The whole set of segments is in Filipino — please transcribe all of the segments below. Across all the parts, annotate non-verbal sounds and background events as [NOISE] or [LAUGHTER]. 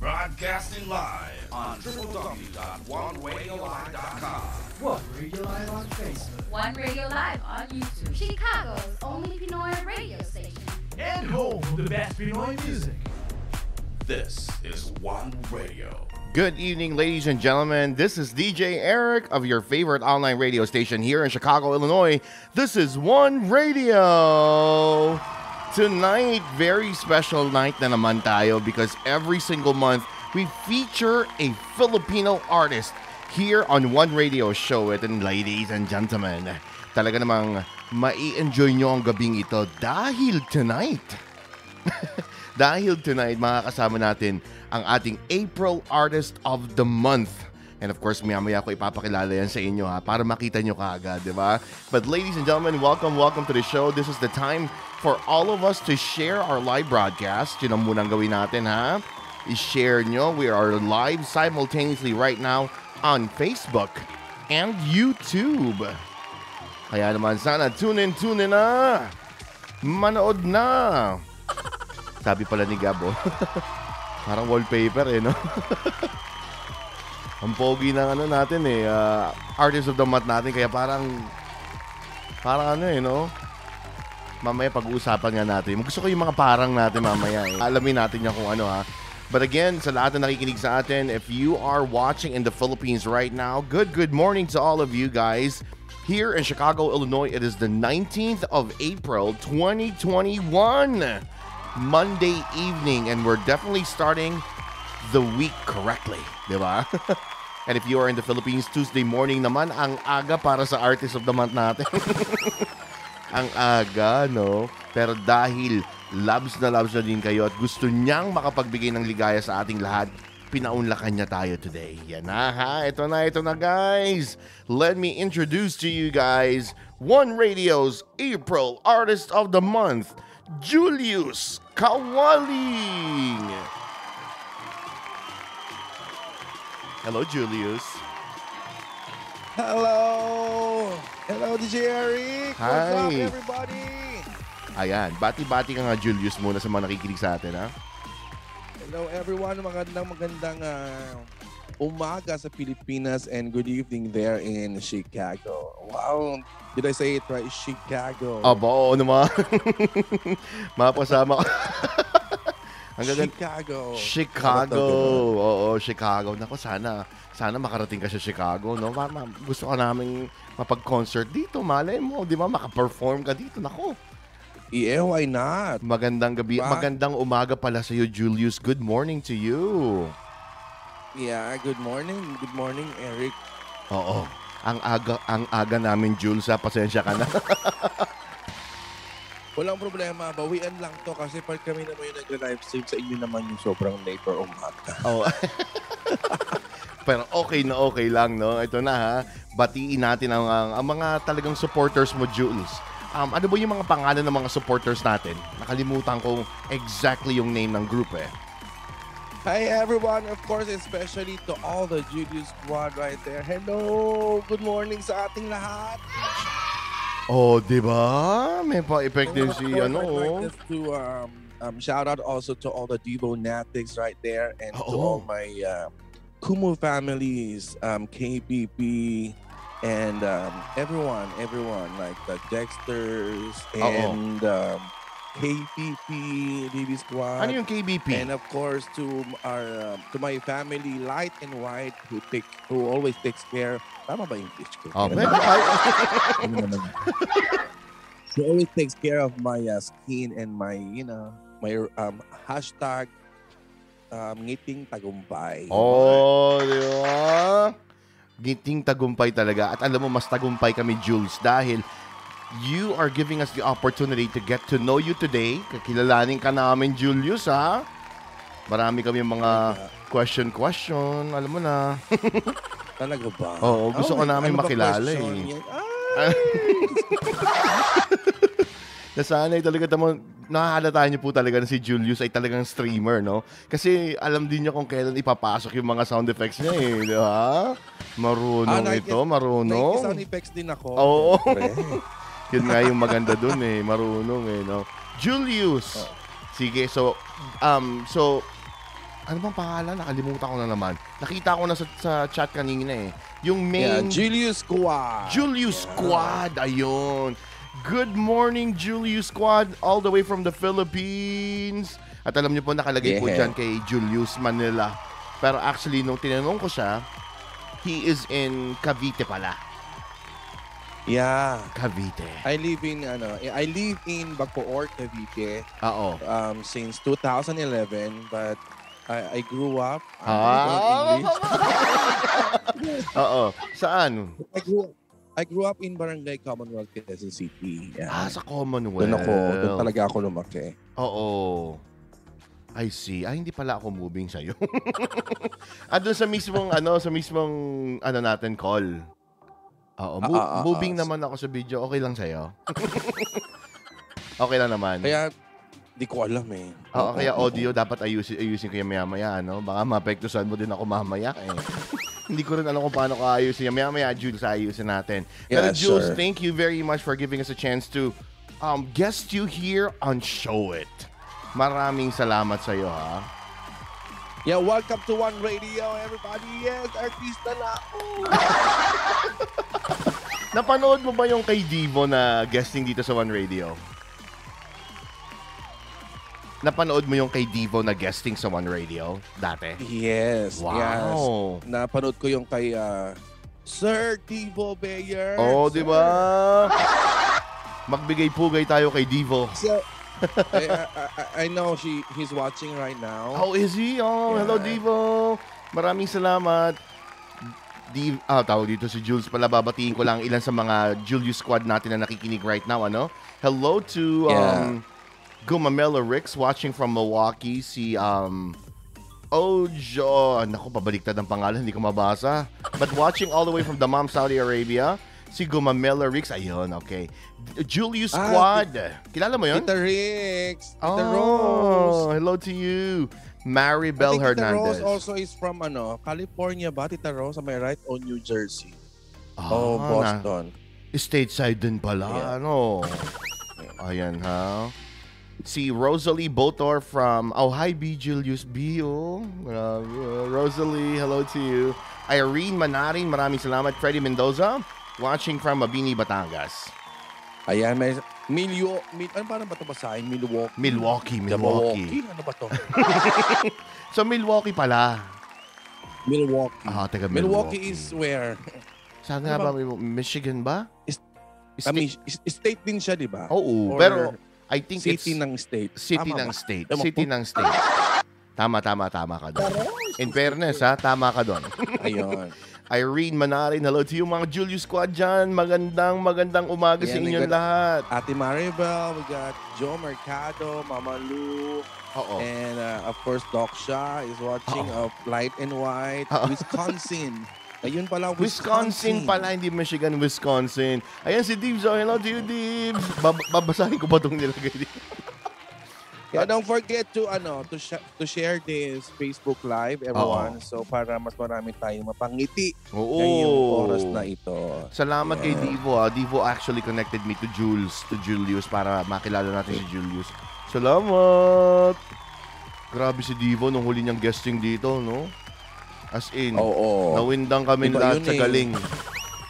Broadcasting live on www.oneradiolive.com. One Radio Live on Facebook. One Radio Live on YouTube. Chicago's only Pinoy radio station. And home of the best Pinoy music. This is One Radio. Good evening, ladies and gentlemen. This is DJ Eric of your favorite online radio station here in Chicago, Illinois. This is One Radio. Tonight, very special night na naman tayo because every single month we feature a Filipino artist here on One Radio Show. It and ladies and gentlemen, talaga namang mai-enjoy nyo ang gabing ito dahil tonight [LAUGHS] dahil tonight, makakasama natin ang ating April Artist of the Month. And of course, maya-maya ko ipapakilala yan sa inyo ha, para makita nyo kaagad, di ba? But ladies and gentlemen, welcome, welcome to the show. This is the time for all of us to share our live broadcast. Yun ang munang gawin natin ha. I-share nyo. We are live simultaneously right now on Facebook and YouTube. Kaya naman sana tune in, tune in na. Manood na. [LAUGHS] Sabi pala ni Gabo. [LAUGHS] Parang wallpaper eh, no? [LAUGHS] Ang pogi ng ano natin eh, uh, artist of the month natin. Kaya parang, parang ano eh, no? Mamaya pag-uusapan nga natin. Gusto ko yung mga parang natin mamaya eh. Alamin natin yan kung ano ha. But again, sa lahat na nakikinig sa atin, if you are watching in the Philippines right now, good, good morning to all of you guys. Here in Chicago, Illinois, it is the 19th of April, 2021. Monday evening, and we're definitely starting the week correctly, di ba? [LAUGHS] and if you are in the Philippines, Tuesday morning naman, ang aga para sa Artist of the Month natin. [LAUGHS] ang aga, no? Pero dahil loves na loves na din kayo at gusto niyang makapagbigay ng ligaya sa ating lahat, pinaunlakan niya tayo today. Yan na ha, ito na, ito na guys. Let me introduce to you guys One Radio's April Artist of the Month, Julius Kawaling. Hello, Julius. Hello! Hello, DJ Eric! What's Hi. up, everybody? Ayan, bati-bati ka nga, Julius, muna sa mga nakikinig sa atin, ha? Hello, everyone. Magandang, magandang ah, umaga sa Pilipinas and good evening there in Chicago. Wow! Did I say it right? Chicago. Aba, oo naman. [LAUGHS] Mapasama ko. [LAUGHS] Ang. Chicago. Chicago. Oo, Chicago. Nako, sana sana makarating ka sa Chicago, no? Ma- ma- gusto ka namin mapag-concert dito. Malay mo, di ba? Maka-perform ka dito. Nako. Yeah, why not? Magandang gabi. Ba? Magandang umaga pala sa iyo, Julius. Good morning to you. Yeah, good morning. Good morning, Eric. Oo. Ang aga ang aga namin, Jules. Ha? Pasensya ka na. [LAUGHS] Walang problema. Bawian lang to kasi pag kami naman yung nag-live stream sa inyo naman yung sobrang late or umaga. [LAUGHS] Oo. Pero okay na okay lang, no? Ito na ha. Batiin natin ang, ang, ang mga talagang supporters mo, Jules. Um, ano ba yung mga pangalan ng mga supporters natin? Nakalimutan ko exactly yung name ng group eh. Hi everyone, of course, especially to all the Julius squad right there. Hello, good morning sa ating lahat. Oh, di ba? May pa-effect din Of si ano. I'd oh. like to um, um, shout out also to all the Devo Natics right there and to all my uh, Kumu families, um, KPP, and um, everyone, everyone like the Dexters and um, KPP, DB Squad. Ano yung KBP? And of course to our um, to my family, Light and White, who take who always takes care. Tama ba English ko? Oh, pwede. Ay, Ano naman? [LAUGHS] She always takes care of my uh, skin and my, you know, my um, hashtag um, ngiting tagumpay. Oh, di ba? Giting tagumpay talaga. At alam mo, mas tagumpay kami, Jules, dahil you are giving us the opportunity to get to know you today. Kakilalanin ka namin, Julius, ha? Marami kami mga question-question. Alam mo na. [LAUGHS] Talaga ba? Oo, gusto ko may- namin ano makilala eh. [LAUGHS] Nasanay talaga tamo, nakahalata niyo po talaga na si Julius ay talagang streamer, no? Kasi alam din niya kung kailan ipapasok yung mga sound effects niya eh, di ba? Marunong Ah, ito, marunong. Nike-sound effects din ako. Oo. [LAUGHS] Yun nga yung maganda dun eh, marunong eh, no? Julius. Oh. Sige, so um so ano bang pangalan? Nakalimutan ko na naman. Nakita ko na sa, sa chat kanina eh. Yung Yeah, main Julius Squad. Julius Squad, ayun. Good morning, Julius Squad, all the way from the Philippines. At alam niyo po, nakalagay po Yeah. dyan kay Julius Manila. Pero actually, nung tinanong ko siya, he is in Cavite pala. Yeah. Cavite. I live in ano, I live in Bacoor, Cavite Oo. um, since 2011 but I, I grew up Ah. English. [LAUGHS] Oo. Saan? I grew I grew up in Barangay Commonwealth, Quezon City. Yeah. Ah, sa Commonwealth. doon ako, doon talaga ako lumaki. Oo. I see. Ah, hindi pala ako moving sa'yo. [LAUGHS] ah, doon sa mismong, ano, sa mismong, ano natin, call. Oo. mo- Ah, ah, ah, moving ah. naman ako sa video. Okay lang sa'yo? [LAUGHS] okay lang naman. Kaya di ko alam eh. Oo, kaya audio dapat ayusin, ayusin ko yan maya-maya, ano? Baka mapektusan mo din ako mamaya, eh. [LAUGHS] Hindi ko rin alam kung paano ko ayusin. Maya-maya, Jules, ayusin natin. Pero Yeah, Jules, sure. thank you very much for giving us a chance to um, guest you here on Show It. Maraming salamat sa'yo, ha? Yeah, welcome to One Radio, everybody. Yes, artista na ako. [LAUGHS] Napanood mo ba yung kay Divo na guesting dito sa One Radio? Napanood mo yung kay Divo na guesting sa One Radio dati? Yes, yes. Wow. Napanood ko yung kay ah, Sir Tivo Bayer. Oh, di ba? Magbigay-pugay tayo kay Divo. So, I, I, I, know she he's watching right now. How is he? Oh, hello Yeah. Divo. Maraming salamat. Div, ah, tawag dito si Jules pala. Babatiin ko lang ilan sa mga Julius squad natin na nakikinig right now. Ano? Hello to um, Gumamela Ricks watching from Milwaukee. Si um, Ojo. Naku, pabaliktad ang pangalan. Hindi ko mabasa. But watching all the way from Dammam, Saudi Arabia. Si Gumamela Ricks. Ayun, okay. Julius Ah, Squad. Kilala mo yun? Tita Rix, Tita oh, Rose. hello to you. I Bell think Tita Hernandez. Rose also is from ano, California ba? Tita Rose, am I right? O New Jersey? oh, Ah, Boston. Na, stateside din pala. Yeah. Ano? Ayan ha. Si Rosalie Botor from, oh, hi B. Julius B. Oh. Oh. Rosalie, hello to you. Irene Manarin, maraming salamat. Freddie Mendoza, watching from Mabini, Batangas. Ayan, may Milyo, Mil, ano paano ba ito basahin? Milwaukee. Milwaukee, Milwaukee. Milwaukee. Ano ba to? [LAUGHS] So, Milwaukee pala. Milwaukee. Ah, taga Milwaukee Milwaukee. is where? Saan nga Ano ba? Michigan ba? Is- Sta- I mean, is- state din siya, di ba? Oo, Or pero I think city it's ng state. city Tama ng ba? state. Tama City po. ng state. Tama, tama, tama ka doon. In fairness, ha, tama ka doon. [LAUGHS] Ayun. Irene Manarin, hello to you mga Julius Squad dyan. Magandang, magandang umaga sa Yan, inyong maganda- lahat. Ate Maribel, we got Joe Mercado, Mama Lou, Oo. and uh, of course Doc Shaw is watching Oo. of Light and White, Oo. Wisconsin. [LAUGHS] Ayun pala, Wisconsin Wisconsin. pala, hindi Michigan, Wisconsin. Ayan si Dibs. Oh, hello to you, Dibs. Bab- babasahin ko ba itong nilagay dito? [LAUGHS] Yeah, don't forget to ano to sh- to share this Facebook Live everyone. So para mas marami tayong mapangiti Oo. ngayong oras na ito. Salamat kay Divo. Ah. Divo actually connected me to Jules, to Julius para makilala natin si Julius. Salamat! Grabe si Divo nung huli niyang guesting dito, no? As in, Oo. nawindang kami Iba lahat yun sa eh. galing. [LAUGHS]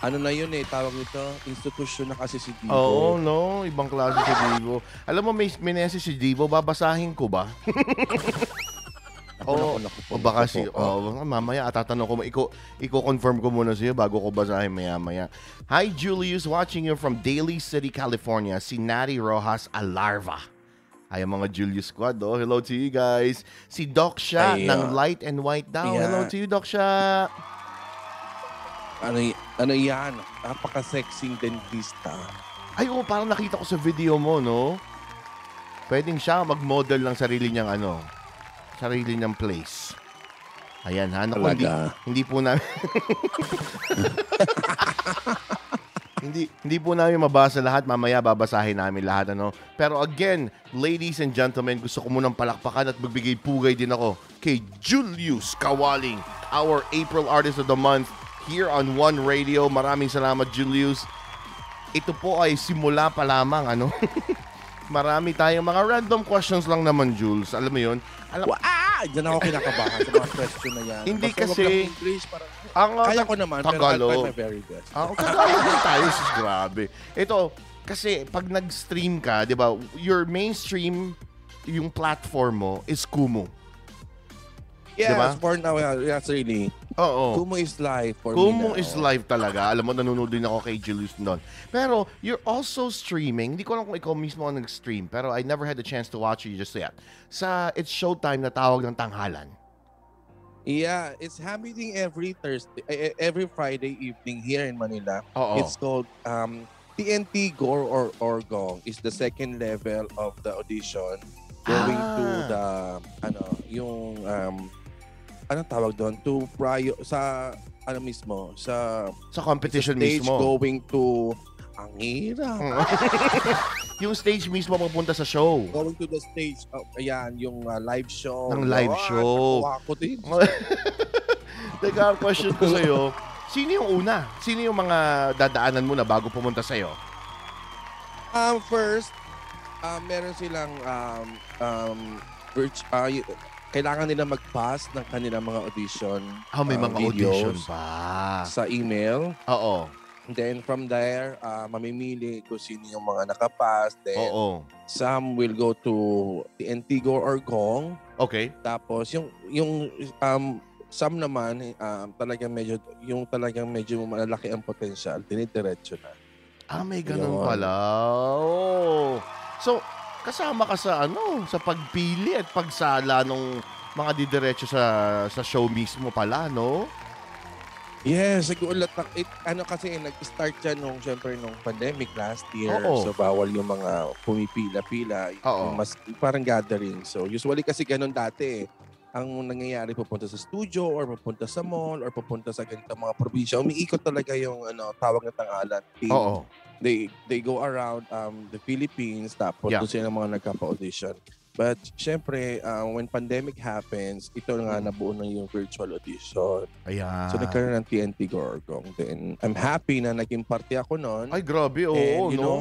Ano na yun eh, tawag nito, institusyon na kasi si Divo. Oo, no? Ibang klase si Divo. Alam mo, may, may message si Divo, babasahin ko ba? [LAUGHS] Naku, naku, O naku, baka naku, si, oh. oh, mamaya, tatanong ko, iko, iko-confirm ko muna sa'yo bago ko basahin maya-maya. Hi, Julius, watching you from Daly City, California. Si Nari Rojas Alarva. Ay, mga Julius Squad, oh. Hello to you guys. Si Doc Sha Ay, ng uh, Light and White daw. yeah. Hello to you, Doc. Ano, ano yan? Napaka-sexing dentista. Ay, oo, parang nakita ko sa video mo, no? Pwedeng siya mag-model ng sarili niyang ano, sarili niyang place. Ayan, ha? Naku, hindi, hindi po namin... [LAUGHS] hindi hindi po namin mabasa lahat. Mamaya babasahin namin lahat, ano? Pero again, ladies and gentlemen, gusto ko munang palakpakan at magbigay pugay din ako kay Julius Kawaling, our April Artist of the Month here on One Radio. Maraming salamat, Julius ito po ay simula pa lamang ano [LAUGHS] Marami tayong mga random questions lang naman, Jules. Alam mo yun? Alam, Wa- Ah! Diyan ako kinakabahan sa mga question na yan. Hindi Basta kasi- lang English, parang, ang, uh, kaya ko naman, pero I'll Tagalog. try my very best. Ah, Tagalog din tayo, sis, grabe. Ito, kasi pag nag-stream ka, di ba, your mainstream, yung platform mo is Kumu. yes, diba? for now, yeah, yes, really. Oo. Kumu is live for Kumu me now. is live talaga. Alam mo, nanonood din ako kay Julius doon. Pero, you're also streaming. Hindi ko alam kung ikaw mismo ang nag-stream, pero I never had the chance to watch you just yet. Sa It's Showtime na tawag ng tanghalan. Yeah, it's happening every Thursday, eh, eh, every Friday evening here in Manila. Oo. It's called um, TNT Gore or Orgong is the second level of the audition going to Ah. the ano yung um anong tawag doon to prior sa ano mismo sa sa competition stage mismo. going to ang hirap. Mm. [LAUGHS] yung stage mismo papunta sa show. Going to the stage, oh, ayan, yung uh, live show. Ng live Ah, show. nakuha ko din. [LAUGHS] Teka, question ko sa'yo, sino yung una? Sino yung mga dadaanan mo na bago pumunta sa'yo? Um, first, um, meron silang um, um, virt- ah, y- kailangan nila mag-pass ng kanilang mga audition Ah, may um, mga videos audition pa. sa email. Oo. And then from there, ah, mamimili kung sino yung mga nakapass. Then Oo. some will go to the Antigo or Gong. Okay. Tapos yung yung um some naman um, talagang medyo yung talagang medyo malalaki ang potential, dinidiretso na. Ah, may ganun Yun. pala. Oh. So, kasama ka sa ano, sa pagpili at pagsala nung mga didiretso sa sa show mismo pala, no? Yes, nagulat ako. It, ano kasi, nag-start siya nung, syempre, nung pandemic last year. Oo. So, bawal yung mga pumipila-pila. Oo. Yung mas, parang gathering. So, usually kasi ganun dati eh. Ang nangyayari, pupunta sa studio or pupunta sa mall or pupunta sa ganito mga probinsya. Umiikot talaga yung ano, tawag na tangalan. Team. Oo. They, they go around um, the Philippines tapos Yeah. doon sila mga nagkapa-audition. But syempre, uh, when pandemic happens, ito nga nabuo na yung virtual audition. Ayan. So nagkaroon ng TNT Gorgong. Then I'm happy na naging parte ako noon. Ay, grabe. Oo, And, you no? know,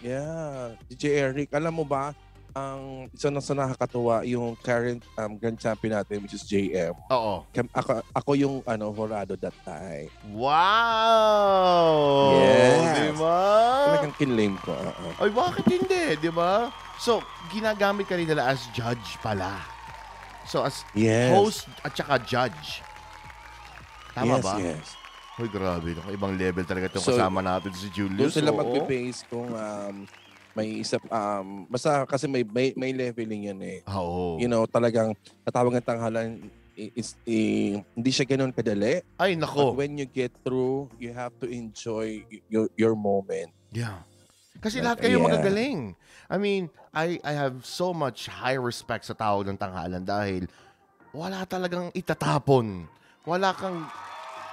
yeah, DJ Eric, alam mo ba, ang isa na sa nakakatuwa, yung current um, grand champion natin, which is JM. Oo. Kam- Ako, ako yung ano, Horado that time. Wow! Yes. Di ba? Talagang kinlame ko. oo. Ay, bakit hindi? Di ba? So, ginagamit ka rin nila as judge pala. So, as Yes. host at saka judge. Tama yes, ba? yes. Uy, grabe. Ibang level talaga itong So, kasama natin si Doon Julius. sila oo. magbe-base kung um, may isa, um, basta kasi may, may, may leveling yan eh. Oo. You know, talagang natawag ng tanghalan is, hindi siya ganun kadali. Ay, But nako. when you get through, you have to enjoy your, your moment. Yeah. Kasi lahat kayo yeah. magagaling. I mean, I I have so much high respect sa tawag ng tanghalan dahil wala talagang itatapon. Wala kang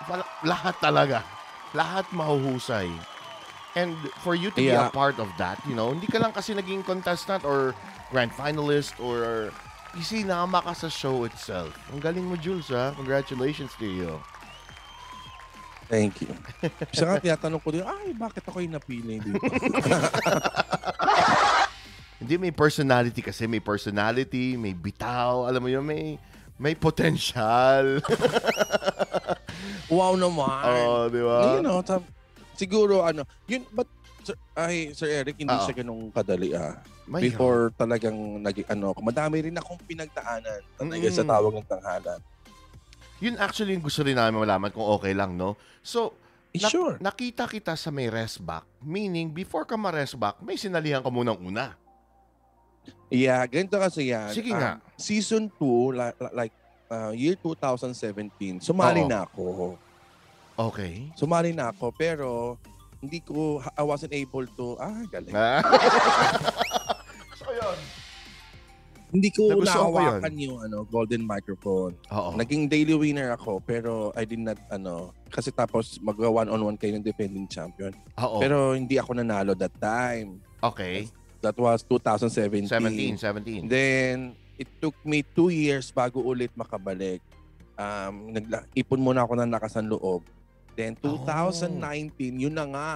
wala, lahat talaga. Lahat mahuhusay. And for you to be a Yeah. part of that, you know, hindi ka lang kasi naging contestant or grand finalist or isinama ka sa show itself. Ang galing mo, Jules, ha? Congratulations to you. Thank you. [LAUGHS] Siya nga tinatanong ko din, ay, bakit ako yung napili dito? [LAUGHS] Hindi, may personality kasi. May personality, may bitaw. Alam mo yun, may, may potential. [LAUGHS] wow naman. Oo, di ba? you know, tam- siguro ano, yun, but, sir, ay, Sir Eric, hindi Oo. siya ganun kadali ah. May Before talagang naging ano, madami rin akong pinagdaanan talaga Mm. sa tawag ng tanghalan. Yun actually yung gusto rin namin malaman kung okay lang, no? So, Eh, nak- sure. nakita kita sa may rest back. Meaning, before ka ma-rest back, may sinalihan ka munang una. Yeah, ganito kasi yan. Sige Um, nga. Season 2, like, like uh, year 2017, sumali Oo. na ako. Okay. Sumali na ako, pero hindi ko, I wasn't able to, ah, galing. Ah. [LAUGHS] so, yun. Hindi ko Nagustuhan ko yun. nahawakan yung ano, golden microphone. Oo. Naging daily winner ako, pero I did not, ano, kasi tapos mag one-on-one kayo ng defending champion. Oo. Pero hindi ako nanalo that time. okay. That was 2017. 17, 17. Then, it took me two years bago ulit makabalik. Um, nagla- ipon muna ako ng lakas ng loob. Then, Oh. 2019, yun na nga.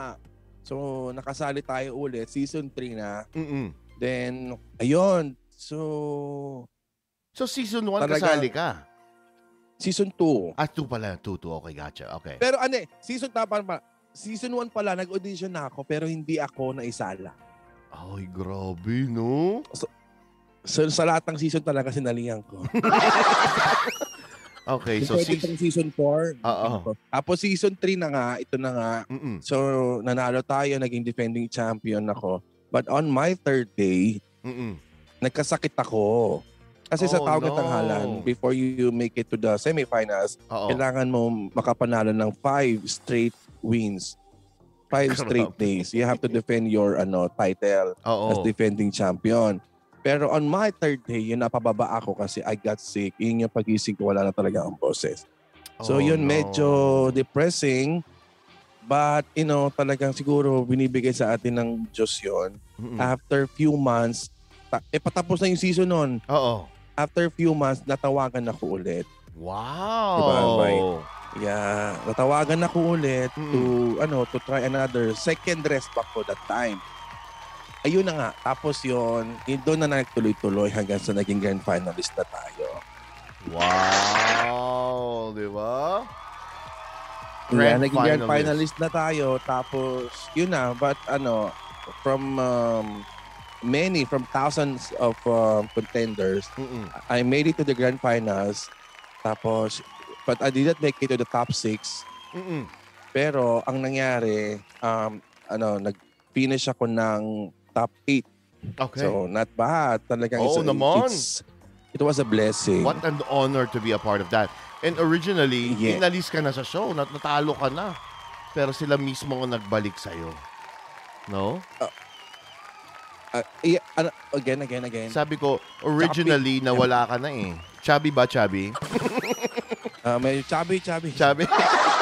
So, nakasali tayo ulit. Season 3 na. Mm-mm. Then, ayun. So, So season 1 Talaga- kasali ka. season 2. Ah, 2 pala. 2, 2. Okay, gotcha. Okay. Pero ano eh, season tapan pa. Season 1 pala, nag-audition na ako pero hindi ako naisala. Ay, grabe, no? So, sa lahat ng season talaga sinalihan ko. [LAUGHS] Okay, so season... season 4. Oo. Tapos season 3 na nga, ito na nga. Mm-mm. So, nanalo tayo, naging defending champion ako. But on my third day, Mm-mm. nagkasakit ako. Kasi sa Oh, tawag no. ng tanghalan, before you make it to the semifinals, Oo. kailangan mo makapanalo ng five straight wins. Five [LAUGHS] straight days. You have to defend your ano title as Oo. defending champion. Pero on my third day, yun napababa ako kasi I got sick. Yun yung pagising ko, wala na talaga ang boses. So Oh, yun, no. medyo depressing. But, you know, talagang siguro binibigay sa atin ng Diyos yun. Mm-mm. After few months, ta- eh patapos na yung season nun. Oo. After few months, natawagan ako ulit. Wow. Diba, Bay? Yeah, natawagan ako ulit Mm. to ano to try another second rest back ko that time. Ayun na nga. Tapos yun, yun doon na nagtuloy-tuloy hanggang sa naging grand finalist na tayo. Wow. Di ba? yeah, Grand naging grand finalist. finalist na tayo. Tapos, yun na. But ano, from um, many, from thousands of um, contenders, Mm-mm. I made it to the grand finals. Tapos, but I didn't make it to the top six. Mm-mm. Pero ang nangyari, um, ano, nag-finish ako ng top 8. Okay. So, not bad. Talagang Oo it's- naman. it's- it was a blessing. What an honor to be a part of that. And originally, Yeah. inalis ka na sa show. Nat natalo ka na. Pero sila mismo ang nagbalik sa'yo. No? Uh, yeah, ano, again, again, again. Sabi ko, originally, nawala ka na eh. Chubby ba, Chubby? [LAUGHS] Uh, may chubby, chubby. Chubby?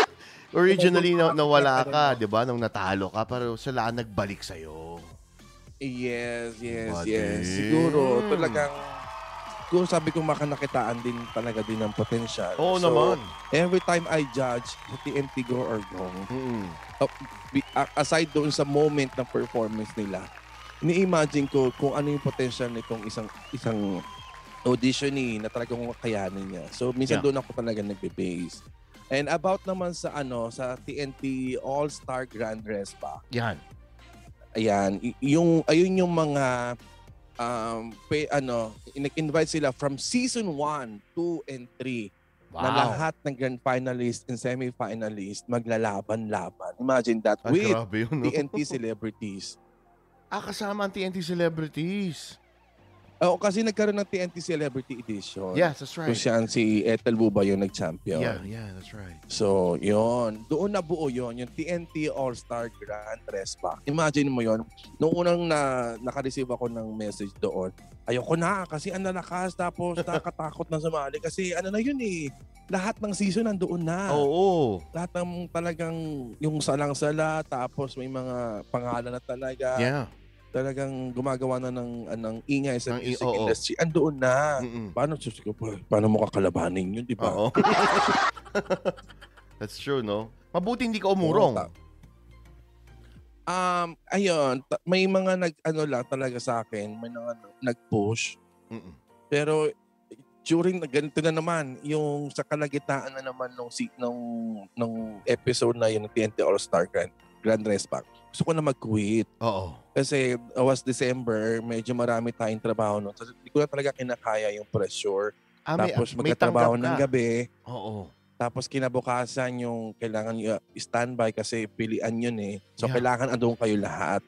[LAUGHS] originally, na, nawala ka, di ba? Nung natalo ka. Pero sila ang nagbalik sa'yo. Yes, yes, Ba yes. Siguro, talagang, siguro sabi ko makanakitaan din talaga din ng potential. Oo So, naman. Every time I judge TNT Go or Mm-mm. Be- a- aside doon sa moment ng performance nila, ni-imagine ko kung ano yung potential nitong isang isang auditionee na talagang kakayanin niya. So minsan Yeah. doon ako talaga nagbe-base. And about naman sa ano sa TNT All-Star Grand Rest pa. Yan. Ayan, yung ayun yung mga um pe, ano, in-invite sila from season 1, 2 and 3 na Wow. lahat ng grand finalist and semi-finalist maglalaban-laban. Imagine that Ah, with yun, no? TNT celebrities. Ah, kasama ang TNT celebrities. Oo, kasi nagkaroon ng TNT Celebrity Edition. Yes, that's Kung right. siyang si Ethel Buba yung nag-champion. Yeah, yeah, that's right. So, yon Doon nabuo yon yung TNT All-Star Grand Press Pack. Imagine mo yon Noong unang na, naka-receive ako ng message doon, ayoko na kasi ang lalakas tapos [LAUGHS] nakakatakot na sumali kasi ano na yun eh. Lahat ng season nandoon na. Oo. Lahat ng talagang yung salang-sala tapos may mga pangalan na talaga. Yeah. Talagang gumagawa na ng, ng ingay sa Ng music oo. industry. Andoon na. Mm-mm. Paano, Diyos ko, pa- paano mo kakalabanin yun, di ba? Oo. [LAUGHS] That's true, no? Mabuti hindi ka umurong. Um, ayun, may mga nag ano lang talaga sa akin, may mga ano, nag-push. Mm-mm. Pero during na ganito na naman, yung sa kalagitnaan na naman nung si nung nung episode na yun ng TNT All-Star Grand Grand Race Pack. Gusto ko na mag-quit Oo. kasi it was December, medyo marami tayong trabaho noon. So, hindi ko na talaga kinakaya yung pressure. Ah, may, Tapos may magtatrabaho tanggap ng gabi. Oo. Tapos kinabukasan yung kailangan yung standby kasi pilian yun eh. So Yeah. kailangan andun kayo lahat.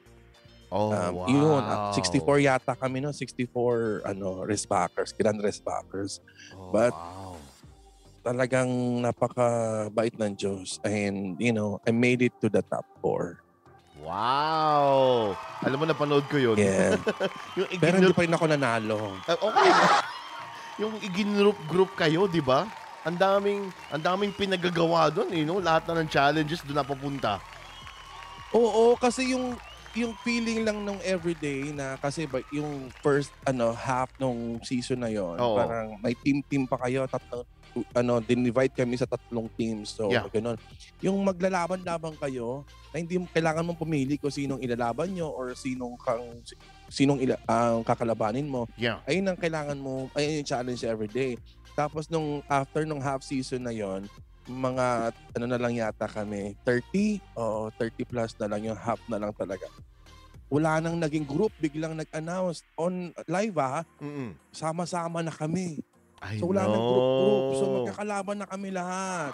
Oh, Um, wow. Yun, ah, 64 yata kami no, 64 ano, backers, grand backers. Oh, but- wow. Talagang napakabait ng Diyos and you know, I made it to the top 4. Wow. Alam mo, napanood ko yun. Yeah. [LAUGHS] yung Pero hindi pa rin ako nanalo. Ah, okay. [LAUGHS] yung iginroup group kayo, di ba? Ang daming, ang daming pinagagawa doon, eh, no? Lahat na ng challenges doon napapunta. Oo, kasi yung yung feeling lang nung everyday na kasi ba, yung first ano half nung season na yon Oo. parang may team team pa kayo tatlong ano din-divide kami sa tatlong teams so Yeah. ganun yung maglalaban-laban kayo na hindi mo kailangan mong pumili kung sinong ilalaban nyo or sinong kang sinong ila, ang kakalabanin mo. Yeah. Ayun ang kailangan mo, ayun yung challenge every day. Tapos nung after nung half season na yon, mga ano na lang yata kami, 30 o 30 plus na lang yung half na lang talaga. Wala nang naging group, biglang nag-announce on live ah, Mm-mm. sama-sama na kami. I So wala know. group-group. So magkakalaban na kami lahat.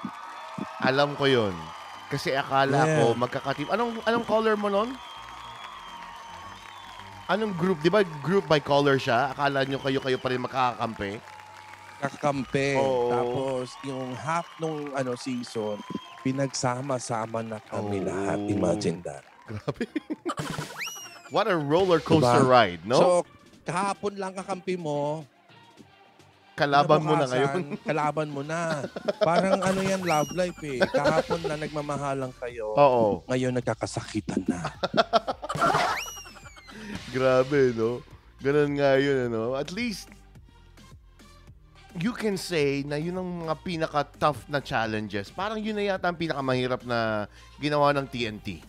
Alam ko yon. Kasi akala Yeah. ko magkakatim. Anong anong color mo nun? Anong group? Di ba group by color siya? Akala nyo kayo-kayo pa rin makakakampi? Kakampi. Oo. Tapos yung half nung ano season, pinagsama-sama na kami Oh. lahat. Imagine that. Grabe. [LAUGHS] What a roller coaster Diba? ride, no? So, kahapon lang kakampi mo. Kalaban mo na ngayon. [LAUGHS] kalaban mo na. Parang ano yan, love life eh. Kahapon na nagmamahalang kayo. Oo. Ngayon nagkakasakitan na. [LAUGHS] Grabe, no? Ganun nga yun, ano? At least, you can say na yun ang mga pinaka-tough na challenges. Parang yun na yata ang pinakamahirap na ginawa ng TNT.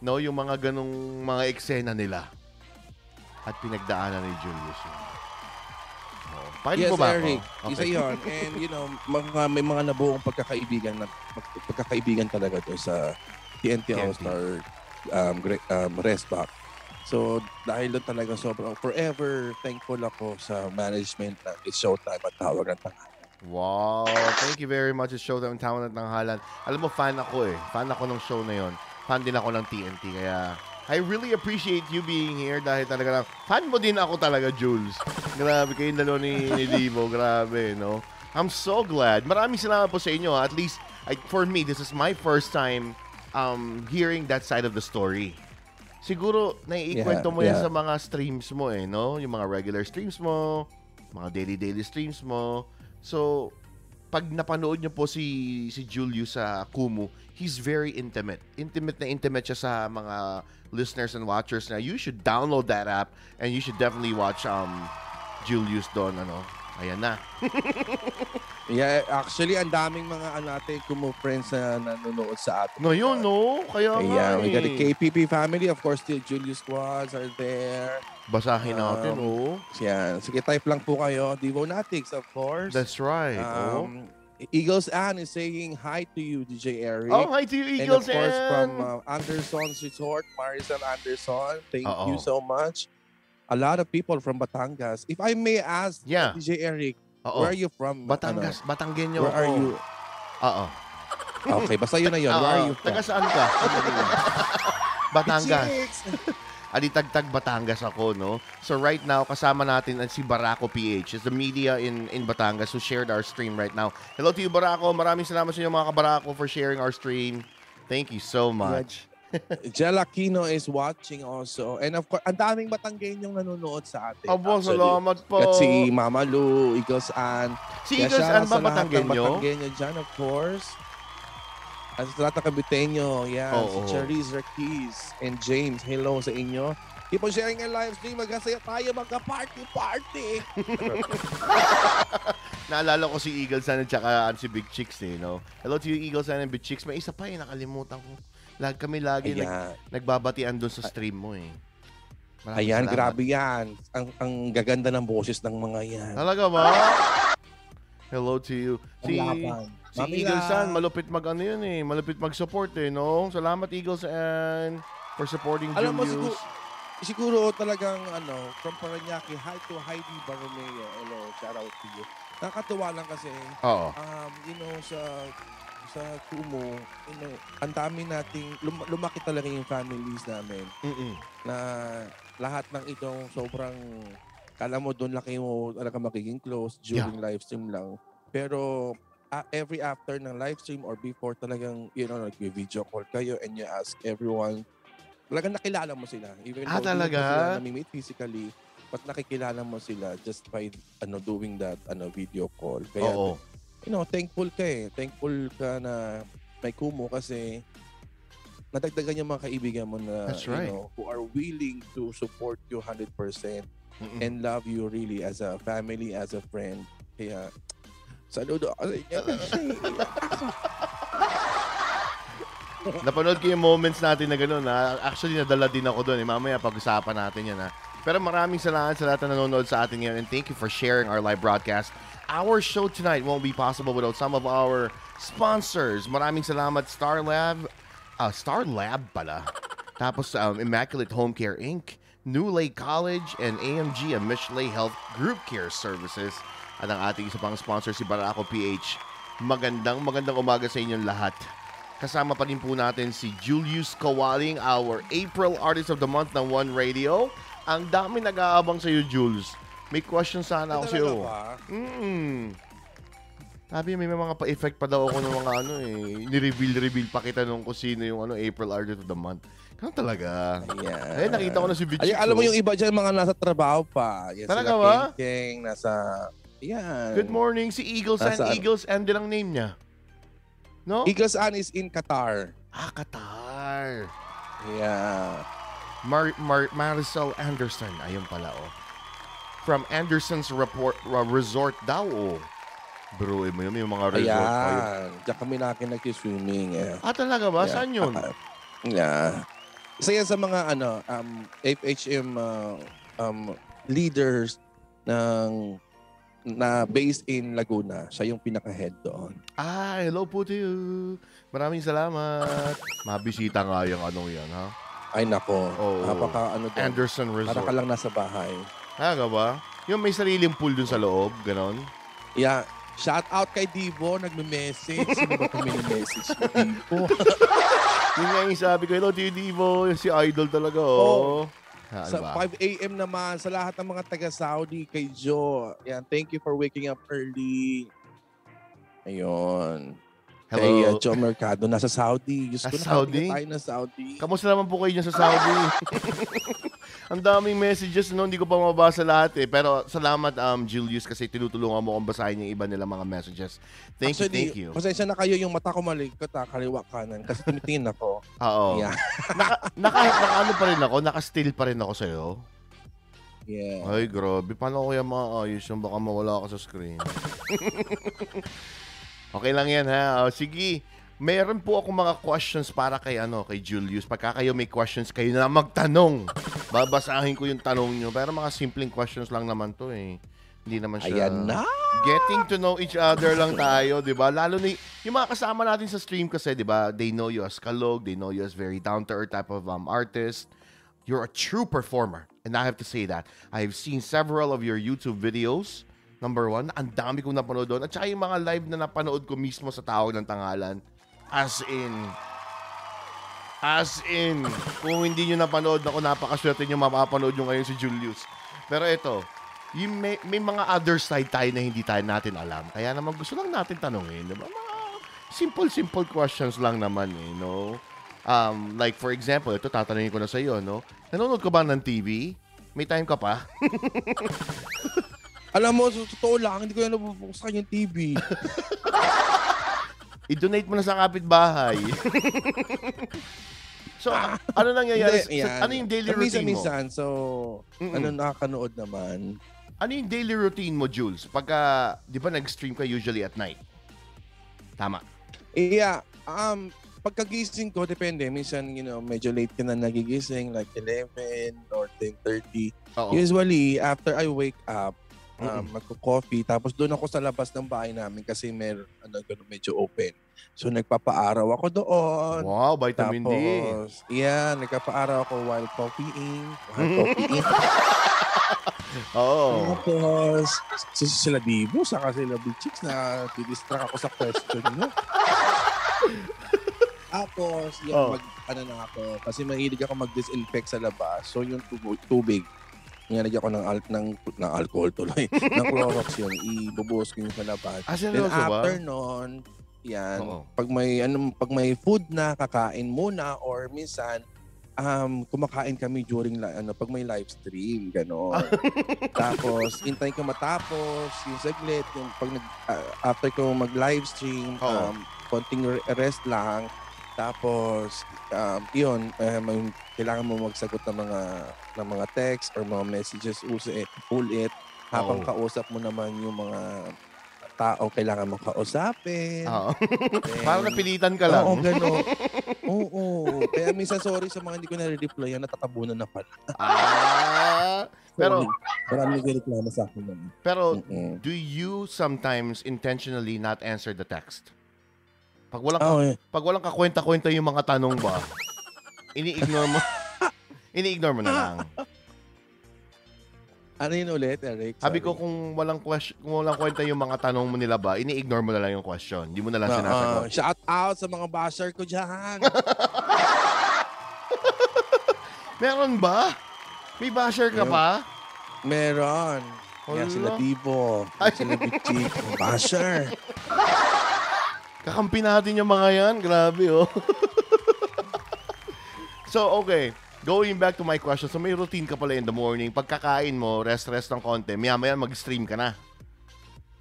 No? Yung mga ganong mga eksena nila. At pinagdaanan ni Julius yun. Pakinig yes, mo ba Eric. ako? Isa yun. And you know, mga, may mga nabuong pagkakaibigan na pagkakaibigan talaga to sa TNT, TNT. All-Star um, um, Rest Back. So, dahil doon talaga sobrang forever thankful ako sa management ng It's Showtime at Tawag ng Tanghalan. Wow. Thank you very much. It's Showtime Tawag ng Tanghalan. Alam mo, fan ako eh. Fan ako ng show na yon. Fan din ako ng TNT. Kaya, I really appreciate you being here dahil talaga lang, fan mo din ako talaga, Jules. Grabe, kayo dalawa ni, ni Divo. Grabe, no? I'm so glad. Maraming salamat po sa inyo. ha. At least, I, for me, this is my first time um, hearing that side of the story. Siguro, naiikwento Yeah, mo yan yeah. sa mga streams mo eh, no? Yung mga regular streams mo, mga daily-daily streams mo. So, pag napanood niyo po si si Julius sa Kumu, he's very intimate. Intimate na intimate siya sa mga listeners and watchers na you should download that app and you should definitely watch um Julius doon ano. Ayan na. [LAUGHS] Yeah, actually, ang daming mga ano natin, kumu friends na nanonood sa atin. No, yun no. Kaya nga Yeah, we got the eh. KPP family. Of course, the Julius Squads are there. Basahin natin, Um, oh. Yan. Sige, type lang po kayo. Devonatics, of course. That's right. oh. Eagles Ann is saying hi to you, DJ Eric. Oh, hi to you, and Eagles. of course, from and- uh, Anderson's Resort, Maricel Anderson. Thank Oo. you so much. A lot of people from Batangas. If I may ask, Yeah. DJ Eric, Oo. where are you from? Batangas, Batanggenyo Ano? Where are you? Oo. Okay, basta yun na yun. Where are you from? Taga saan ka? [LAUGHS] Batangas. Alitagtag Batangas ako, no? So right now, kasama natin ang si Barako PH. It's the media in, in Batangas who shared our stream right now. Hello to you, Barako. Maraming salamat sa inyo, mga kabarako, for sharing our stream. Thank you so much. [LAUGHS] Jel Aquino is watching also. And of course, ang daming Batanggenyong nanonood sa atin. Abo, actually. salamat po. At si Mama Lu, Eagles Ann. Si shoutout ano ba ng Batanggenyo? Batanggenyo dyan, of course. At ng Kabitenyo, yan. Oo. Si Charisse Raquez and James, hello sa inyo. Keep on sharing our live stream. Magkasaya tayo, magka-party-party. [LAUGHS] Naalala ko si Eagles San at saka si Big Chicks eh, no? Hello to you, Eagles San and Big Chicks. May isa pa eh, nakalimutan ko. Lag kami lagi nag, nagbabatian doon sa stream mo eh. Maraming Ayan, salamat. grabe yan. Ang, ang gaganda ng boses ng mga yan. Talaga ba? [LAUGHS] Hello to you. Si, Ang si Mami Eagles Lang. San, malupit mag ano yun eh. Malupit mag-support eh, no? Salamat Eagles and for supporting Alam mo, siguro, siguro talagang ano, from Paranaque, hi to Heidi Barromeo. Hello, shout out to you. Nakakatuwa lang kasi, Oo. um, you know, sa sa Kumu, you know, ang dami nating, lum- lumaki talaga yung families namin Mm-mm. na lahat ng itong sobrang, kala mo doon laki mo talaga magiging close during live stream lang. Pero ah, every after ng live stream or before talagang, you know, nag-video call kayo and you ask everyone, talagang nakilala mo sila. Even Ah, though hindi mo talaga? sila nami-meet physically, but nakikilala mo sila just by ano doing that ano video call. Kaya Oo. you know, thankful ka eh. Thankful ka na may kumo kasi nadagdagan yung mga kaibigan mo na That's right. you know, who are willing to support you 100% Mm-mm. and love you really as a family, as a friend. Kaya, saludo ako sa inyo. [LAUGHS] Napanood ko yung moments natin na gano'n. Ha? Actually, nadala din ako doon. Eh. Mamaya pag-usapan natin yan. Ha? Pero maraming salamat sa lahat na nanonood sa atin ngayon and thank you for sharing our live broadcast. Our show tonight won't be possible without some of our sponsors. Maraming salamat Star Lab, ah, Star Lab pala. Tapos um, Immaculate Home Care Inc., New Lake College, and AMG, a Michelet Health Group Care Services. At ang ating isa pang sponsor, si Barako PH. Magandang magandang umaga sa inyong lahat. Kasama pa rin po natin si Julius Kawaling, our April Artist of the Month ng One Radio. Ang dami nag-aabang sa iyo, Jules. May question sana ako sa iyo. Talaga ba? Mm. Sabi may mga pa-effect pa daw ako ng mga ano eh. Ni-reveal-reveal pa kita nung kung sino yung ano, April Artist of the Month. Ganun talaga. Ayan. Eh, nakita ko na si Vichik. Ay, alam mo yung iba dyan, mga nasa trabaho pa. Yan, Talaga ba? Keng, nasa... Yan. Good morning. Si Eagles and Nasaan? Eagles and din ang name niya. No? Eagles An is in Qatar. ah, Qatar. Yeah. Mar Mar Marisol Anderson. Ayun pala, oh. From Anderson's report, uh, Resort daw, oh. Bro, eh, may, may mga resort yun. Ayan. Diyan kami laki nag-swimming. Eh. Ah, talaga ba? Yeah. Saan yun? Ah, [LAUGHS] yeah. Isa yan sa mga ano, um, FHM uh, um, leaders ng na based in Laguna. Siya yung pinaka-head doon. Ah, hello po to you. Maraming salamat. [LAUGHS] Mabisita nga yung anong yan, ha? Ay nako. Oo. Napaka ano doon. Anderson Para ka Resort. lang nasa bahay. Talaga ba? Yung may sariling pool dun sa loob, ganon? Yeah. Shout out kay Divo, nagme-message. Sino ba kami message mo, Divo? [LAUGHS] Yun nga yung sabi ko, hello to you, Divo. Si Idol talaga, oh. Ah, sa diba? 5 a.m. naman, sa lahat ng mga taga-Saudi, kay Joe. Yan, thank you for waking up early. Ayun. Kay uh, Hello. Joe Mercado, nasa Saudi. Diyos ko, Saudi? na tayo na Saudi. Kamusta naman po kayo dyan sa Saudi? [LAUGHS] Ang daming messages, no? Hindi ko pa mabasa lahat eh. Pero salamat, um, Julius, kasi tinutulungan mo akong basahin yung iba nila mga messages. Thank you, Actually, thank you. Pasensya na kayo yung mata ko malikot, ha, kaliwa kanan. Kasi tinitingin ako. [LAUGHS] Oo. Yeah. Naka, naka, naka ano pa rin ako? Naka-still pa rin ako sa'yo? Yeah. Ay, grabe. Paano ko kaya maayos yung baka mawala ka sa screen? [LAUGHS] okay lang yan, ha? O, sige. Meron po ako mga questions para kay ano kay Julius. Pagka kayo may questions, kayo na magtanong. Babasahin ko yung tanong nyo. Pero mga simpleng questions lang naman to eh. Hindi naman siya... Ayan na. Getting to know each other lang tayo, 'di ba? Lalo ni yung mga kasama natin sa stream kasi, 'di ba? They know you as kalog, they know you as very down to earth type of um, artist. You're a true performer. And I have to say that. I've seen several of your YouTube videos. Number one, ang dami kong napanood doon. At saka yung mga live na napanood ko mismo sa tawag ng tangalan. As in, As in, kung hindi nyo napanood ako, napakaswerte nyo mapapanood nyo ngayon si Julius. Pero ito, yung may, may mga other side tayo na hindi tayo natin alam. Kaya naman gusto lang natin tanongin. Diba? Mga simple, simple questions lang naman eh, no? Um, like for example, ito tatanungin ko na sa iyo, no? Nanonood ka ba ng TV? May time ka pa? [LAUGHS] Alam mo, sa totoo lang, hindi ko yan nabubuksan yung TV. [LAUGHS] I-donate mo na sa kapitbahay. [LAUGHS] so, ano nangyayari? Hindi, yan. ano yung daily routine mo? Minsan-minsan, so, Mm-mm. ano nakakanood naman. Ano yung daily routine mo, Jules? Pagka, di ba nag-stream ka usually at night? Tama. Yeah, um, pagkagising ko, depende. Minsan, you know, medyo late ka na nagigising, like 11 or 10.30. Oo. Usually, after I wake up, um, Mm-mm. magko-coffee, tapos doon ako sa labas ng bahay namin kasi may, ano, ganun, medyo open. So, nagpapaaraw ako doon. Wow, vitamin D. Tapos, yeah, nagpapaaraw ako while coffeeing. While coffeeing. [LAUGHS] Oo. Tapos, si sila Divo, saka sila Big Chicks na didistract ako sa question nyo. [LAUGHS] Tapos, yung Oh. mag, ano na ako, kasi mahilig ako mag-disinfect sa labas. So, yung tubig, tubig Nilagyan ko ng, al- ng, ng alcohol tuloy. [LAUGHS] ng Clorox yun. Ibubuhos ko yun sa labas. Ah, Then seryoso ba? after nun, yan, Oo. pag may ano pag may food na kakain muna or minsan um kumakain kami during li- ano pag may live stream gano'n. [LAUGHS] Tapos hintayin ko matapos yung saglit yung pag nag ah, after ko mag live stream Oo. um konting re- rest lang tapos um yun may- kailangan mo magsagot ng mga ng mga text or mga messages ulit ulit habang Oo. kausap mo naman yung mga taong kailangan mong kausapin. Oo. Then, Parang napilitan ka lang. Oo, gano'n. Oo. Kaya minsan sorry sa mga hindi ko nare-replyan, natatabunan na pala. ah, [LAUGHS] pero, Marami nagreklamo sa akin nun. pero, Mm-mm. do you sometimes intentionally not answer the text? Pag walang, Oo, eh. pag walang kakwenta-kwenta yung mga tanong ba, ini-ignore mo, [LAUGHS] ini-ignore mo na lang. Ano yun ulit, Eric? Sabi Sorry. ko kung walang question, kung walang kwenta yung mga tanong mo nila ba, ini-ignore mo na lang yung question. Hindi mo na lang Oo, sinasagot. shout out sa mga basher ko dyan. [LAUGHS] Meron ba? May basher ka Meron. pa? Meron. Yan sila. Ay. Yan sila Bichik. [LAUGHS] Basher. Kakampi natin yung mga yan. Grabe, oh. [LAUGHS] so, okay. Going back to my question. So, may routine ka pala in the morning. Pagkakain mo, rest-rest ng konti. Maya-maya mag-stream ka na.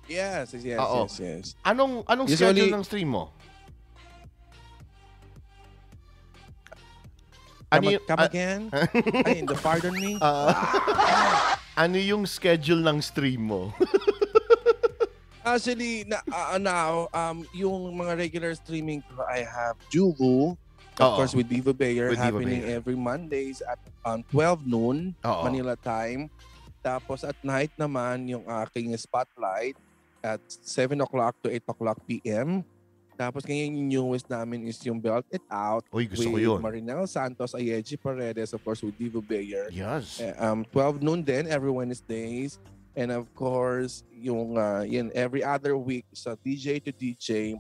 Yes, yes, yes, Oo. yes, yes. Anong anong Usually- schedule ng stream mo? Come, Ano yung, come a- again? [LAUGHS] Ay, the pardon me? ah, [LAUGHS] ano yung schedule ng stream mo? Actually, na, uh, now, um, yung mga regular streaming ko, I have Juvu, of Oo. course, with Diva Bayer, With Diva happening Bayer. every Mondays at um, 12 noon, Oo. Manila time. Tapos at night naman, yung aking spotlight at 7 o'clock to 8 o'clock p.m. Tapos ngayon yung newest namin is yung Belt It Out Uy, gusto ko with yun. Marinel Santos, Ayeji Paredes, of course, with Diva Bayer. Yes. Eh, um 12 noon din every Wednesdays and of course yung uh, yun every other week sa DJ to DJ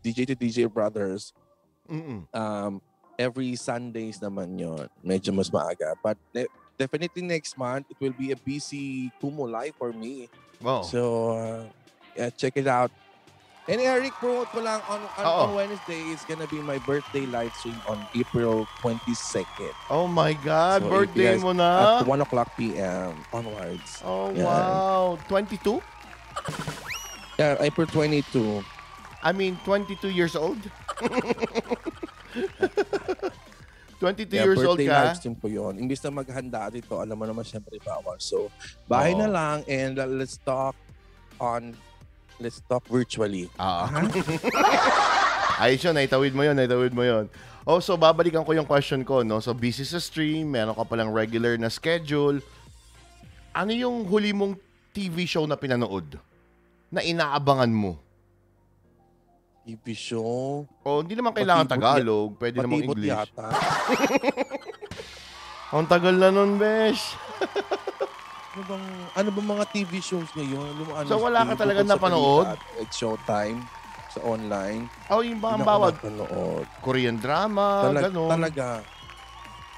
DJ to DJ Brothers Mm-mm. um every Sundays naman yon medyo mas maaga but de- definitely next month it will be a busy Kumu live for me Wow. so uh, yeah, check it out and Eric promote ko lang on, on, Oo. on Wednesday is gonna be my birthday live stream on April 22nd oh my God, So, if birthday you guys- mo na? at 1 o'clock p.m. onwards Oh, Yeah. wow. 22? Yeah, April 22. I mean, 22 years old? [LAUGHS] 22 Yeah, years old birthday ka? live stream ko yun. Imbis na maghanda dito, alam mo naman syempre bawal. So, bahay Oo. na lang and uh, let's talk on, let's talk virtually. Ah. [LAUGHS] Ayos yun, naitawid mo yun, naitawid mo yun. Oh, so babalikan ko yung question ko, no? So busy sa stream, meron ka palang regular na schedule. Ano yung huli mong TV show na pinanood? Na inaabangan mo? TV show. O, hindi naman kailangan Patibot Tagalog, pwede namang English. yata. [LAUGHS] Ang tagal na nun, besh. [LAUGHS] Ano bang, ano bang mga TV shows ngayon? Ano, ano, So, wala ka talaga napanood? At Showtime sa online. Oh, yung ang ako bawat napanood. Korean drama, Talag- gano'n. Talaga.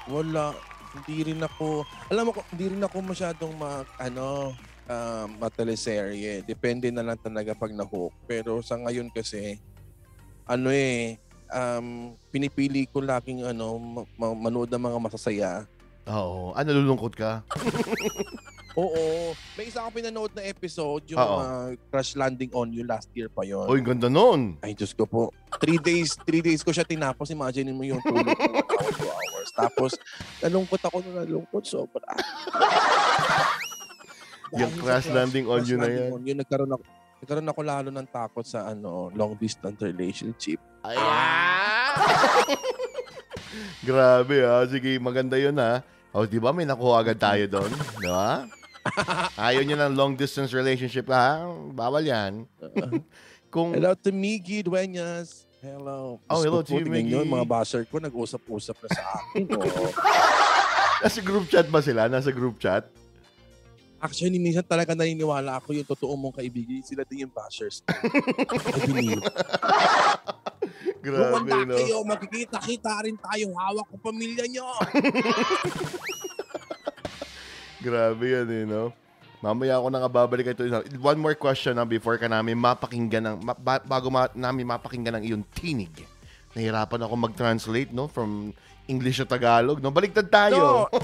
Wala. Hindi rin ako, alam mo, ko, hindi rin ako masyadong ma, ano, um, mateleserye. Depende na lang talaga pag na-hook. Pero sa ngayon kasi, ano eh, um, pinipili ko laging ano, ma- ma- manood ng mga masasaya. Oo. Ah, nalulungkot ka? [LAUGHS] Oo. May isa akong pinanood na episode, yung Oo. uh, Crash Landing on You last year pa yon. Uy, ganda nun. Ay, Diyos ko po. Three days, three days ko siya tinapos. Imagine mo yung tulog ko, one hour, two hours. Tapos, nalungkot ako na nalungkot. Sobra. [LAUGHS] Yung Dahil sa Crash Landing on Crash You na Landing yan. on You, nagkaroon ako, nagkaroon ako lalo ng takot sa ano long distance relationship. [LAUGHS] Grabe ah. Sige, maganda yun ah. O, di ba may nakuha agad tayo doon? Di ba? [LAUGHS] Ayaw nyo ng long distance relationship ha? Bawal yan. [LAUGHS] Kung, Hello to Miggy Dueñas. Hello. Oh, hello to you, Miggy. mga basher ko, nag-usap-usap na sa akin. oh. [LAUGHS] nasa group chat ba sila? Nasa group chat? Actually, minsan talaga naniniwala ako yung totoo mong kaibigan. Sila din yung bashers. I believe. Grabe, Lumanda no? kayo, magkikita-kita rin tayo. Hawak ko pamilya nyo. Grabe yan eh, no? Mamaya ako na babalik ito. One more question na before ka namin mapakinggan ng, ma- ba- bago ma- namin mapakinggan ng iyong tinig. Nahirapan ako mag-translate, no? From English to Tagalog, no? Baliktad tayo. No. [LAUGHS]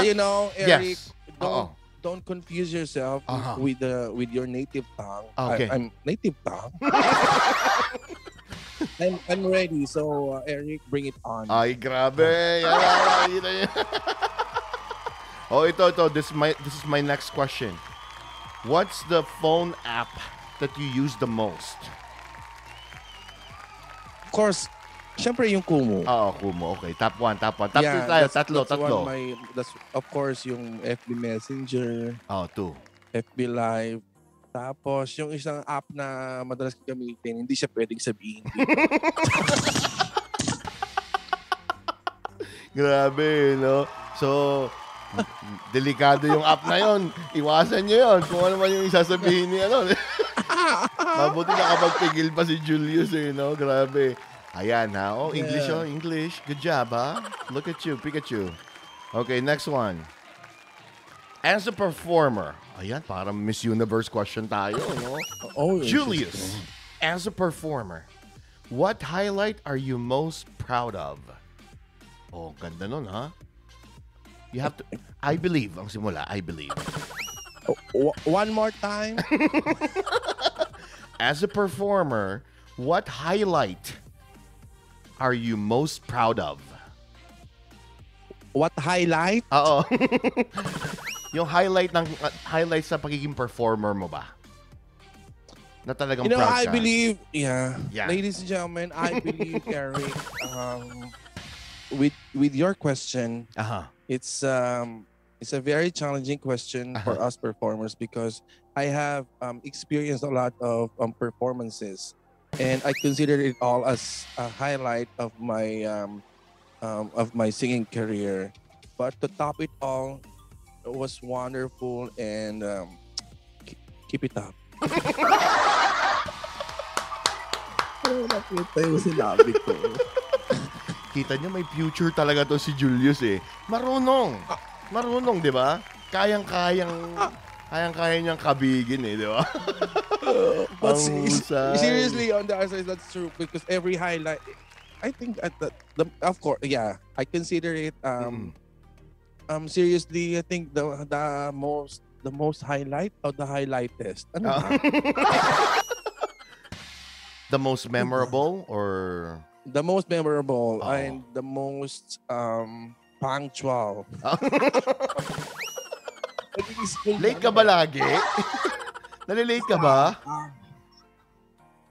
You know, Eric, yes. don't, don't confuse yourself Aha. with the with your native tongue. I- Okay. I'm native tongue. [LAUGHS] I'm, I'm ready. So, uh, Eric, bring it on. Ay, grabe. Yan, yan, yan. Oh, ito, ito. This is, my, this is my next question. What's the phone app that you use the most? Of course, syempre yung Kumu. Oo, Kumu. Okay, top 1, top 1. Top 2 tayo, that's- tatlo, that's one tatlo. of my, that's, of course, yung FB Messenger, Oh, 2. FB Live. Tapos, yung isang app na madalas gamitin, hindi siya pwedeng sabihin. [LAUGHS] Grabe, no? So, delikado yung app na yon. Iwasan nyo yon. Kung ano man yung isasabihin ni ano. [LAUGHS] Mabuti nakapagpigil pa si Julius eh, no? Grabe. Ayan ha. Oh, English Yeah. oh, English. Good job, ha? Look at you, Pikachu. Okay, next one. As a performer, ayan, parang Miss Universe question tayo, no? oh, Julius, as a performer, what highlight are you most proud of? Oh, ganda nun, ha? You have to, I believe, ang simula, I believe. One more time. [LAUGHS] As a performer, what highlight are you most proud of? What highlight? Oo. [LAUGHS] yung highlight ng uh, highlight sa pagiging performer mo ba? Na talagang You know, proud I ka. believe, yeah. Yeah. Ladies and gentlemen, I believe, [LAUGHS] Eric, um, with with your question, Aha. It's um it's a very challenging question for Uh-huh. us performers because I have um, experienced a lot of um, performances, and I consider it all as a highlight of my um, um, of my singing career. But to top it all, it was wonderful and um, keep, keep it up. Ano nakita yung sinabi ko? Kita nyo, may future talaga to si Julius eh. Marunong. Marunong, di ba? Kayang-kayang, kayang-kaya niyang kabigin eh, di ba? [LAUGHS] But seriously, on the other side, that's true because every highlight, I think at the, the of course, yeah, I consider it. Um, um, seriously, I think the the most the most highlight or the highlightest. Ano Ah. ba? [LAUGHS] The most memorable or... the most memorable Oo. and the most um punctual. [LAUGHS] Late ka ba lagi? [LAUGHS] Nalilate ka ba?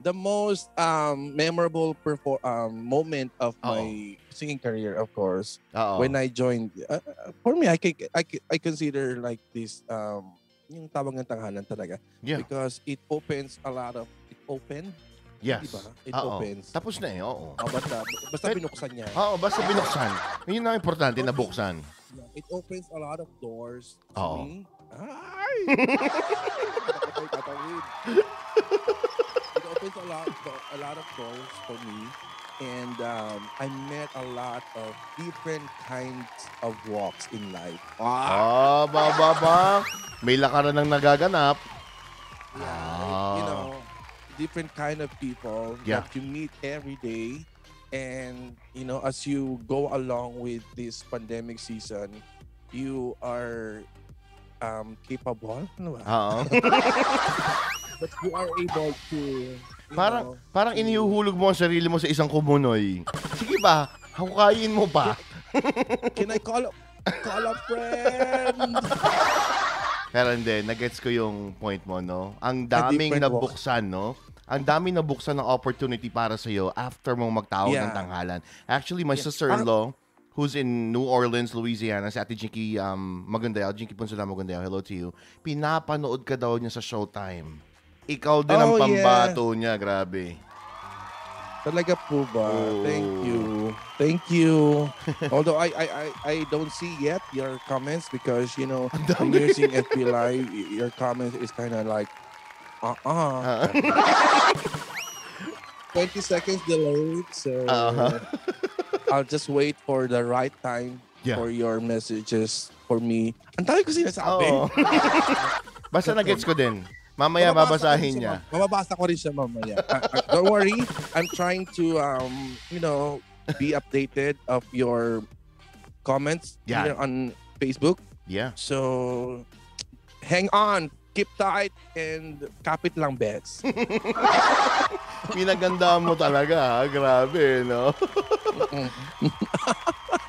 the most um memorable perfor- um moment of Oo. my singing career, of course. Oo. when I joined, uh, uh, for me, I, can, I, can- I consider like this, um, yung tawag ng tanghalan talaga. Yeah. Because it opens a lot of, it opened, Yes. diba? It Oo. opens. Tapos na eh, oo. Oh, basta, basta Pwede- binuksan niya. Oo, basta binuksan. Yun ang importante, nabuksan. It opens a lot of doors to Oo. me. Ay! Nakatay [LAUGHS] tatawid. it opens a lot, a lot of doors for me. And um, I met a lot of different kinds of walks in life. Ah, Ah! ba, ba, ba. May lakaran ng nagaganap. Yeah, you Ah. know, different kind of people Yeah. that you meet every day. And, you know, as you go along with this pandemic season, you are um, capable, ano ba? Oo. [LAUGHS] But you are able to, Parang, know, parang inihuhulog mo ang sarili mo sa isang kumunoy. Sige ba, hukayin mo pa. Can I call call a friend? [LAUGHS] Pero hindi, nagets ko yung point mo, no? Ang daming nabuksan, no? Ang daming nabuksan ng opportunity para sa iyo after mong magtawag ng Yeah. tanghalan. Actually, my Yeah. sister-in-law, who's in New Orleans, Louisiana, si Ate Jinky um, Magundayaw, Jinky Punsula Magundayaw, hello to you, pinapanood ka daw niya sa Showtime. Ikaw din ang Oh, yeah. pambato niya, grabe. Talaga po ba? Thank Oh. you. Thank you. [LAUGHS] Although I, I I I don't see yet your comments because you know dami. you're FB Live, your comments is kind of like, uh uh Ah. 20 seconds delayed. So Uh-huh. I'll just wait for the right time Yeah. for your messages for me. Ang dami ko sinasabi. Oo. Basta nagets ko din. Mamaya Mababasa ko babasahin siya, niya. mam- Mababasa ko rin siya mamaya. Uh, uh, don't worry. I'm trying to, um, you know, be updated of your comments Yeah. here on Facebook. Yeah. So, hang on. Keep tight and kapit lang, bets. [LAUGHS] Pinaganda mo talaga, ha? Grabe, no?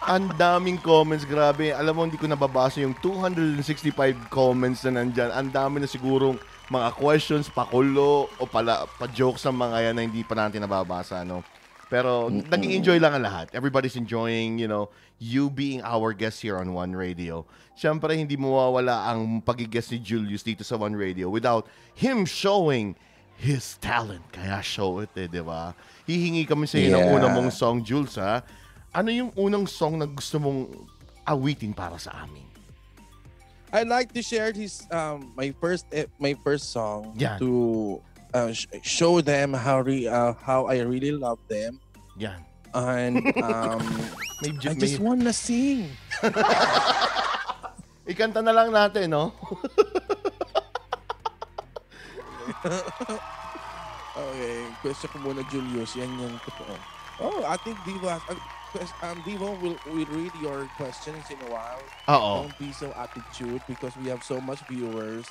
Ang daming comments, grabe. Alam mo, hindi ko nababasa yung 265 comments na nandyan. Ang dami na sigurong mga questions, pakulo, o pala, pa-jokes ng mga yan na hindi pa natin nababasa, no? Pero nag-enjoy lang ang lahat. Everybody's enjoying, you know, you being our guest here on One Radio. Siyempre, hindi mawawala ang pagigest ni Julius dito sa One Radio without him showing his talent. Kaya show it eh, di ba? Hihingi kami sa iyo ng Yeah. unang mong song, Jules, ha? Ano yung unang song na gusto mong awitin para sa amin? I'd like to share his um my first eh, my first song Yan. to uh, sh- show them how re- uh, how I really love them Yan. and um [LAUGHS] May, I may, just wanna sing. [LAUGHS] ikanta na lang natin, no? [LAUGHS] Okay, question ko muna Julius, yan yung totoo. Oh, I think Divo has, uh, quest- um, Divo will, will read your questions in a while. Oo. Don't be so attitude because we have so much viewers.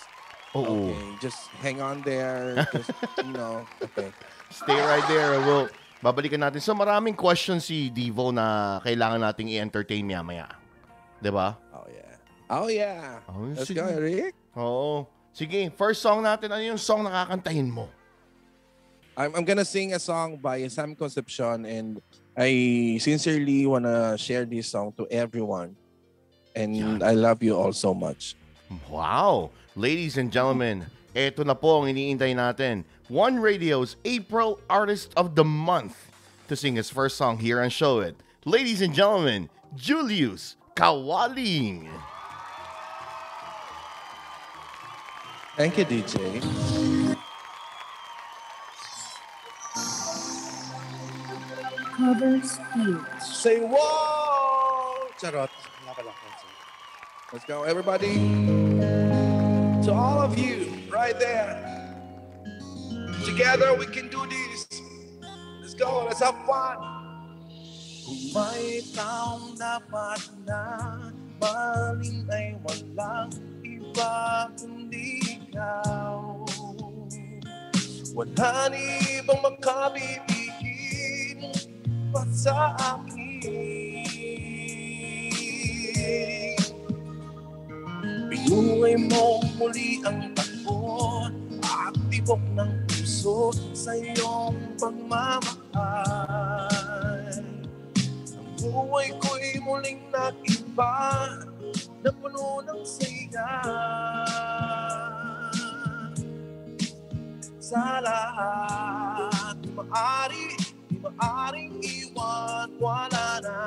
Oo. Okay, just hang on there. [LAUGHS] Just, you know, okay. Stay right there. We'll, babalikan natin. So maraming questions si Devo na kailangan nating i-entertain maya-maya. 'Di ba? Oh yeah. Oh yeah. Oh, Let's sige. go, Eric. Oo. Sige, first song natin. Ano yung song na kakantahin mo? I'm, I'm gonna sing a song by Sam Concepcion and I sincerely wanna share this song to everyone. And Yan. I love you all so much. Wow! Ladies and gentlemen, eto na po ang iniintay natin. One Radio's April Artist of the Month to sing his first song here on Show It. Ladies and gentlemen, Julius Kawaling. Thank you, DJ. Speech. Say whoa! Let's go, everybody. To all of you, right there. Together we can do this. Let's go. Let's have fun. Dapat na maling ay walang iba kundi ikaw. Wala ibang pa sa akin. Binuhay mo muli ang takbo at tibok ng puso sa iyong pagmamahal. Ang buhay ko'y muling nag-iba na puno ng saya. Sa lahat, di maaring iwan, wala na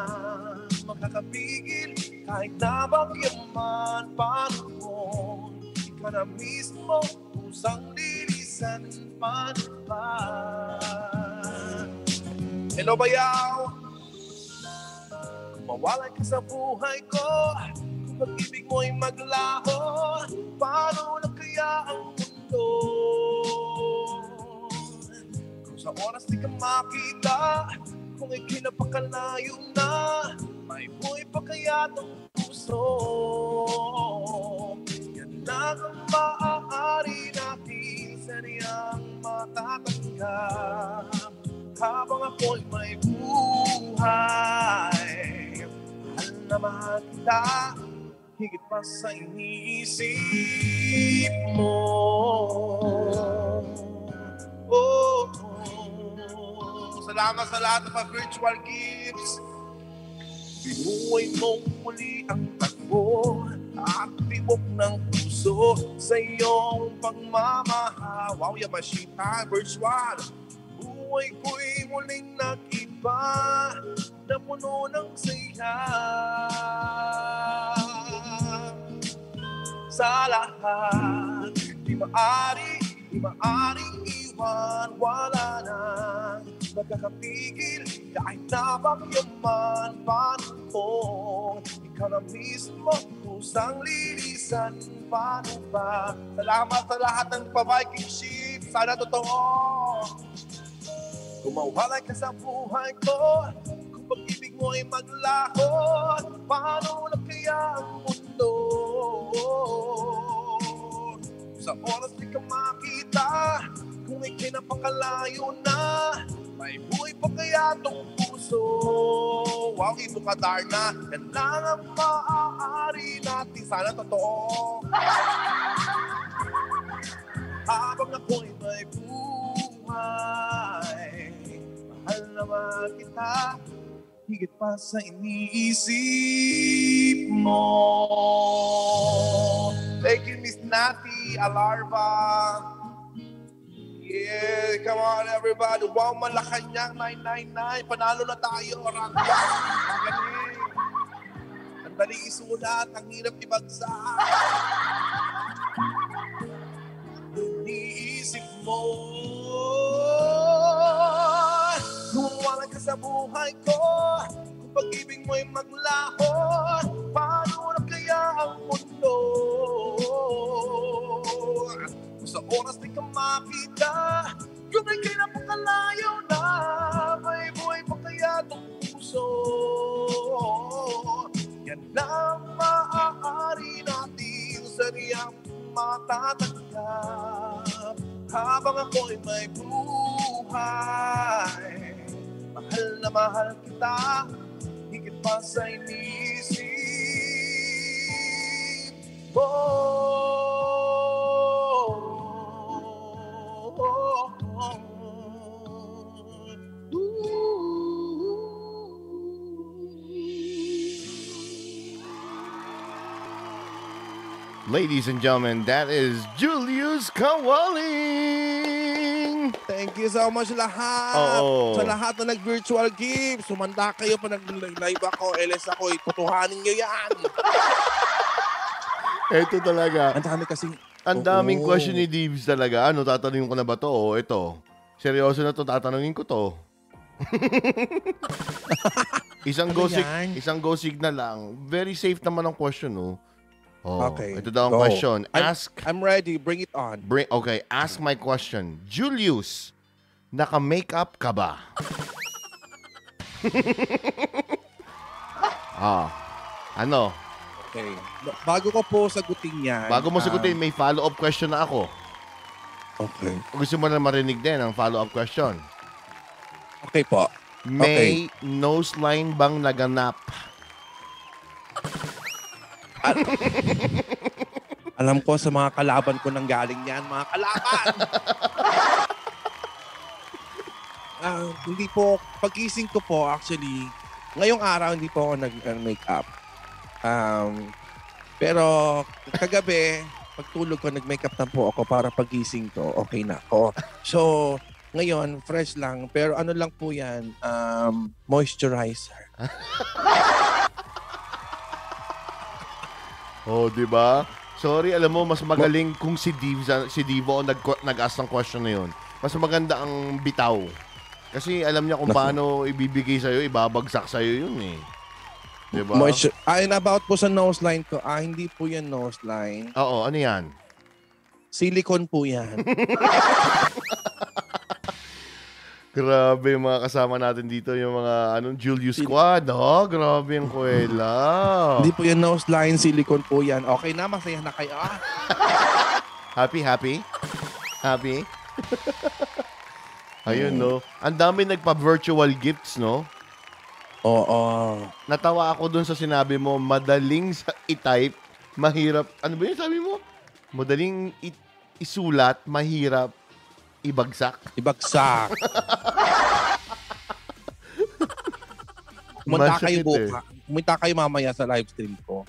makakapigil kahit na bagyaman panahon. Ikaw na mismo, pusang lilisan, paano ba? Hello, bayaw! Mawalay ka sa buhay ko, kung pag-ibig mo'y maglaho, paano na kaya ang mundo? Sa oras di ka makita, kung ika'y napakalayo na, may buhay pa kaya ng puso? Yan lang ang maaari natin sa niyang matatanggap habang ako'y may buhay. Mahal na kita, higit pa sa iniisip mo. Oh, oh. Salamat sa lahat ng mga virtual gifts. Binuhay mong muli ang takbo at tibok ng puso sa iyong pagmamahal. Wow, Yamashita, virtual. Buhay ko'y muling nag-iba na puno ng saya. Sa lahat, di maari, di maaring iwan, wala nang magkakapigil kahit na bagyaman panahon. Ikaw na mismo, kusang lilisan, paano ba? Salamat sa lahat ng pa-Viking ship, sana totoo. Kung mawalay ka sa buhay ko, kung pag-ibig mo ay maglaho, paano na kaya ang mundo? Sa oras di ka makita, kung ika'y napakalayo na, may buhay pa kaya tong puso? Wow, ito ka, Darna. Yan lang ang maaari natin. Sana totoo. [LAUGHS] Habang ako'y may buhay, mahal naman kita, higit pa sa iniisip mo. Thank you, Miss Nati Alarba. Yeah, come on everybody. Wow, Malacanang 999. Panalo na tayo. Rangga. Magaling. Ang dali isulat. Ang hirap ibagsak. Iniisip mo. Lumawalan ka sa buhay ko. Kung pag-ibig mo'y maglaho. Paano na kaya ang mundo? Sa oras di ka makita, yun ay kailan mo kalayo na. May buhay pa kaya itong puso. Yan lang maaari natin sa niyang matatanggap. Habang ako'y may buhay, mahal na mahal kita, higit pa sa inisip mo. Ladies and gentlemen, that is Julius Kawaling! Thank you so much lahat. Oo. Sa lahat na nag-virtual gift. Sumanda kayo pa nag-live ako. LS ako. Eh, Tutuhanin nyo yan. Ito talaga. Ang dami kasing... Ang daming Oo. question ni Divs talaga. Ano, tatanungin ko na ba to? O ito. Seryoso na to, tatanungin ko to. [LAUGHS] isang Ano go sig- yan? isang go signal lang. Very safe naman ang question, no? Oh, Okay, Ito daw ang go. question. I'm- Ask I'm ready. Bring it on. Bring, okay, ask my question. Julius, naka-makeup ka ba? [LAUGHS] ah, ano? Okay. Ba- Bago ko po sagutin yan. Bago mo sagutin, um, may follow-up question na ako. okay. Gusto mo na marinig din ang follow-up question. Okay po. May nose line bang naganap? [LAUGHS] Alam ko sa mga kalaban ko nang galing yan, mga kalaban! [LAUGHS] Ah, hindi po, pagising ko po actually, ngayong araw hindi po ako nag-makeup. Um, pero kagabi, pagtulog ko, nag-makeup na po ako para pagising ko, okay na ako. So, ngayon, fresh lang. Pero ano lang po yan, um, moisturizer. [LAUGHS] Oh, di ba? Sorry, alam mo, mas magaling kung si Div, si Divo ang nag, nag-ask ng question na yun. Mas maganda ang bitaw. Kasi alam niya kung paano ibibigay sa'yo, ibabagsak sa'yo yun eh. Di ba? Moisture. Ah, and about po sa nose line ko, ah, hindi po yan nose line. Oo, ano yan? Silicone po yan. [LAUGHS] Grabe yung mga kasama natin dito, yung mga anong Julius Squad, oh, grabe yung kuwela. [LAUGHS] Hindi po yan nose line, silicone po yan. Okay na, masaya na kayo. Ah, [LAUGHS] Happy, happy? Happy? Ayun, no? Ang dami nagpa-virtual gifts, no? Oo. Natawa ako dun sa sinabi mo, madaling sa i-type, mahirap. Ano ba yun sabi mo? Madaling i- isulat, mahirap ibagsak. Ibagsak. [LAUGHS] Pumunta kayo eh. buka. Pumunta kayo mamaya sa live stream ko.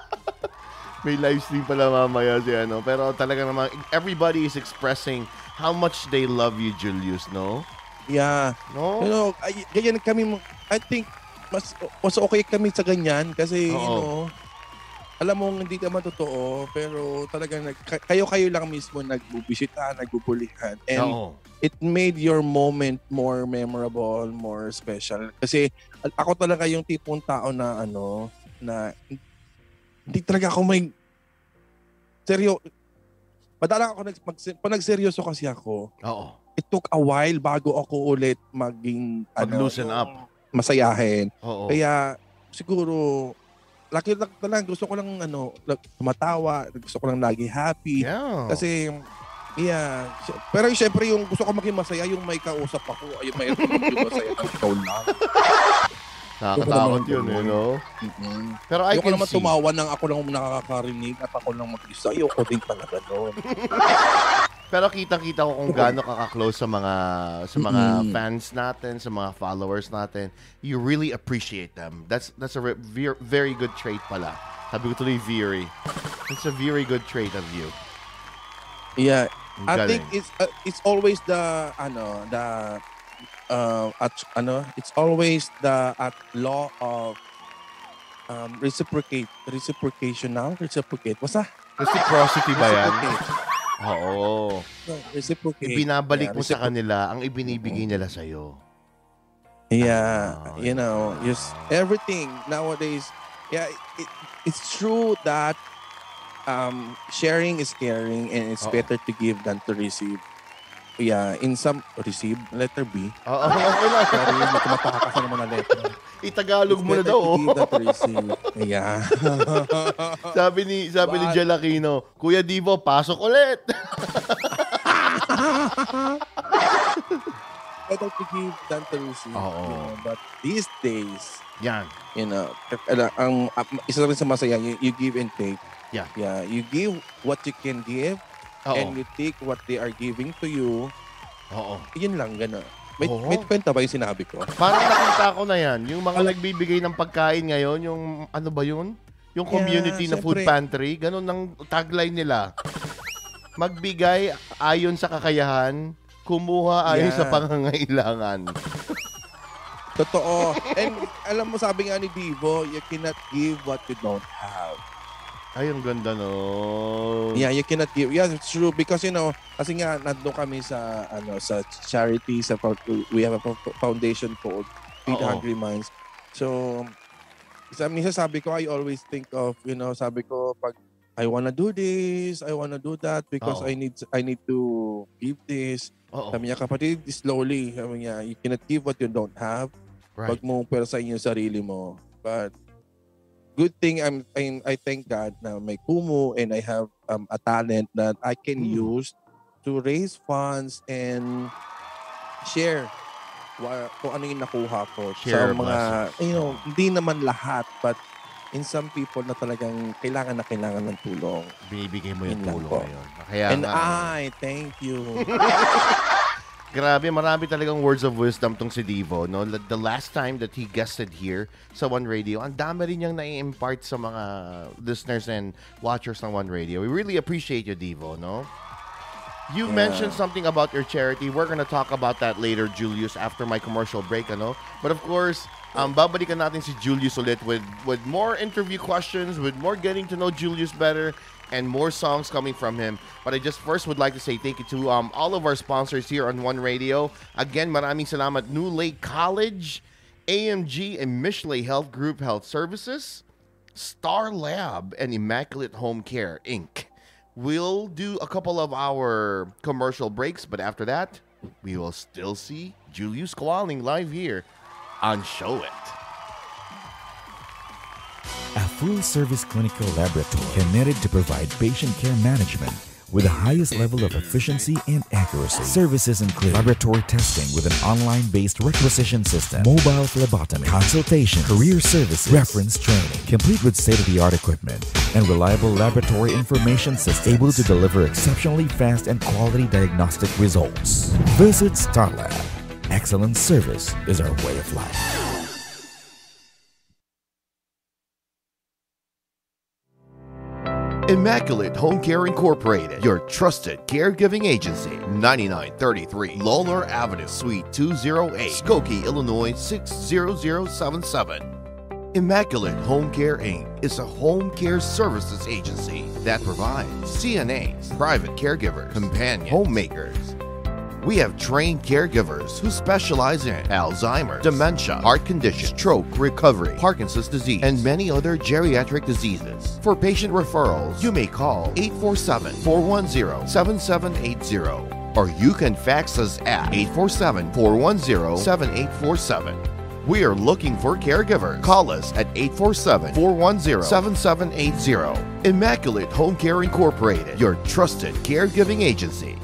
[LAUGHS] May live stream pala mamaya si ano. Pero talaga naman, everybody is expressing how much they love you, Julius, no? Yeah. No? Pero, ay, ganyan kami, I think, mas, mas okay kami sa ganyan kasi, you Oo. know, alam mo, hindi naman totoo, pero talagang nag, ka- kayo-kayo lang mismo nagbubisita, nagbubulihan. And Oo. it made your moment more memorable, more special. Kasi ako talaga yung tipong tao na ano, na hindi talaga ako may seryo. Madalang ako nag, mag, pag nagseryoso kasi ako, Oo. It took a while bago ako ulit maging ano, up. masayahin. Oo. Kaya siguro laki lang talaga gusto ko lang ano tumatawa, gusto ko lang lagi happy. yeah. Kasi Yeah. Pero syempre yung gusto ko maging masaya, yung may kausap ako. Ay, may [LAUGHS] yung masaya ikaw lang. Nakakatakot yun, eh, ganun. no? Mm-mm. Pero I Ayoko can naman see. tumawa nang ako lang nakakarinig at ako lang mag-isa. Ayoko din talaga doon. [LAUGHS] Pero kita-kita ko kung gaano ka ka-close sa mga sa mga Mm-mm. fans natin, sa mga followers natin. You really appreciate them. That's that's a re- ver- very good trait pala. Sabi ko tuloy, very. It's a very good trait of you. Yeah, Ang I galing. think it's uh, it's always the ano the uh, at ano it's always the at law of um, reciprocate reciprocation now reciprocate basta Reciprocity ba yan? Oo. [LAUGHS] No, reciprocate Ibinabalik Yeah, mo sa kanila ang ibinibigay nila sa'yo. yeah Ah, you know just everything nowadays yeah it, it's true that um sharing is caring and it's Oo. better to give than to receive yeah in some receive letter B Oo, okay lang. Sorry, ko matakasan naman na letter. Itagalog mo na Better daw. oh. give than to receive. Yeah. Sabi ni sabi ni But- Jalakino, Kuya Divo, pasok ulit. Better to give than to receive. Oo. You know, but these days, Yan. you know, ang ang isa rin sa masaya, you, you give and take. Yeah. Yeah. You give what you can give and Oo. you take what they are giving to you. Oo. Yun lang, gano'n. May, Oo. may kwenta ba yung sinabi ko? Parang nakita ko na yan. Yung mga nagbibigay ng pagkain ngayon, yung ano ba yun? Yung Yeah, community na food syempre. pantry, ganun ang tagline nila. Magbigay ayon sa kakayahan, kumuha ayon Yeah. sa pangangailangan. Totoo. and alam mo, sabi nga ni Divo, you cannot give what you don't have. Ay, ang ganda no. Yeah, you cannot give. Yeah, it's true because you know, kasi nga nandun kami sa ano sa charity sa we have a fo- foundation called Feed Oo. Hungry Minds. So sa minsan sabi ko I always think of, you know, sabi ko pag I wanna do this, I wanna do that because Oo. I need I need to give this. Oo. Sabi niya kapatid, slowly. Sabi niya, you cannot give what you don't have. Right. Pag mo sa yung sarili mo. But good thing I'm, I'm I thank God na may kumu and I have um, a talent that I can Mm. use to raise funds and share wa, kung ano yung nakuha ko Share sa mga you know hindi naman lahat but in some people na talagang kailangan na kailangan ng tulong Binibigay mo yung tulong ngayon. Kaya and nga. I thank you [LAUGHS] Grabe, marami talagang words of wisdom tong si Divo. No? The last time that he guested here sa One Radio, ang dami rin niyang nai-impart sa mga listeners and watchers ng One Radio. We really appreciate you, Divo, no? You Yeah. mentioned something about your charity. We're gonna talk about that later, Julius, after my commercial break, ano? But of course, um, babalikan natin si Julius ulit with, with more interview questions, with more getting to know Julius better, and more songs coming from him. But I just first would like to say thank you to um, all of our sponsors here on One Radio. Again, maraming salamat. New Lake College, AMG and Michelet Health Group Health Services, Star Lab, and Immaculate Home Care, Inc. We'll do a couple of our commercial breaks, but after that, we will still see Julius Squalling live here on Show It. A full service clinical laboratory committed to provide patient care management with the highest level of efficiency and accuracy. Services include laboratory testing with an online based requisition system, mobile phlebotomy, consultation, career services, reference training, complete with state of the art equipment, and reliable laboratory information system able to deliver exceptionally fast and quality diagnostic results. Visit StarLab. Excellent service is our way of life. Immaculate Home Care Incorporated, your trusted caregiving agency. 9933 Lawler Avenue, Suite 208, Skokie, Illinois 60077. Immaculate Home Care Inc. is a home care services agency that provides CNAs, private caregivers, companions, homemakers. We have trained caregivers who specialize in Alzheimer's, dementia, heart conditions, stroke recovery, Parkinson's disease, and many other geriatric diseases. For patient referrals, you may call 847 410 7780 or you can fax us at 847 410 7847. We are looking for caregivers. Call us at 847 410 7780. Immaculate Home Care Incorporated, your trusted caregiving agency.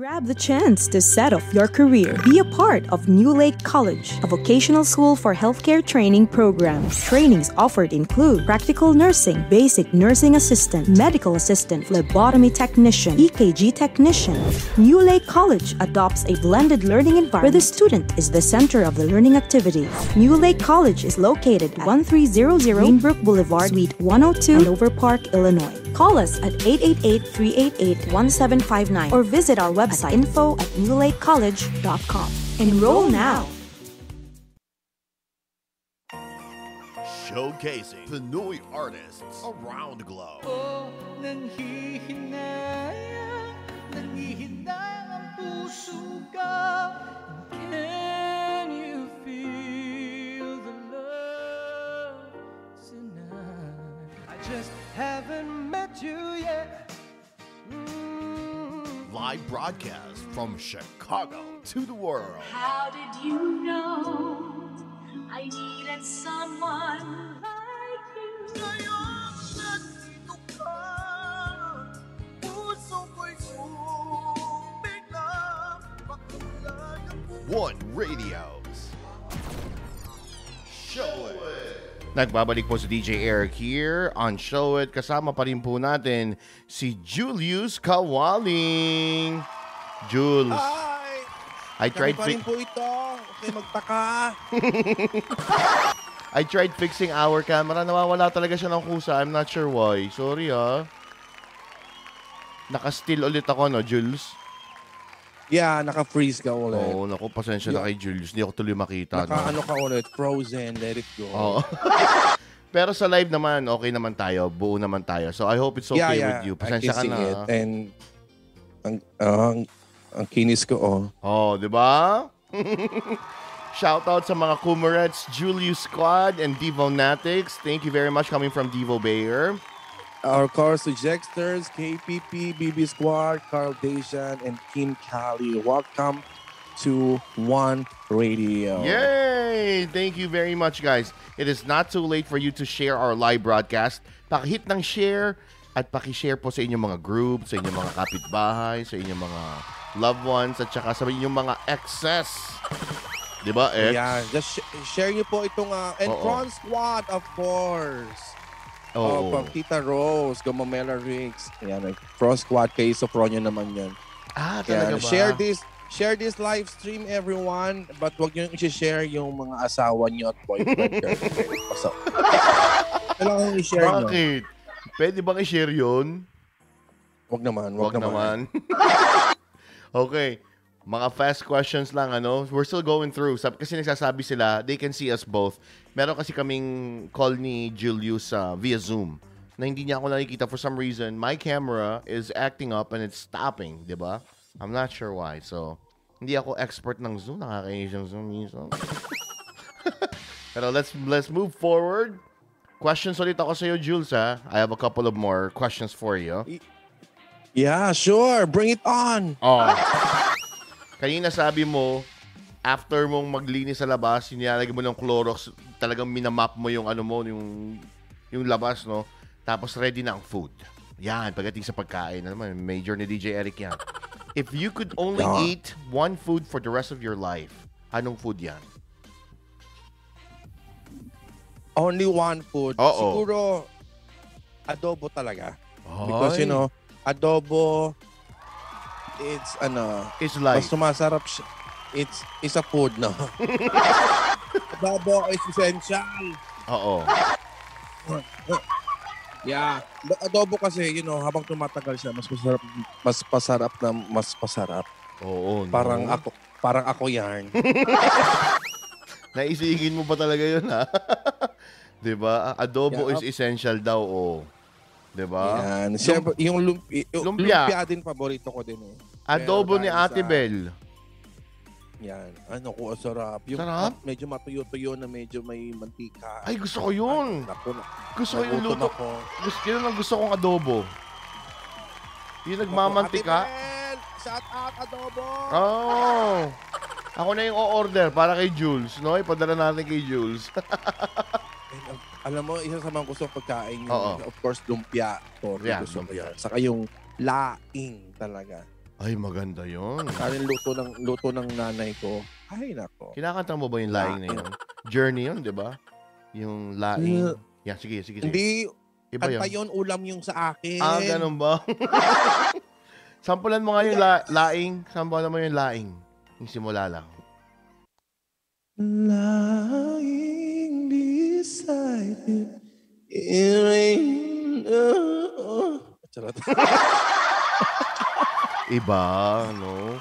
Grab the chance to set off your career. Be a part of New Lake College, a vocational school for healthcare training program. Trainings offered include practical nursing, basic nursing assistant, medical assistant, phlebotomy technician, EKG technician. New Lake College adopts a blended learning environment where the student is the center of the learning activities. New Lake College is located at 1300 Greenbrook Boulevard, Suite 102, Andover Park, Illinois. Call us at 888-388-1759 or visit our website info at newlakecollege.com. Enroll now. Showcasing Pinoy artists around the globe. Nanghihinayang, nanghihinayang ang puso ka. Can you feel the love tonight? I just haven't met you yet. Mm. Live broadcast from Chicago to the world. How did you know I needed someone like you? Ngayong nandito ka, puso ko'y bumigla. Bakulag ang One Radios. Show it. Nagbabalik po si DJ Eric here on Show It. Kasama pa rin po natin si Julius Kawaling. Jules, Hi! I tried Kami pa rin po ito. Kayo magtaka. [LAUGHS] I tried fixing our camera. Nawawala talaga siya ng kusa. I'm not sure why. Sorry ah. Naka-still ulit ako, no, Jules? Yeah, naka-freeze ka ulit. Oo, naku, pasensya na kay Julius. Hindi ako tuloy makita. no? Naka-ano ka ulit. Frozen. Let it go. Oo. [LAUGHS] Pero sa live naman, okay naman tayo. Buo naman tayo. So I hope it's okay yeah, yeah. with you. Pasensya ka see na. it. And ang, ang, ang kinis ko, oh. Oh, di ba? [LAUGHS] Shoutout sa mga Kumarets, Julius Squad, and Devo Natics. Thank you very much coming from Devo Bayer. Our cars to Jexters, KPP, BB Squad, Carl Dacian, and Kim Cali. Welcome to One Radio. Yay! Thank you very much, guys. It is not too late for you to share our live broadcast. Pakihit ng share at pakishare po sa inyong mga group, sa inyong mga kapitbahay, sa inyong mga loved ones, at saka sa inyong mga exes. Di ba, ex? Yeah, just sh- share niyo po itong uh, and Oo. Prawn Squad, of course. Oh, Oo. from Tita Rose, Gomamela Riggs. Ayan, may Prawn Squad kayo, so pro nyo naman yan. ah, talaga Ayan, ba? share this share this live stream everyone but wag niyo i-share yung mga asawa niyo at boyfriend [LAUGHS] girlfriend. Basta. [LAUGHS] Kailangan i-share niyo. Bakit? Pwede bang i-share yun? Wag naman, wag, Wag naman. [LAUGHS] okay. Mga fast questions lang, ano? We're still going through. Sab kasi nagsasabi sila, they can see us both. Meron kasi kaming call ni Julius uh, via Zoom na hindi niya ako nakikita for some reason. My camera is acting up and it's stopping, di ba? I'm not sure why. So, hindi ako expert ng Zoom. Nakakainis yung Zoom minsan. [LAUGHS] Pero let's let's move forward. Questions ulit ako sa'yo, Jules, ha? I have a couple of more questions for you. Yeah, sure. Bring it on. Oh. Kanina sabi mo, after mong maglinis sa labas, nilalagay mo ng Clorox, talagang minamap mo yung ano mo, yung, yung labas, no? Tapos ready na ang food. Yan, pagdating sa pagkain. Ano naman, major ni DJ Eric yan. If you could only Yeah. eat one food for the rest of your life, anong food yan? Only one food. Oo. Siguro, adobo talaga. Because, you know, adobo, it's, ano, it's mas like, sumasarap siya. It's, it's a food, no? [LAUGHS] adobo is essential. oo. Yeah. Adobo kasi, you know, habang tumatagal siya, mas masarap, mas pasarap na mas pasarap. Oo, no? Parang ako, parang ako yan. [LAUGHS] Naisingin mo pa talaga yun, ha? [LAUGHS] 'Di ba? Adobo Yeah. is essential daw, oh. 'Di ba? Yan. Siyempre, yung lumpi, yung Lumpia. lumpia. din paborito ko din eh. Adobo ni Ate sa- Bel. Yan. Ano ko, sarap. Yung Sarap? at medyo matuyo-tuyo na medyo may mantika. Ay, gusto ko yun. Naku, na, Gusto ko yung luto. ako. Gusto, yun ang gusto kong adobo. Yung nagmamantika. Ate Bel, shout out adobo! Oh. Ako na yung o-order para kay Jules, no? Ipadala natin kay Jules. [LAUGHS] Uh, alam mo, isa sa mga gusto pagkain yung, Oo. of course, lumpia. Torre, Yeah, gusto lumpia. Saka yung laing talaga. Ay, maganda yon. Yung luto ng, luto ng nanay ko. Ay, nako. Kinakanta mo ba yung laing na yun? Journey yun, di ba? Yung laing. Yan, sige, sige, sige. Hindi, Iba kanta yun. yun, ulam yung sa akin. Ah, ganun ba? [LAUGHS] Sampulan mo nga yung la- laing. Sampulan mo yung laing. Yung simula lang. Lying beside you in rain. Charot. [LAUGHS] Iba, no?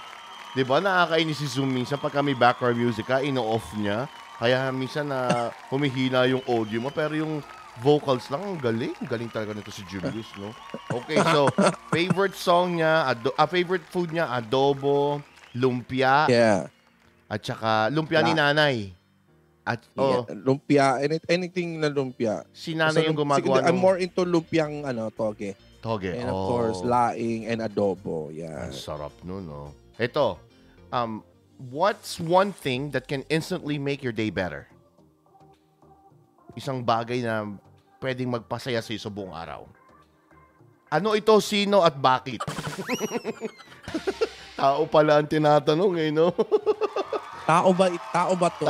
Di ba nakakainis si Zoom minsan pag kami background music ka, ino-off niya. Kaya minsan na [LAUGHS] humihina yung audio mo. Pero yung vocals lang, ang galing. Galing talaga nito si Julius, no? Okay, so, [LAUGHS] favorite song niya, ado- ah, favorite food niya, adobo, lumpia, yeah. at saka lumpia ni nanay. At, oh, yeah. Lumpia, any- anything na lumpia. si nanay yung gumagawa I'm ng more into lumpiang ano, toge. Toge. And of Oh. course, laing and adobo. Ang Yeah. sarap nun, no? Ito, um, what's one thing that can instantly make your day better? Isang bagay na pwedeng magpasaya sa'yo sa buong araw. Ano ito, sino at bakit? [LAUGHS] Tao pala ang tinatanong eh, no? Tao ba, tao ba to?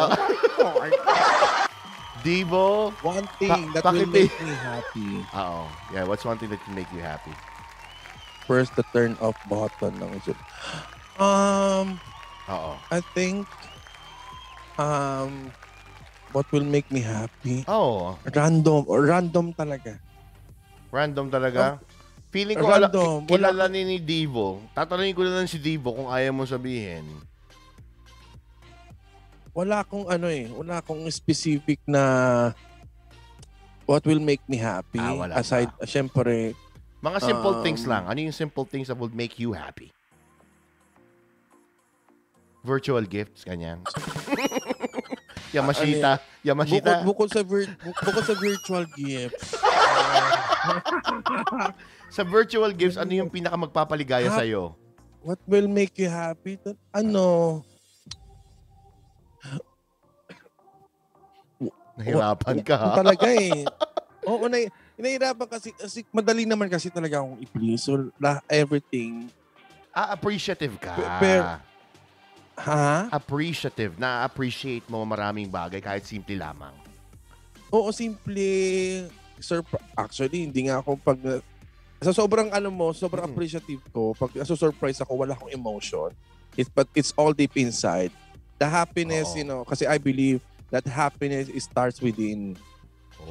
Divo? One thing Pa- that will make me happy. Oo. Yeah, what's one thing that can make you happy? First, the turn off button ng isip. Um, Oo. I think, um, what will make me happy? Oh, Random, or random talaga. random talaga. Feeling ko, ala, Random. Wala kilala ni, ni Divo. Tatanungin ko na lang si Divo kung ayaw mo sabihin. Wala akong ano eh, wala akong specific na what will make me happy. Ah, wala Aside, syempre, Mga simple Um, things lang. Ano yung simple things that would make you happy? Virtual gifts, ganyan. [LAUGHS] Yamashita. bukod, Yamashita. bukod sa vir- bu- bukod sa virtual gifts. [LAUGHS] Sa virtual gifts, ano yung pinaka magpapaligaya Ha- sa'yo? what will make you happy? Ano? Nahirapan ka, ha? Talaga eh. Oo, na, nahihirapan kasi, kasi madali naman kasi talaga akong i-please. So, la, everything. Ah, appreciative ka. Pe- per- Ha? appreciative. Na-appreciate mo maraming bagay kahit simple lamang. Oo, simple. Surp- Actually, hindi nga ako pag... Sa sobrang ano mo, sobrang Mm. appreciative ko, pag surprise ako, wala akong emotion. It, but it's all deep inside. The happiness, Oo. you know, kasi I believe that happiness starts within.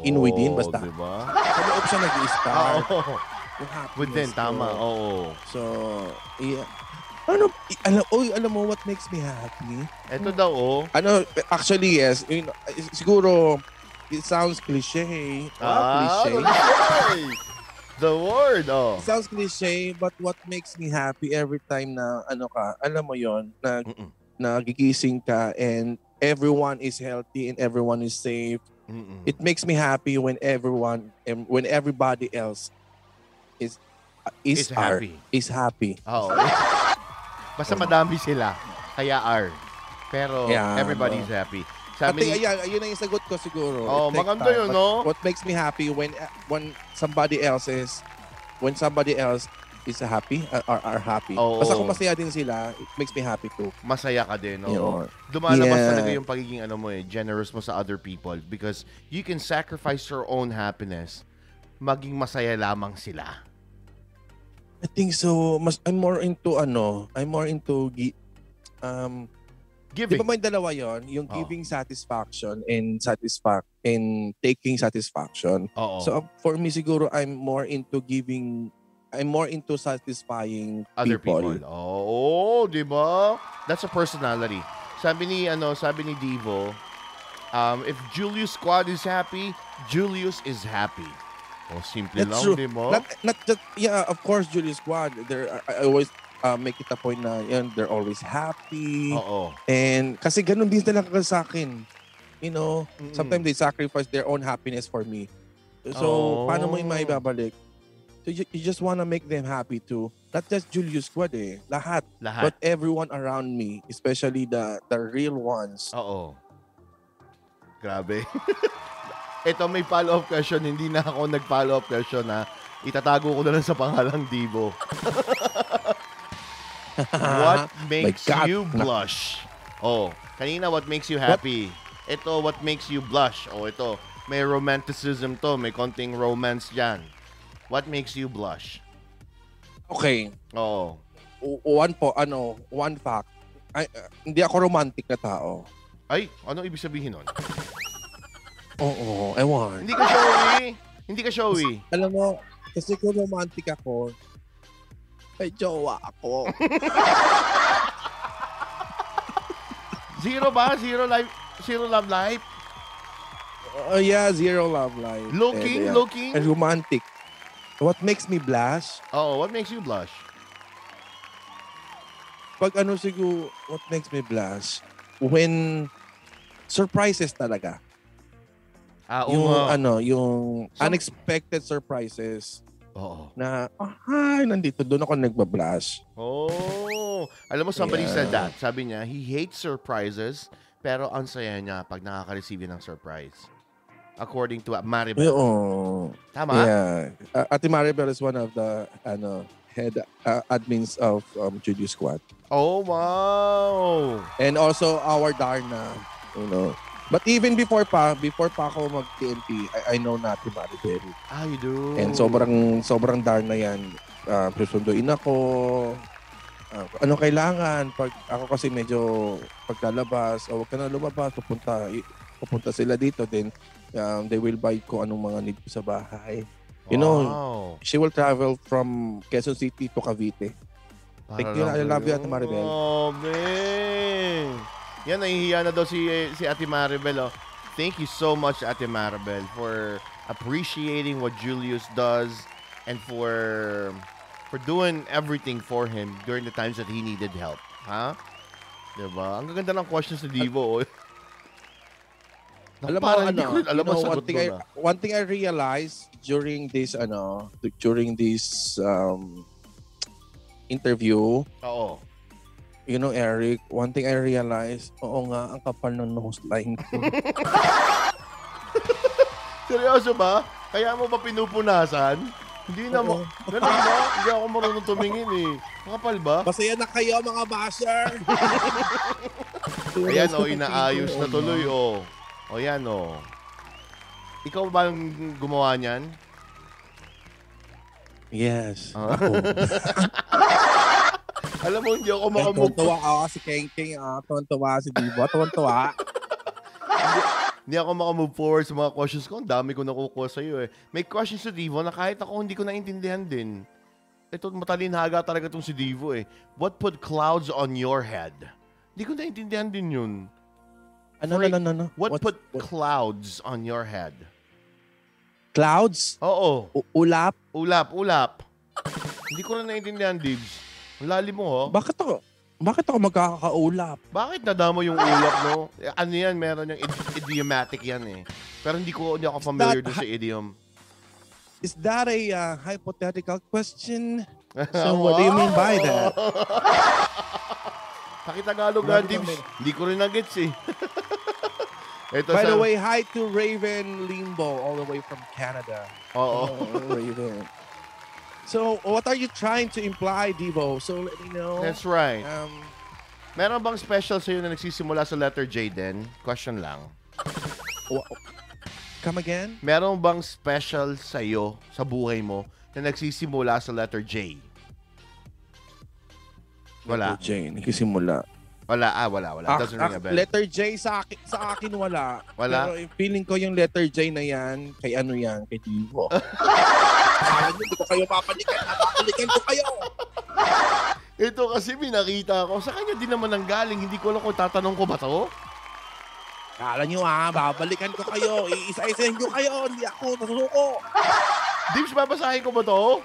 In within, basta. Oh, Diba? Sa loob siya nag-start. [LAUGHS] Yung happiness Within, tama. Oo. So, yeah. Ano, alam, oy, alam mo what makes me happy? Ito daw, oh. Ano, actually, yes. Yun, siguro, it sounds cliche. Ah, cliche. cliche. The word, oh. It sounds cliche, but what makes me happy every time na, ano ka, alam mo yon na Mm-mm. nagigising ka and everyone is healthy and everyone is safe. Mm-mm. It makes me happy when everyone, and when everybody else is, uh, is, Is are- happy. is happy. Oo. [LAUGHS] Basta madami sila. Kaya R. Pero Yeah, everybody's no. happy. At Sabi ni, ayan, ayun ang sagot ko siguro. Oh, maganda yun, no? What makes me happy when when somebody else is when somebody else is happy uh, are, are happy. Oo. Basta kung masaya din sila, it makes me happy too. masaya ka din. No? Yun. Dumalabas Yeah. talaga yung pagiging ano mo eh, generous mo sa other people because you can sacrifice your own happiness maging masaya lamang sila. I think so. Mas I'm more into ano, I'm more into gi- um Di Giving. ba may dalawa yon Yung Oo. giving satisfaction and satisfact and taking satisfaction. Oo. So for me siguro I'm more into giving I'm more into satisfying other people. people. Oo, di ba? That's a personality. Sabi ni ano, sabi ni Divo, um, if Julius Squad is happy, Julius is happy. O simple That's lang, true. di ba? Not, not just, yeah, of course, Julius Squad. There, I I always uh, make it a point na yan, they're always happy. Oo. And kasi ganun din talaga sa akin. You know, Mm-mm. sometimes they sacrifice their own happiness for me. So, Oh. paano mo yung maibabalik? So you, you just wanna make them happy too. Not just Julius Squad eh. Lahat. Lahat. But everyone around me, especially the the real ones. Oo. Grabe. [LAUGHS] Ito may follow-up question. Hindi na ako nag-follow-up question na itatago ko na lang sa pangalang Divo. [LAUGHS] what makes God. you blush? Oh, kanina what makes you happy? Ito what makes you blush? Oh, ito may romanticism to, may konting romance diyan. What makes you blush? Okay. Oh. O- One po, ano, one fact. Ay, uh, hindi ako romantic na tao. Ay, ano ibig sabihin nun? Oo, ewan. Hindi ka showy. Hindi ka showy. Alam mo, kasi kung romantic ako, may jowa ako. [LAUGHS] Zero ba? Zero life? Zero love life? Oh yeah, zero love life. Looking, And, yeah, looking. And romantic. What makes me blush? Oh, what makes you blush? Pag ano siguro, what makes me blush? When surprises talaga. Ah, oo yung nga. ano, yung Some- unexpected surprises Oo. na, ay, nandito, doon ako nagbablush. Oh. Alam mo, somebody Yeah. said that. Sabi niya, he hates surprises, pero ang saya niya pag nakaka-receive ng surprise. According to Maribel. Oo. Tama? Yeah. Uh, Ate Maribel is one of the ano head uh, admins of um, Juju Squad. Oh, wow. And also our Darna, you know. But even before pa, before pa ako mag-TNT, I, I know na Ate Maribel. Ah, you do. And sobrang sobrang Darna yan. Uh, susunduin ako. Uh, ano kailangan? Pag ako kasi medyo paglalabas, o wag ka na lumabas, pupunta, pupunta sila dito, then um, they will buy ko anong mga need ko sa bahay. You know, Wow. she will travel from Quezon City to Cavite. Thank you. I love you, Ate Maribel. Oh, man. Yan, nahihiya na daw si, si Ate Maribel. Oh. Thank you so much, Ate Maribel, for appreciating what Julius does and for for doing everything for him during the times that he needed help. Ha? Diba? Ang gaganda ng questions ni Divo. Oh. Alam mo, ano, alam sagot one thing, I, ah. one thing I realized during this, ano, during this um, interview, Oo. you know, Eric, one thing I realized, oo nga, ang kapal ng nose line ko. [LAUGHS] Seryoso ba? Kaya mo ba pinupunasan? Hindi na mo. Ganun ba? Hindi ako marunong tumingin eh. Makapal ba? Masaya na kayo, mga basher! [LAUGHS] Ayan o, inaayos na tuloy o. O yan o. Ikaw ba ang gumawa niyan? Yes. Ah. Ako. [LAUGHS] Alam mo, hindi ako Ay, makamove. Tuwan-tuwa ako si Keng Keng. Ah, tuwan-tuwa si Divo. Tuwan-tuwa. Hindi ako makamove forward sa mga questions ko. Ang dami ko nakukuha sa iyo eh. May questions si Divo na kahit ako hindi ko naintindihan din. Ito, matalinhaga talaga itong si Divo eh. What put clouds on your head? Hindi ko naintindihan din yun. Ano, For- ano, ano, ano? What, What- put what- clouds on your head? Clouds? Oo. U- ulap? Ulap, ulap. Hindi ko na naintindihan, Dibs. Ang lalim mo, oh. Bakit ako? Bakit ako magkakaulap? Bakit nadamo yung ulap, no? Ano yan, meron yung id- idiomatic yan eh. Pero hindi ko hindi ako familiar dun sa idiom. Is that a uh, hypothetical question? [LAUGHS] So what do you mean by that? [LAUGHS] Pakitagalog nga, Dibs. Hindi ko rin nagets eh. [LAUGHS] Ito By sa... the way, hi to Raven Limbo all the way from Canada. Oo. Oh, Raven. So, what are you trying to imply, Devo? So, let me know. That's right. Um, Meron bang special sa'yo na nagsisimula sa letter J din? Question lang. come again? Meron bang special sa'yo sa buhay mo na nagsisimula sa letter J? Wala. Letter J, nagsisimula. Wala, ah, wala, wala. Ah, Doesn't ring a bell. letter J sa akin, sa akin wala. Wala? Pero yung feeling ko yung letter J na yan, kay ano yan, kay Devo. Akala [LAUGHS] niyo, hindi ko kayo papalikan. Papalikan ko kayo. Ito kasi binakita ko. Sa kanya din naman ang galing. Hindi ko alam kung tatanong ko ba to. Akala niyo ah, babalikan ko kayo. Iisa-isahin ko kayo. Hindi ako, nasusuko. Dibs, babasahin ko ba to?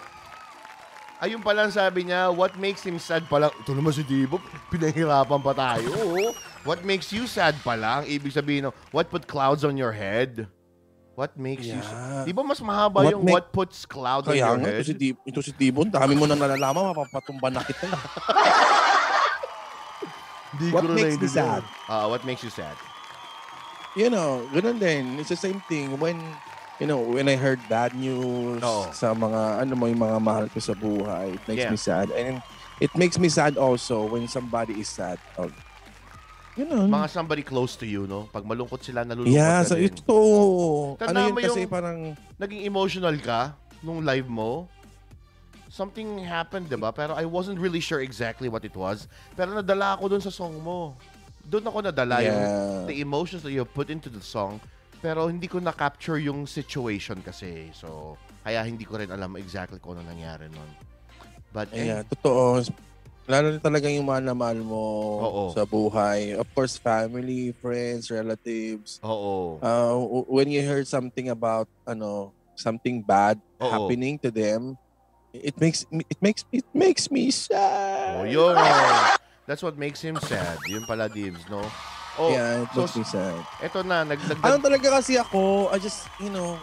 Ayun pala sabi niya, what makes him sad pala? Ito naman si Dibo, pinahirapan pa tayo. What makes you sad pala? Ang ibig sabihin, no, what put clouds on your head? What makes you Yeah. sad? Di ba mas mahaba What yung make- what puts cloud on Kaya your nga, head? ito si, Di- ito si Tibon, dami mo nang nalalaman, mapapatumba na kita. Di What na makes naiintindihan. sad? Ah, what makes you sad? you know, ganun din. It's the same thing when, you know, when I heard bad news Oo. sa mga, ano mo, yung mga mahal ko sa buhay, it makes Yeah. me sad. And it makes me sad also when somebody is sad. Oh, you know. Mga somebody close to you, no? Pag malungkot sila, nalulungkot yeah, ka so din. ito, Tandaan ano yun mo kasi yung- parang, Naging emotional ka nung live mo. Something happened, di ba? Pero I wasn't really sure exactly what it was. Pero nadala ako dun sa song mo. Doon ako nadala yung yeah. the emotions that you put into the song. Pero hindi ko na-capture yung situation kasi. So, kaya hindi ko rin alam exactly kung ano nangyari nun. But, eh, Yeah, totoo. Lalo na talaga yung mahal na mahal mo Oo. sa buhay. Of course, family, friends, relatives. oo. Uh, when you heard something about ano something bad Oo. happening to them, it makes it makes it makes me sad. Oh, yun. That's what makes him sad. Yun pala, Dibs, no? Oh, yeah, it so, makes me sad. eto na, nag, nag, Ano talaga kasi ako, I just, you know,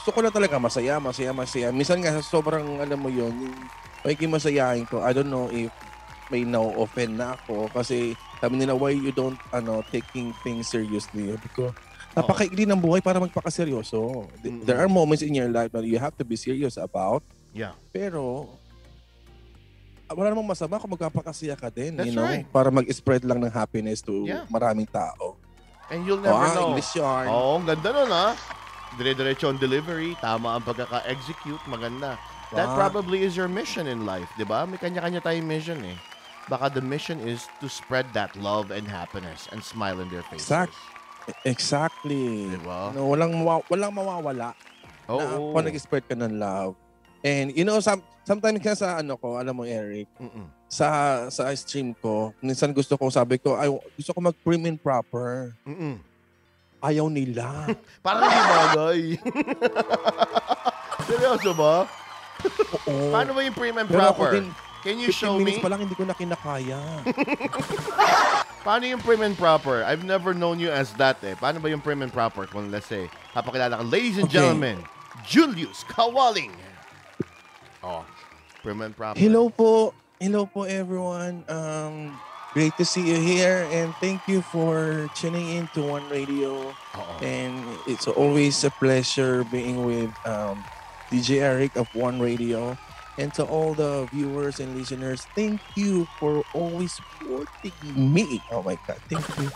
gusto ko na talaga masaya, masaya, masaya. Minsan nga sobrang, alam mo yun, yung magiging masayahin ko, I don't know if may na-offend na ako kasi sabi nila, why you don't, ano, taking things seriously? Because napakaigli ng buhay para magpakaseryoso. Mm-mm. There are moments in your life that you have to be serious about, yeah. pero wala namang masama kung magpapakasaya ka din, That's you know, right. para mag-spread lang ng happiness to Yeah. maraming tao. And you'll Oh, never ah, know. English yarn. Oo, ang ganda nun, ha? Dire-diretso ang delivery, tama ang pagkaka-execute, maganda. That Wow. probably is your mission in life, di ba? May kanya-kanya tayong mission eh. Baka the mission is to spread that love and happiness and smile in their faces. Exact. Exactly. Diba? No, walang walang mawawala na Oo. kung nag-spread ka ng love. And you know, some, sometimes ka sa ano ko, alam mo Eric, Mm-mm. sa sa stream ko, minsan gusto ko, sabi ko, ay, gusto ko mag-prim in proper. Mm-mm. Ayaw nila. [LAUGHS] Parang hindi bagay. [LAUGHS] Seryoso ba? Oo. Paano ba yung prim and Pero ako proper? din, Can you 15 show minutes me? pa lang hindi ko na kinakaya. [LAUGHS] Paano yung prim and proper? I've never known you as that eh. Paano ba yung prim and proper? Kung let's say, papakilala ka, ladies and Okay. gentlemen, Julius Kawaling. Oh, prim and proper. Hello po. Hello po everyone. Um, great to see you here and thank you for tuning in to One Radio. Oo. And it's always a pleasure being with um, DJ Eric of One Radio. And to all the viewers and listeners, thank you for always supporting me. Oh my God, thank you.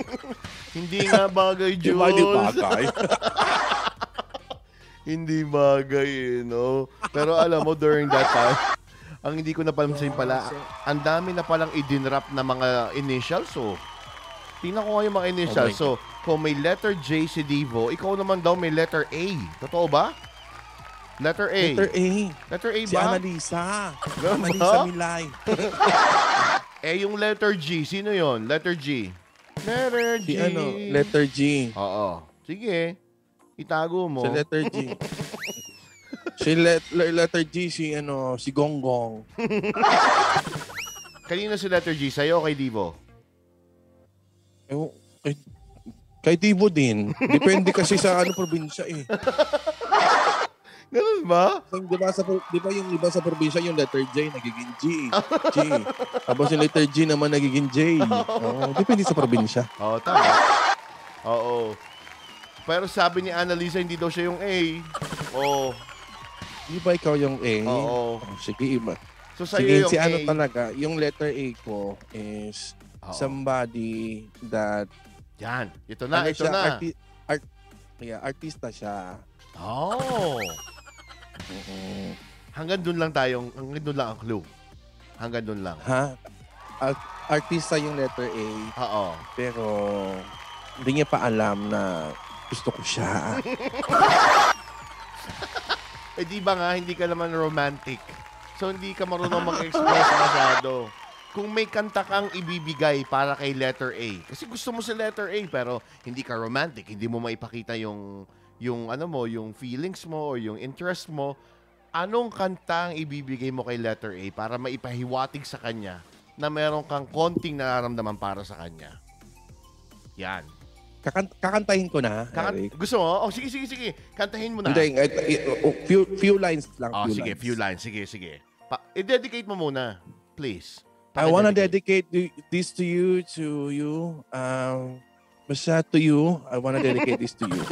[LAUGHS] Hindi nga bagay, [LAUGHS] Jules. ba, di ba, guys? [LAUGHS] hindi bagay eh, no? Pero alam mo, during that time, [LAUGHS] ang hindi ko napansin pala, ang dami na palang idinrap na mga initials, so, tingnan ko nga yung mga initials. Oh so, kung may letter J si Divo, ikaw naman daw may letter A. Totoo ba? Letter A. Letter A. Letter A Si ba? Annalisa. Ganun? Annalisa Milay. [LAUGHS] Eh, yung letter G, sino yon? Letter G. Letter G. Si ano, letter G. Oo. Sige. Itago mo. Si letter G. [LAUGHS] si let- le- letter G, si ano, si Gonggong. [LAUGHS] Kanino si letter G? Sa'yo o kay Divo? Ewan, kay, kay Tibo din. Depende kasi sa ano probinsya eh. [LAUGHS] Ganun ba? So, di ba sa di ba yung iba sa probinsya yung letter J nagiging G. G. Tapos yung letter G naman nagiging J. Oo, depende sa probinsya. Oo, tama. Oo. Pero sabi ni Annalisa, hindi daw siya yung A. Oo. Di ba ikaw yung A? Oo. Oh, sige, iba. So, sa'yo Sige, yung si A. ano talaga, yung letter A ko is Oo. somebody that Yan. Ito na, ano ito siya, na. arti- art- yeah, artista siya. Oh. Oo. Hanggang dun lang tayong, hanggang dun lang ang clue. Hanggang dun lang. Ha? Art- artista yung letter A, Oo. pero hindi niya pa alam na gusto ko siya. [LAUGHS] Eh di ba nga, hindi ka naman romantic. So hindi ka marunong mag-express masyado. Kung may kanta kang ibibigay para kay letter A, kasi gusto mo sa letter A pero hindi ka romantic, hindi mo maipakita yung yung ano mo, yung feelings mo or yung interest mo, anong kanta ang ibibigay mo kay letter A para maipahiwatig sa kanya na meron kang konting nararamdaman para sa kanya? Yan. Kakan- kakantahin ko na, Kakan- Eric. gusto mo? Oh, sige, sige, sige. Kantahin mo na. Hindi, eh, eh, oh, few, few lines lang. Oh, few sige, lines. few lines. Sige, sige. Pa- i-dedicate mo muna, please. I wanna dedicate th- this to you, to you. Um, basta to you. I wanna dedicate this to you.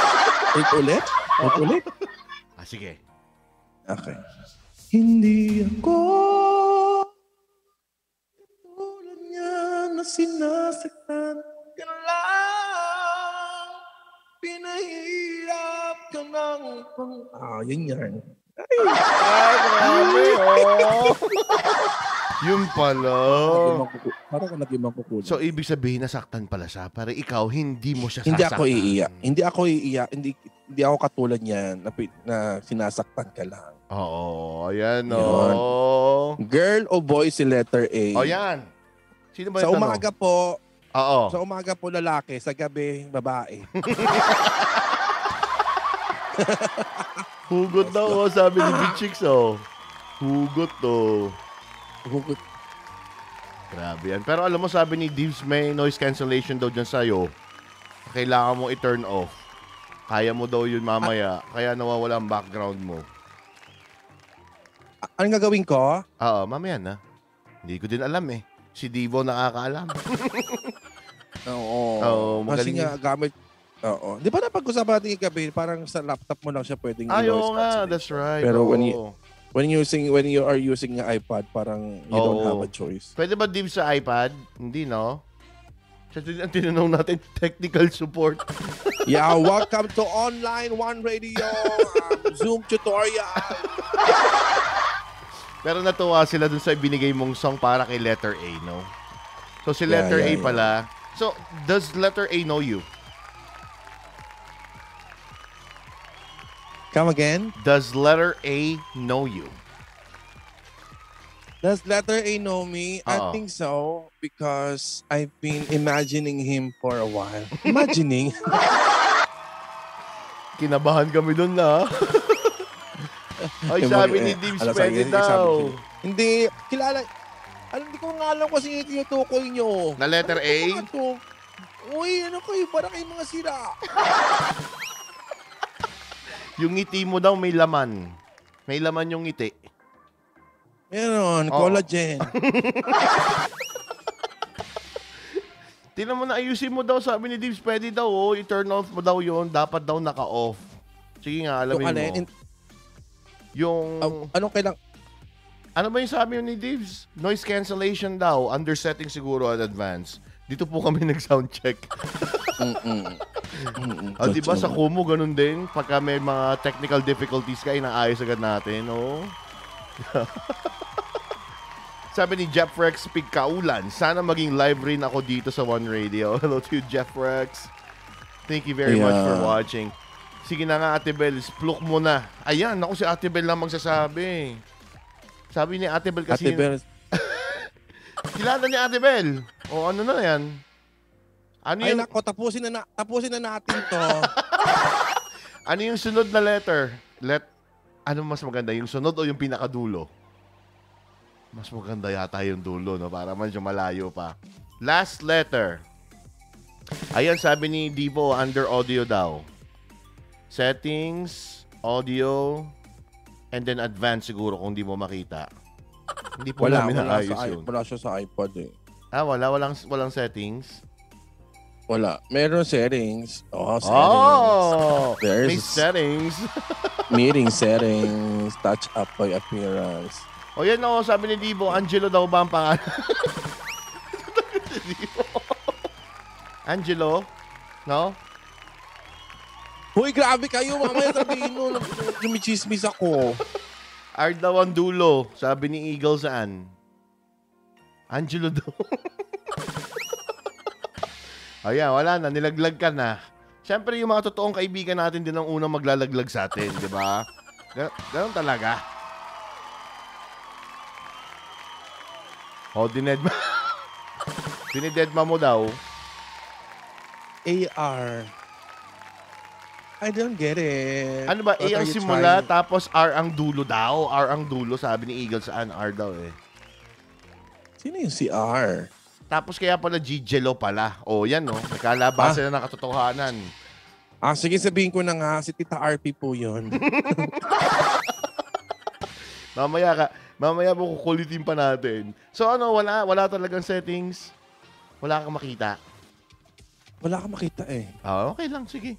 [LAUGHS] Wait ulit? Wait ulit? Ah, sige. Okay. Hindi ako tulad niya na sinasaktan ka lang. Pinahirap ka ng pang... Ah, yun yan. Ah, grabe, oh. Yun pala. Parang naging. So, ibig sabihin, nasaktan pala siya. Para ikaw, hindi mo siya hindi sasaktan. ako iiyak. Hindi ako iiyak. Hindi, hindi ako katulad niyan na, na sinasaktan ka lang. Oo, ayan, Yun. oh. Girl o boy si letter A? O, yan. Sino ba Sa umaga po, Oo. sa umaga po lalaki, sa gabi babae. Hugot daw, oh, sabi ni Big Chicks, oh. Hugot, oh. Hugot. Grabe yan. Pero alam mo, sabi ni Divs, may noise cancellation daw dyan sa'yo. Kailangan mo i-turn off. Kaya mo daw yun mamaya. Kaya nawawala ang background mo. A- Anong gagawin ko? Oo, mamaya na. Hindi ko din alam eh. Si Divo nakakaalam. [LAUGHS] Oo. Oo, Kasi magaling nga gamit Oo. Di ba napag-usapan natin yung gabi, parang sa laptop mo lang siya pwedeng Ay, i-noise oo nga. cancellation. That's right. Pero when oo. you- When using when you are using your iPad, parang you don't Oo. have a choice. Pwede ba Divs sa iPad? Hindi, no? Siya din ang tinanong natin, [LAUGHS] technical support. [LAUGHS] Yeah, welcome to Online One Radio um, Zoom tutorial. [LAUGHS] Pero natuwa sila dun sa binigay mong song para kay letter A, no? So si Yeah, letter yeah, A yeah. pala. So, does letter A know you? Come again? Does letter A know you? Does letter A know me? Oo. I think so because I've been imagining him for a while. Imagining? [LAUGHS] Kinabahan kami dun na. [LAUGHS] Ay, sabi ni Eh, Dims, ano, daw. Hindi, kilala. Alam, hindi ko nga alam kasi yung tinutukoy nyo. Na letter A? Ano to? Uy, ano kayo? Para kayo mga sira. Yung ngiti mo daw may laman. May laman yung ngiti. Meron, Oo. collagen. [LAUGHS] Tingnan mo na ayusin mo daw, sabi ni Dims, pwede daw, oh, i-turn off mo daw yon dapat daw naka-off. Sige nga, alamin Yung mo. alin, in- yung, Ah, anong kailang... ano ba yung sabi ni Divs? Noise cancellation daw, under setting siguro at advance. Dito po kami [LAUGHS] nag-sound check. Ah, di ba sa Kumu ganun din? Pagka may mga technical difficulties ka, inaayos agad natin, no? [LAUGHS] Sabi ni Jeff Rex Pigkaulan, sana maging live rin ako dito sa One Radio. [LAUGHS] Hello to you, Jeff Rex. Thank you very much for Yeah. watching. Sige na nga, Ate Bel, spluk mo na. Ayan, ako si Ate Bel lang magsasabi. Sabi ni Ate Bel kasi, Ate Bel, [LAUGHS] kilala ni Ate Bel. O ano na yan? Ano ay yung, nako, tapusin na, na tapusin na natin to. [LAUGHS] ano yung sunod na letter? Let, ano mas maganda? Yung sunod o yung pinakadulo? Mas maganda yata yung dulo, no? Para medyo malayo pa. Last letter. Ayan, sabi ni Divo, under audio daw. Settings, audio, and then advanced siguro kung di mo makita. Hindi po wala, namin wala, naayos sa, yun. wala siya sa iPad eh. Ah, wala? Walang, walang settings? Wala. Meron settings. Oh, settings. Oh! There's May settings. [LAUGHS] meeting settings, touch up by appearance. O yan o, sabi ni Divo, Angelo daw ba ang pangalan? [LAUGHS] Angelo? No? Hoy, grabe kayo. Mamaya sabihin mo, lumichismis ako. R daw ang dulo, sabi ni Eagle saan? Angelo daw. [LAUGHS] Ayan, wala na, nilaglag ka na. Siyempre, yung mga totoong kaibigan natin din ang unang maglalaglag sa atin, di ba? Gan- Ganon talaga. O, [LAUGHS] dinedma. Dinidedma mo daw. AR. I don't get it. Ano ba? A What ang are you simula, trying- tapos R ang dulo daw. R ang dulo, sabi ni Eagle saan? R daw eh. Sino yung si R? Tapos kaya pala Gigelo pala. O yan no, nagkalabasan na ng katotohanan. Ah, sige sabihin ko na nga, si Tita RP po yun. [LAUGHS] Mamaya ka, mamaya mo kukulitin pa natin. So ano, wala, wala talagang settings. Wala kang makita. Wala ka makita eh. Ah, okay lang, sige.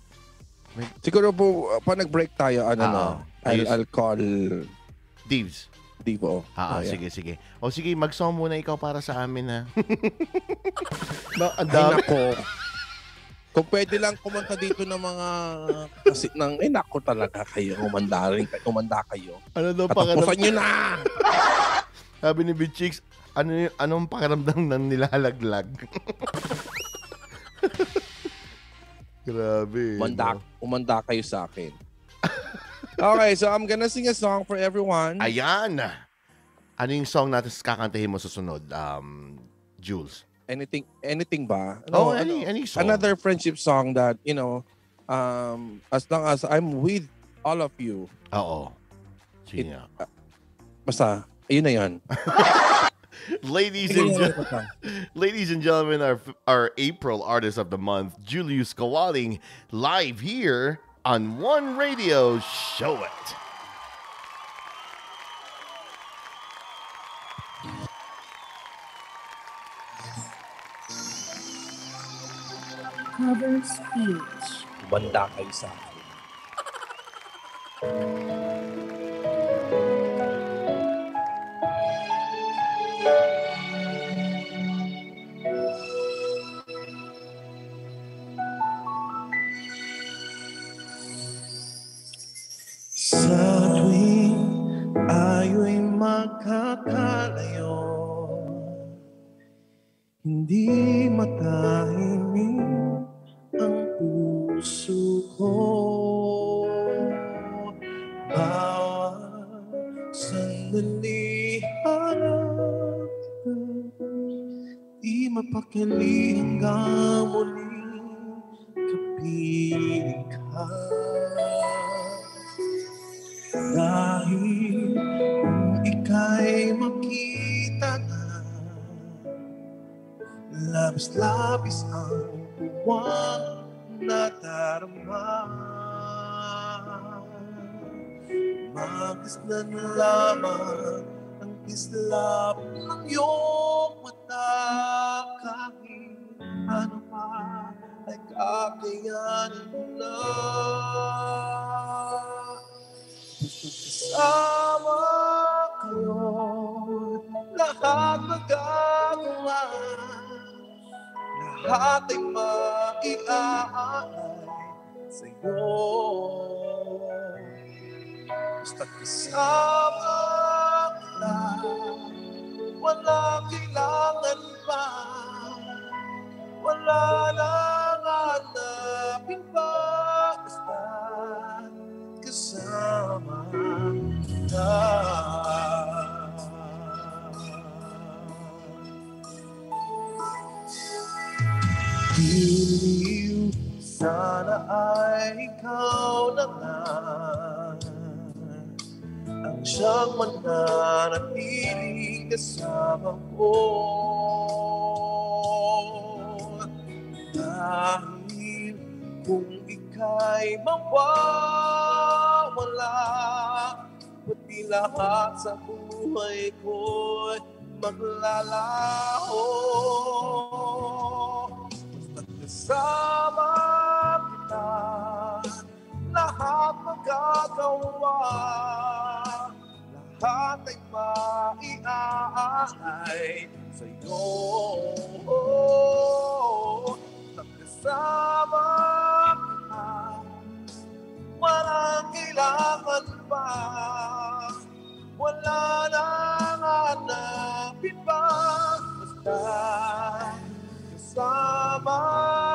Siguro po, uh, pa nag-break tayo, ano Ah, no, ayos. I'll, I'll call Divs. Divo. Ah, ah, Oh, yeah. sige, sige. O sige, mag-song muna ikaw para sa amin ha. [LAUGHS] ba, ang Ay, dami. nako. Kung pwede lang kumanta dito ng mga kasi ng eh nako talaga kayo umanda rin umanda kayo. Ano daw Katapusan pakiramdam? nyo na. [LAUGHS] Sabi ni Big Chicks, ano, y- anong pakiramdam ng nilalaglag? [LAUGHS] Grabe. Umanda, no? umanda kayo sa akin. [LAUGHS] Okay, so I'm gonna sing a song for everyone. Ayan. Ano yung song natin kakantahin mo susunod, um, Jules? Anything anything ba? Oh, No, any, ano, any song. Another friendship song that, you know, um as long as I'm with all of you. Oo. Sige It- nga. Basta, ayun na 'yon. [LAUGHS] Ladies and, gen- [LAUGHS] ladies and gentlemen, our, our April Artist of the Month, Julius Kawaling, live here on One Radio. Show it. Cover speech. Umanda kayo sa akin. [LAUGHS] Sa tuwing ayo'y magkakalayo Hindi matahimik Di mapakali hanggang muling kapiling ka. Dahil ika'y makita na Labis-labis ang buwang nadarama Magisnan lamang ang islap ng iyong Kasama kayo, lahat magagawa, lahat ay maiaalay sa'yo. Basta kasama kita, wala ang siyang mananatiling kasama ko. Dahil kung ika'y mawawala, pati lahat sa buhay ko'y maglalaho. Kasama kita, lahat magagawa, lahat ay maiaalay sa'yo. Basta't kasama kita, walang kailangan pa, wala nang hanapin pa, basta kasama kita.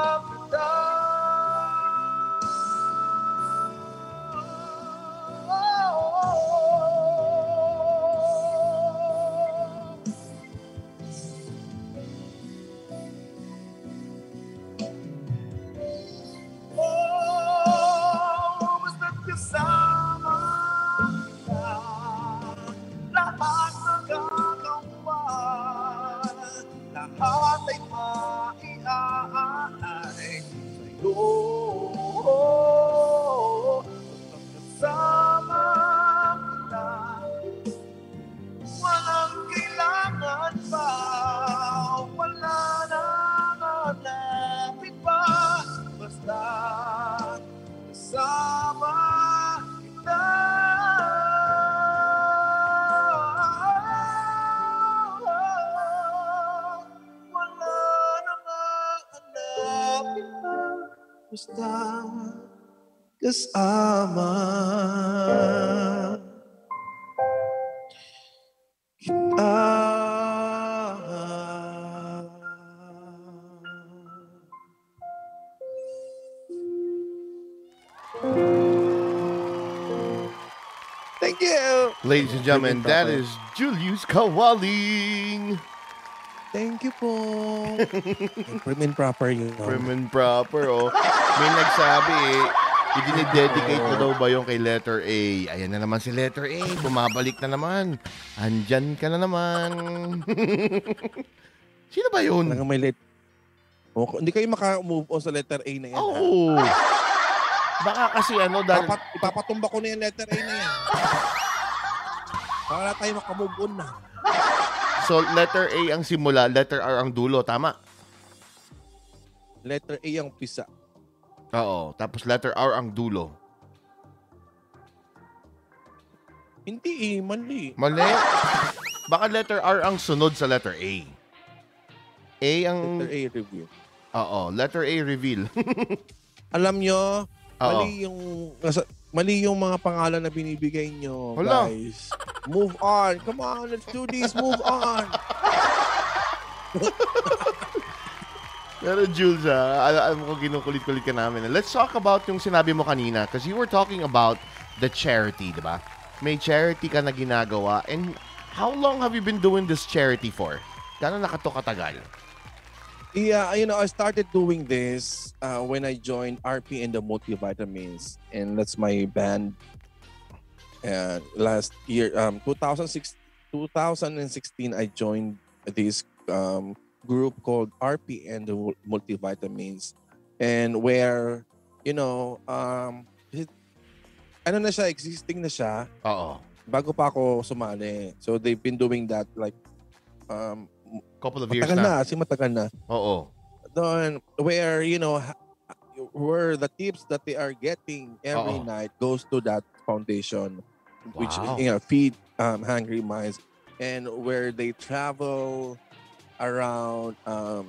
Basta kasama kita. Thank you. Ladies and gentlemen, Prim and that proper. is Julius Kawaling. Thank you po. Prim and proper yun. Prim and proper, oh. May nagsabi eh, idinidedicate na daw ba yung kay letter A? Ayan na naman si letter A. Bumabalik na naman. Andyan ka na naman. [LAUGHS] Sino ba yun? Talagang may let... O, hindi kayo maka-move on sa letter A na yan. Oo. Baka kasi ano, dahil... Papat, ipapatumba ko na yung letter A na yan. Para tayo makamove on na. So, letter A ang simula, letter R ang dulo. Tama? Letter A ang pisa. Oo. Tapos letter R ang dulo. Hindi eh, mali. Mali. Baka letter R ang sunod sa letter A. A ang... Letter A review. Oo. Letter A reveal. [LAUGHS] Alam nyo, Oo. mali yung nasa- mali yung mga pangalan na binibigay nyo, Hala. guys. Move on. Come on, let's do this. Move on. Pero Jules, ah, al- alam ko kinukulit-kulit ka namin. Let's talk about yung sinabi mo kanina because you were talking about the charity, di ba? May charity ka na ginagawa. And how long have you been doing this charity for? Gano'n na kato katagal? Yeah, you know, I started doing this uh, when I joined RP and the Multivitamins, and that's my band. And last year, um, 2006, 2016, I joined this um, group called RP and the Mul- Multivitamins, and where, you know, um, it, ano na siya, existing na siya, Oo. bago pa ako sumali. So they've been doing that like um, Couple of years matagal na, na. kasi matagal na. Oo. doon where you know where the tips that they are getting every Oo. night goes to that foundation which you know feed um, hungry minds and where they travel around um,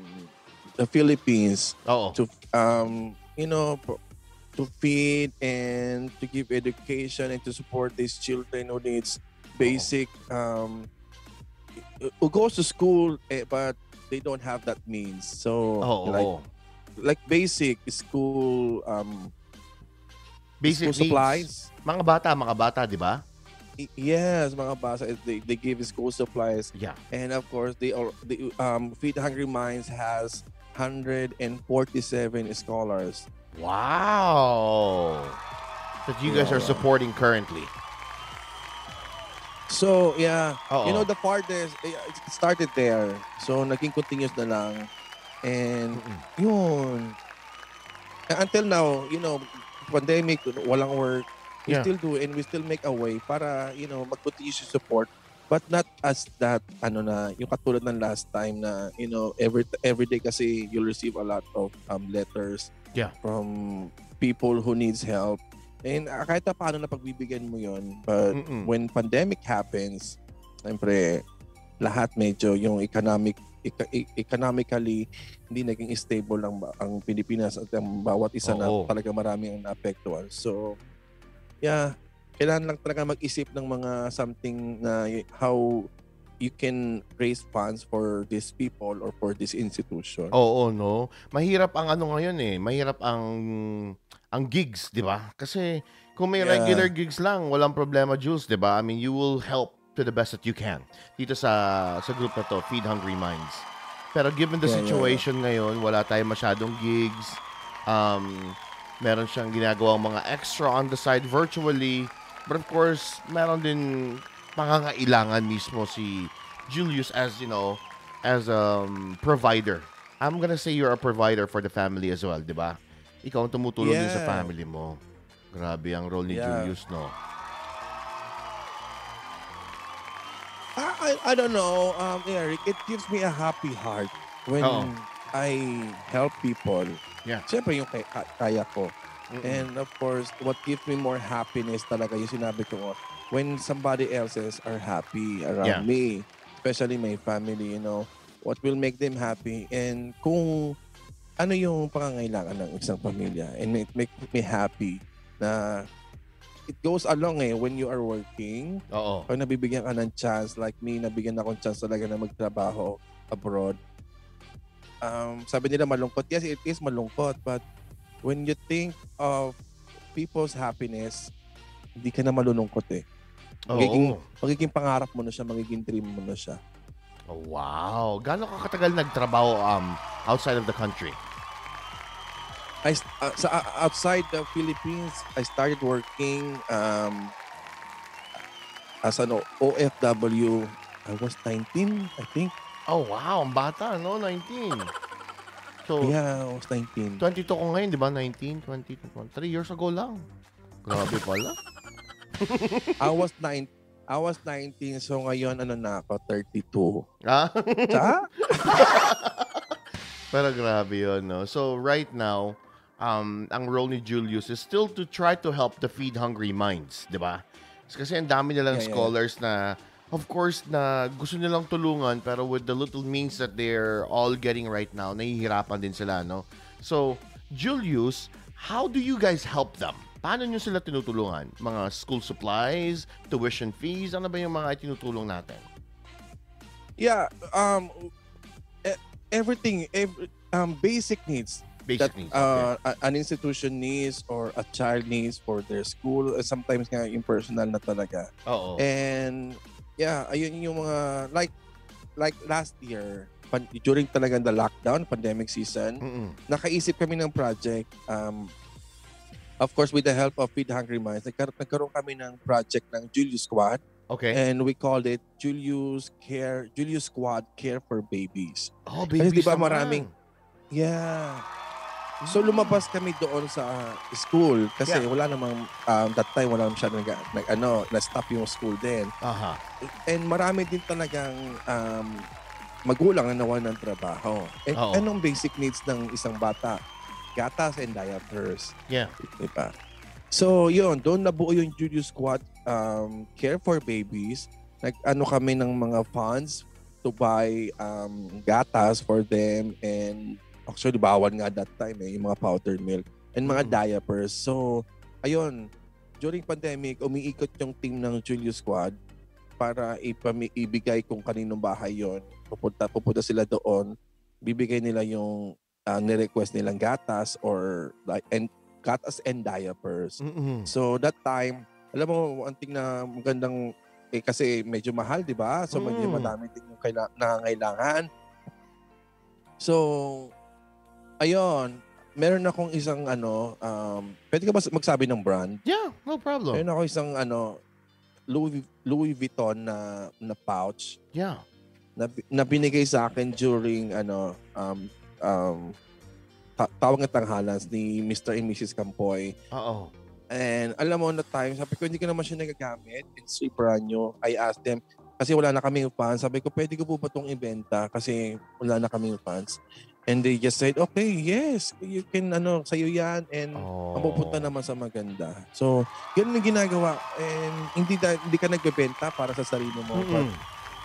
the Philippines Oo. to um, you know to feed and to give education and to support these children who needs basic um, who goes to school eh, but they don't have that means so Oo. like like basic school um Basic school needs. supplies Mga bata, mga bata, di ba? Yes mga basa they, they give school supplies Yeah. and of course they all the um feed hungry minds has 147 scholars Wow. That you guys are supporting currently. So, yeah. Oo. You know, the farthest, eh, it started there. So, naging continuous na lang. And, Mm-mm. yun. Until now, you know, pandemic, walang work. We Yeah. still do and we still make a way para, you know, mag-continue support. But not as that, ano na, yung katulad ng last time na, you know, every every day kasi you'll receive a lot of um, letters Yeah. from people who needs help. And uh, kahit na paano na pagbibigyan mo yon but Mm-mm. when pandemic happens, siyempre, lahat medyo yung economic eco- e- economically hindi naging stable ang ang Pilipinas at ang bawat isa na Oo. talaga marami ang naapektuhan. So, yeah, kailangan lang talaga mag-isip ng mga something na y- how you can raise funds for these people or for this institution. Oo, no. Mahirap ang ano ngayon eh. Mahirap ang ang gigs, 'di ba? Kasi kung may Yeah. regular gigs lang, walang problema, Jules, 'di ba? I mean, you will help to the best that you can. Dito sa sa group na to, Feed Hungry Minds. Pero given the Yeah, yeah, situation ngayon, wala tayong masyadong gigs. Um, meron siyang ginagawang mga extra on the side virtually. But of course, meron din pangangailangan mismo si Julius as, you know, as um provider. I'm gonna say you're a provider for the family as well, di ba? Ikaw ang tumutulong din sa Yeah. family mo. Grabe ang role ni Yeah. Julius, no? I, I, I don't know, um, Eric, it gives me a happy heart when Oo. I help people. Yeah. Siyempre yung kay, ka- kaya ko. Mm-mm. And of course, what gives me more happiness talaga yung sinabi ko when somebody else's are happy around Yeah. me, especially my family, you know, what will make them happy. And kung ano yung pangangailangan ng isang pamilya? And it make me happy na it goes along eh when you are working. Oo. pag nabibigyan ka ng chance like me nabigyan ako ng chance talaga na magtrabaho abroad. Um, sabi nila malungkot. Yes it is malungkot but when you think of people's happiness hindi ka na malulungkot eh. Magiging, Oo. magiging pangarap mo na siya magiging dream mo na siya Oh, wow. Gaano ka katagal nagtrabaho um outside of the country? I uh, sa uh, outside the Philippines, I started working um as an OFW. I was 19, I think. Oh, wow. Ang bata, no? 19. So, Yeah, I was 19. 22 ko ngayon, di ba? 19, 20, 3 years ago lang. Grabe pala. [LAUGHS] I was 9 I was 19, so ngayon ano na ako, 32. Ah? Sa? [LAUGHS] Pero grabe yun, no? So, right now, um, ang role ni Julius is still to try to help the feed hungry minds, di ba? Kasi ang dami nilang Yeah, yeah, yeah. scholars na, of course, na gusto nilang tulungan, pero with the little means that they're all getting right now, nahihirapan din sila, no? So, Julius, how do you guys help them? Paano nyo sila tinutulungan? Mga school supplies, tuition fees, ano ba yung mga tinutulong natin? Yeah, um e- everything every, um basic needs Basic that needs. uh, a- an institution needs or a child needs for their school uh, sometimes nga impersonal na talaga. Oo. And yeah, ayun yung mga like like last year pan, during talagang the lockdown pandemic season, Mm-mm. nakaisip kami ng project um of course with the help of Feed Hungry Minds, nagkaroon, nagkaroon kami ng project ng Julius Squad Okay. and we called it Julius Care Julius Squad Care for Babies. Oh, Kasi babies di ba naman. maraming- Yeah. So lumabas kami doon sa school kasi Yeah. wala namang um, that time wala naman siya nag, nag ano na stop yung school din. Aha. And marami din talagang um, magulang na nawalan ng trabaho. And Oo. anong basic needs ng isang bata? Gatas and diapers. Yeah. Diba? So, yun. Doon nabuo yung Julius Squad um, Care for Babies. Nag-ano kami ng mga funds to buy um, gatas for them and actually bawal nga that time eh, yung mga powdered milk and mga Mm. diapers. So, ayun. During pandemic, umiikot yung team ng Julius Squad para ipami- ibigay kung kaninong bahay yon pupunta pupunta sila doon bibigay nila yung uh, ni-request nilang gatas or like and gatas and diapers. Mm-mm. So that time, alam mo, ang ting na magandang eh kasi medyo mahal, 'di ba? So medyo Mm. madami din yung kaila- nangangailangan. So ayun, meron akong isang ano, um, pwede ka ba magsabi ng brand? Yeah, no problem. Meron ako isang ano, Louis, Louis Vuitton na na pouch Yeah. na, na binigay sa akin during ano um um ta- tawag na tanghalan ni Mr. and Mrs. Campoy. Oo. And alam mo na time, sabi ko hindi ko naman siya nagagamit. It's super new. I asked them kasi wala na kaming fans. Sabi ko, pwede ko po ba itong ibenta? Kasi wala na kaming fans. And they just said, okay, yes, you can, ano, sa'yo yan. And Oh. mapupunta naman sa maganda. So, ganun yung ginagawa. And hindi, da- hindi ka nagbebenta para sa sarili mo. But Mm-mm.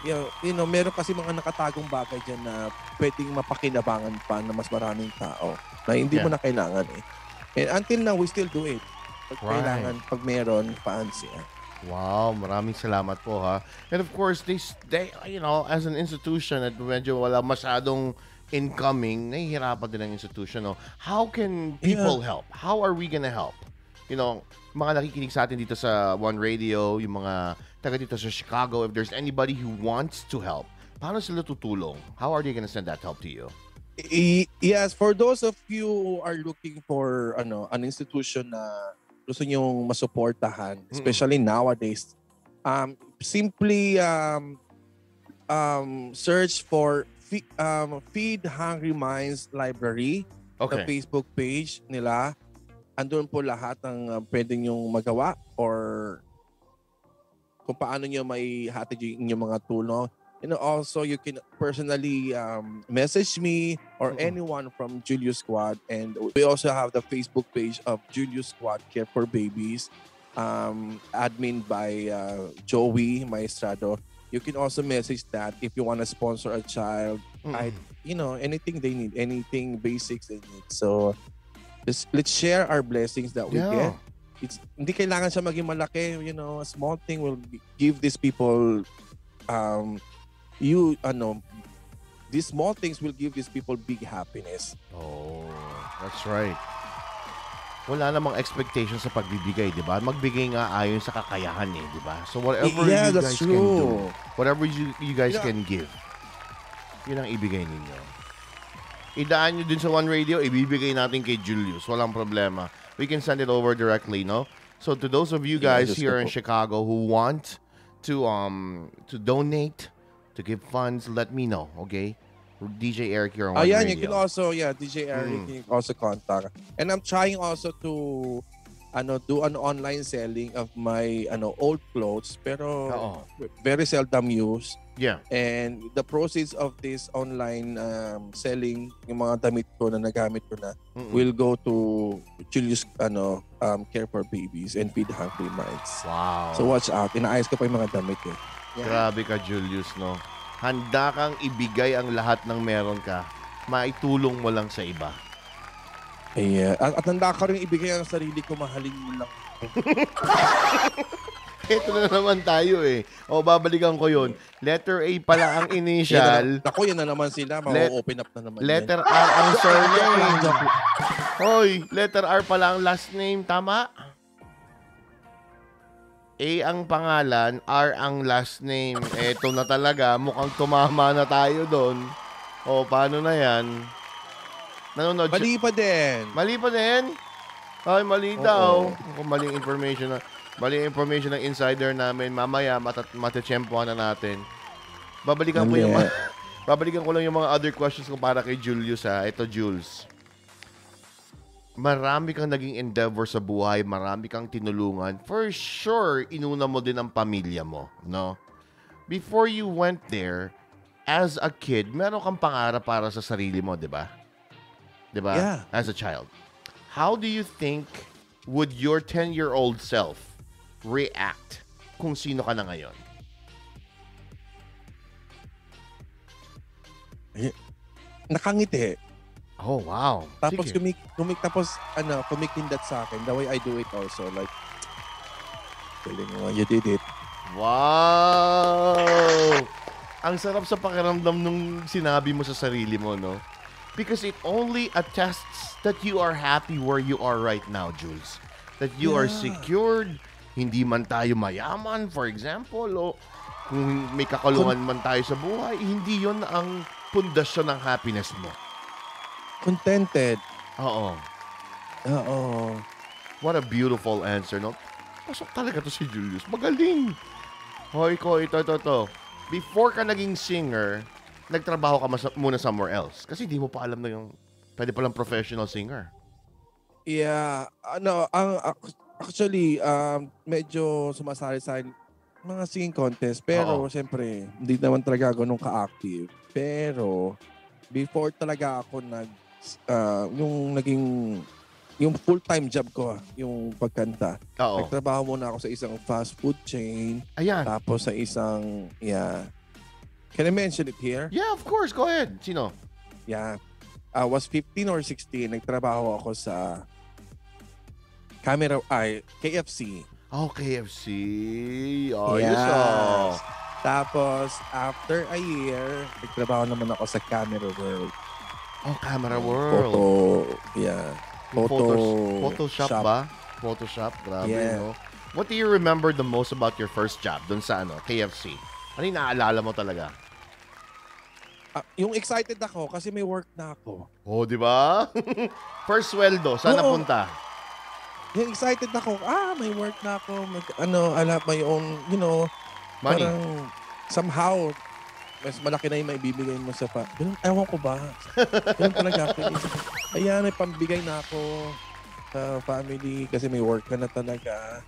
You know, you know, meron kasi mga nakatagong bagay dyan na pwedeng mapakinabangan pa ng mas maraming tao na hindi mo Yeah. na kailangan eh. And until now, we still do it. Pag Right. kailangan, pag meron, fans yan. Wow, maraming salamat po ha. And of course, they, they you know, as an institution at medyo wala masyadong incoming, nahihirapan din ang institution. No? How can people help? How are we gonna help? You know, mga nakikinig sa atin dito sa One Radio, yung mga taga dito sa Chicago, if there's anybody who wants to help, paano sila tutulong? How are they gonna send that help to you? Yes, for those of you who are looking for ano an institution na gusto nyong masuportahan, especially nowadays, um, simply um, um, search for um, Feed Hungry Minds Library sa Okay. Facebook page nila. Andun po lahat ng uh, pwede nyong magawa or kung paano nyo may hatid yung inyong mga tulong. And also, you can personally um, message me or Mm-mm. anyone from Julius Squad. And we also have the Facebook page of Julius Squad Care for Babies, um, admin by uh, Joey Maestrado. You can also message that if you want to sponsor a child Mm. kahit, you know, anything they need, anything basics they need. So, let's, let's share our blessings that we Yeah. get. It's, hindi kailangan siya maging malaki, you know, a small thing will give these people, um, you, ano, these small things will give these people big happiness. Oh, that's right. Wala namang expectation sa pagbibigay, di ba? Magbigay nga ayon sa kakayahan eh, di ba? So whatever yeah, you guys can do, true. whatever you, you guys Yeah. can give, yun ang ibigay ninyo. Idaan nyo din sa One Radio, ibibigay natin kay Julius. Walang problema. We can send it over directly, no? So to those of you guys just here in. Chicago who want to um to donate, to give funds, let me know, okay? DJ Eric here on One Ayan, you can also, yeah, DJ Eric, Mm. you can also contact. And I'm trying also to ano do an online selling of my ano old clothes pero Oo. very seldom used Yeah. and the proceeds of this online um, selling yung mga damit ko na nagamit ko na Mm-mm. will go to Julius ano um, Care for Babies and Feed Hungry Minds. Wow. So watch out. Inaayos ko pa yung mga damit eh. Yeah. Grabe ka, Julius, no? Handa kang ibigay ang lahat ng meron ka. Maitulong mo lang sa iba. Yeah. At, at handa ka rin ibigay ang sarili ko, mahalin mo lang. [LAUGHS] Ito na naman tayo eh. O, babalikan ko yun. Letter A pala ang Yan initial. na, ako, yan na naman sila. Ma-open up na naman [LAUGHS] Letter R ang surname. Hoy, letter R pala ang last name. Tama? A ang pangalan, R ang last name. Eto na talaga. Mukhang tumama na tayo doon. O, paano na yan? Nanonood yan. Mali pa din. Mali pa din? Ay, mali Oo. daw. Kung maling information na, maling information ng insider namin, mamaya matat matechempohan na natin. Babalikan ko yung mga, [LAUGHS] babalikan ko lang yung mga other questions ko para kay Julius ha. Ito, Jules. Marami kang naging endeavor sa buhay, marami kang tinulungan. For sure, inuna mo din ang pamilya mo, no? Before you went there, as a kid, meron kang pangarap para sa sarili mo, di ba? Di ba? Yeah. As a child. How do you think would your 10-year-old self react kung sino ka na ngayon? Nakangiti. Oh, wow. Tapos Sige. kumik, kumik, tapos ano, kumikindat sa akin. The way I do it also. Like, feeling mo, you did it. Wow! Ang sarap sa pakiramdam nung sinabi mo sa sarili mo, no? Because it only attests that you are happy where you are right now, Jules. That you are Yeah. secured, hindi man tayo mayaman, for example, o kung may kakalungan man tayo sa buhay, hindi yon ang pundasyon ng happiness mo. Contented. Oo. Oo. What a beautiful answer, no? Pasok talaga to si Julius. Magaling. Hoy ko, ito, ito, ito. Before ka naging singer, nagtrabaho ka mas- muna somewhere else. Kasi di mo pa alam na yung pwede palang professional singer. Yeah, ano, ang actually um medyo sumasali sa mga singing contest pero Oo. siyempre hindi naman talaga ako nung ka-active. Pero before talaga ako nag ah, yung naging yung full-time job ko, yung pagkanta. Oo. Nagtrabaho muna ako sa isang fast food chain, Ayan. tapos sa isang yeah. Can I mention it here? Yeah, of course. Go ahead. Sino? Yeah. I was 15 or 16, nagtrabaho ako sa camera, ay, KFC. Oh, KFC. Oh, Yes. yes. Oh. Tapos, after a year, nagtrabaho naman ako sa Camera World. oh, Camera World. Photo, yeah. Photo photos- Photoshop shop. ba? Photoshop. Grabe, Yeah. no? What do you remember the most about your first job dun sa ano, KFC? Ano yung naaalala mo talaga? Ah, yung excited ako kasi may work na ako. Oh, di ba? [LAUGHS] First sweldo, saan Oo. napunta? Yung excited ako, ah, may work na ako. Mag, ano, I have my own, you know, Money. parang somehow, mas malaki na yung maibibigay mo sa pa. Ganun, ewan ko ba? Ganun talaga ako. Ayan, may pambigay na ako sa family kasi may work ka na talaga.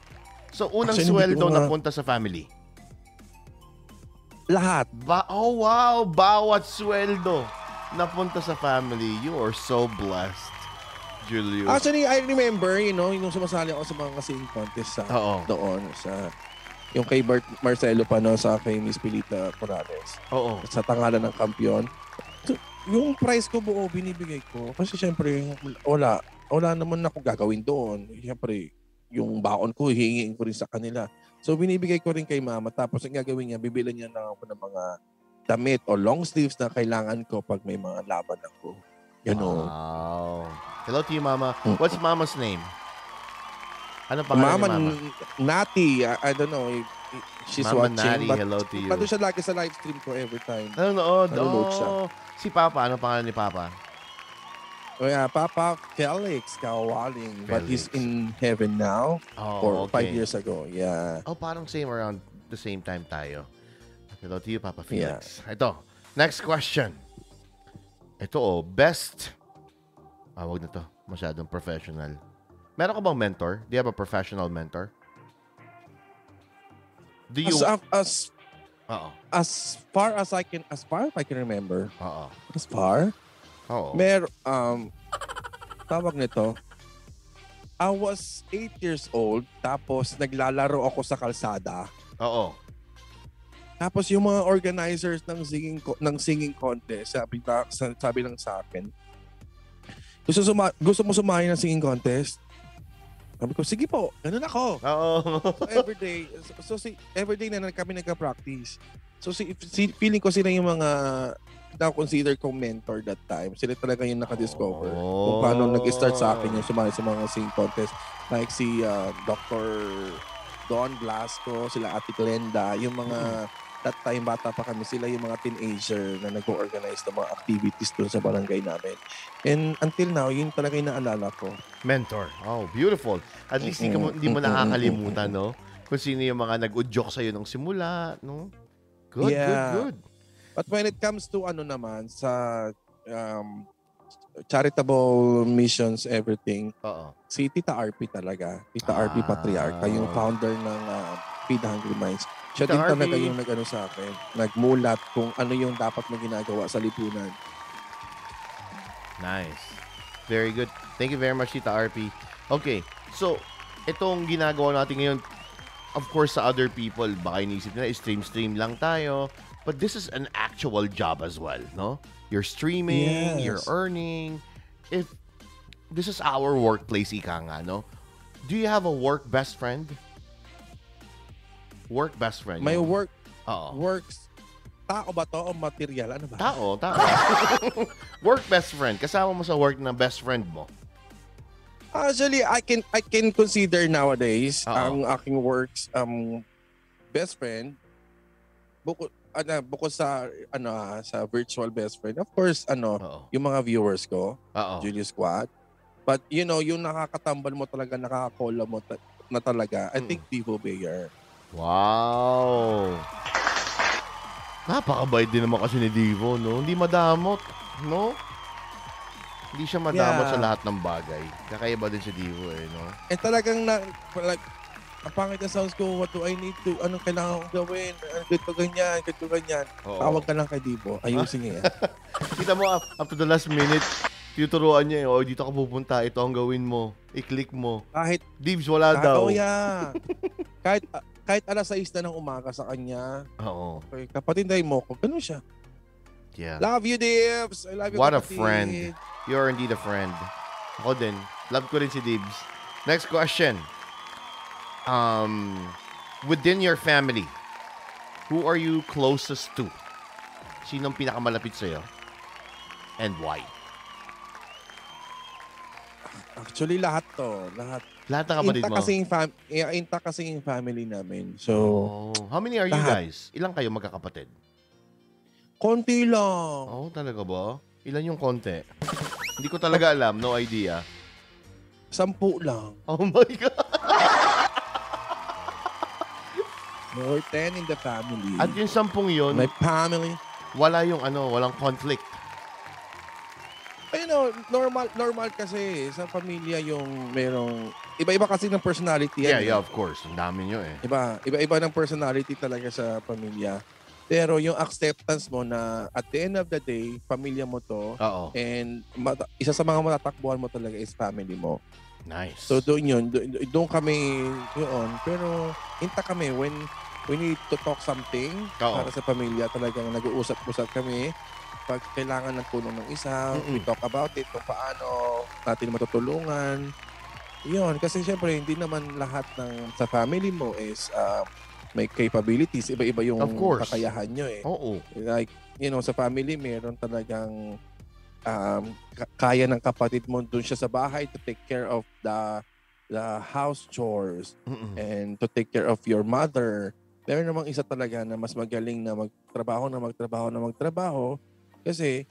So, unang Actually, sweldo ko nga- napunta sa family. Lahat. Ba oh, wow! Bawat sweldo napunta sa family. You are so blessed, Julius. Actually, I remember, you know, yung sumasali ako sa mga singing contest sa Oo. doon sa yung kay Bart Marcelo pa no, sa kay Miss Pilita Corrales. Oo. Sa tangalan ng kampiyon. Yung price ko buo, binibigay ko. Kasi syempre, wala. Wala naman ako gagawin doon. Syempre, yung baon ko, hihingin ko rin sa kanila. So, binibigay ko rin kay mama. Tapos, ang gagawin niya, bibili niya na ako ng mga damit o long sleeves na kailangan ko pag may mga laban ako. Ganon. Wow. Hello to you, Mama. Mm. What's Mama's name? Ano pangalan Mama, ni Mama? N- Nati, I, I don't know if, if she's Mama watching. Nari, but, hello to you. Siya lagi sa live stream ko every time. Nanonood. Nanonood siya. Oh, si Papa. Ano pangalan ni Papa? Oh, yeah, Papa Felix Kawaling, but he's Felix. in heaven now. Oh, or okay. five years ago. Yeah. Oh, parang same around the same time tayo. Hello to you, Papa Yeah. Felix. Ito. Next question. Ito oh, best. Ah, wag na to. Masyadong professional. Meron ka bang mentor? Do you have a professional mentor? Do you... As, as Oo. as far as I can as far as I can remember, Oo. as far, Oo. mer um tawag nito. I was 8 years old tapos naglalaro ako sa kalsada. Oo. Tapos yung mga organizers ng singing ng singing contest, sabi na, sa- sabi lang sa akin, gusto suma, gusto mo sumali ng singing contest? Sabi ko, sige po, ganun ako. Oo. So everyday, so, so si everyday na na kami nagka-practice. So si, si feeling ko sila yung mga na consider kong mentor that time. Sila talaga yung nakadiscover kung paano nag-start sa akin yung sumali sa mga singing contest. Like si uh, Dr. Don Blasco, sila Ate Glenda, yung mga that time bata pa kami, sila yung mga teenager na nag-organize ng mga activities doon sa barangay namin. And until now, yun talaga yung naalala ko. Mentor. Oh, beautiful. At least hindi, mo, hindi mo nakakalimutan, no? Kung sino yung mga nag-udyok sa'yo nung simula, no? Good, Yeah. good, good. But when it comes to ano naman sa um, charitable missions, everything, Oo. si Tita RP talaga. Tita RP Ah. Patriarca, yung founder ng uh, Feed the Hungry Minds. Siya Tita din RP. talaga yung nag-ano sa akin, nagmulat kung ano yung dapat mo ginagawa sa lipunan. Nice. Very good. Thank you very much, Tita RP. Okay, so, itong ginagawa natin ngayon, of course, sa other people, baka inisip nila, stream-stream lang tayo. But this is an actual job as well, no? You're streaming, Yes. you're earning. If this is our workplace, ika nga, no? Do you have a work best friend? Work best friend. May yun. work, Oo. works, tao ba to o material? Ano ba? Tao, tao. [LAUGHS] work best friend. Kasama mo sa work na best friend mo. Actually, I can I can consider nowadays Oo. ang aking works um best friend bukod ano bukod sa ano ah, sa virtual best friend. Of course, ano, Oo. yung mga viewers ko, Oo. Julius Squad. But you know, yung nakakatambal mo talaga, nakakakola mo ta- na talaga, I Mm. think Divo Bayer. Wow. Napakabait din naman kasi ni Divo, no? Hindi madamot, no? Hindi siya madamot Yeah. sa lahat ng bagay. Kakaiba din si Divo, eh, no? Eh talagang na, like, ang pangit na sounds ko, what do I need to, anong kailangan kong gawin, ano, ganito ganyan, ganito ganyan. Oo. Tawag ka lang kay Divo, ayusin niya yan. [LAUGHS] Kita mo, up, up to the last minute, tuturuan niya, eh, oh, dito ka pupunta, ito ang gawin mo. I-click mo. Kahit Dibs, wala Kahit, daw. yeah. [LAUGHS] kahit, ah, kahit alas 6 na ng umaga sa kanya, Oo. okay, kapatid mo ko, ganun siya. Yeah. Love you, Dibs! I love you, What a kapatid. friend. You're indeed a friend. Ako din. Love ko rin si Dibs. Next question. Um, within your family, who are you closest to? Sinong pinakamalapit sa'yo? And why? Actually, lahat to. Lahat. Lahat ng kapatid mo. kasi yung, fam- eh, inta kasi yung family namin. So, Oh. How many are you lahat. guys? Ilang kayo magkakapatid? konti lang. Oh, talaga ba? Ilan yung konti? Hindi ko talaga alam. No idea. Sampu lang. Oh my God. [LAUGHS] More 10 in the family. At yung sampung yun, My family. wala yung ano, walang conflict. You know, normal normal kasi sa pamilya yung merong iba-iba kasi ng personality Yeah, yan. eh. yeah, of course. Ang dami nyo eh. Iba, iba-iba ng personality talaga sa pamilya. Pero yung acceptance mo na at the end of the day, pamilya mo to, Oo. and mata- isa sa mga matatakbuhan mo talaga is family mo. Nice. So doon yun, do- do- doon kami yun. Pero inta kami when we need to talk something Oo. para sa pamilya, talagang nag-uusap-usap kami. pag kailangan ng tulong ng isa, we Mm-mm. talk about it kung paano natin matutulungan. Yun, kasi syempre hindi naman lahat ng sa family mo is uh, may capabilities. Iba-iba yung Of course. kakayahan nyo eh. Oo. Like, you know, sa family, meron talagang um, ka- kaya ng kapatid mo dun siya sa bahay to take care of the the house chores Mm-mm. and to take care of your mother. Meron namang isa talaga na mas magaling na magtrabaho na magtrabaho na magtrabaho kasi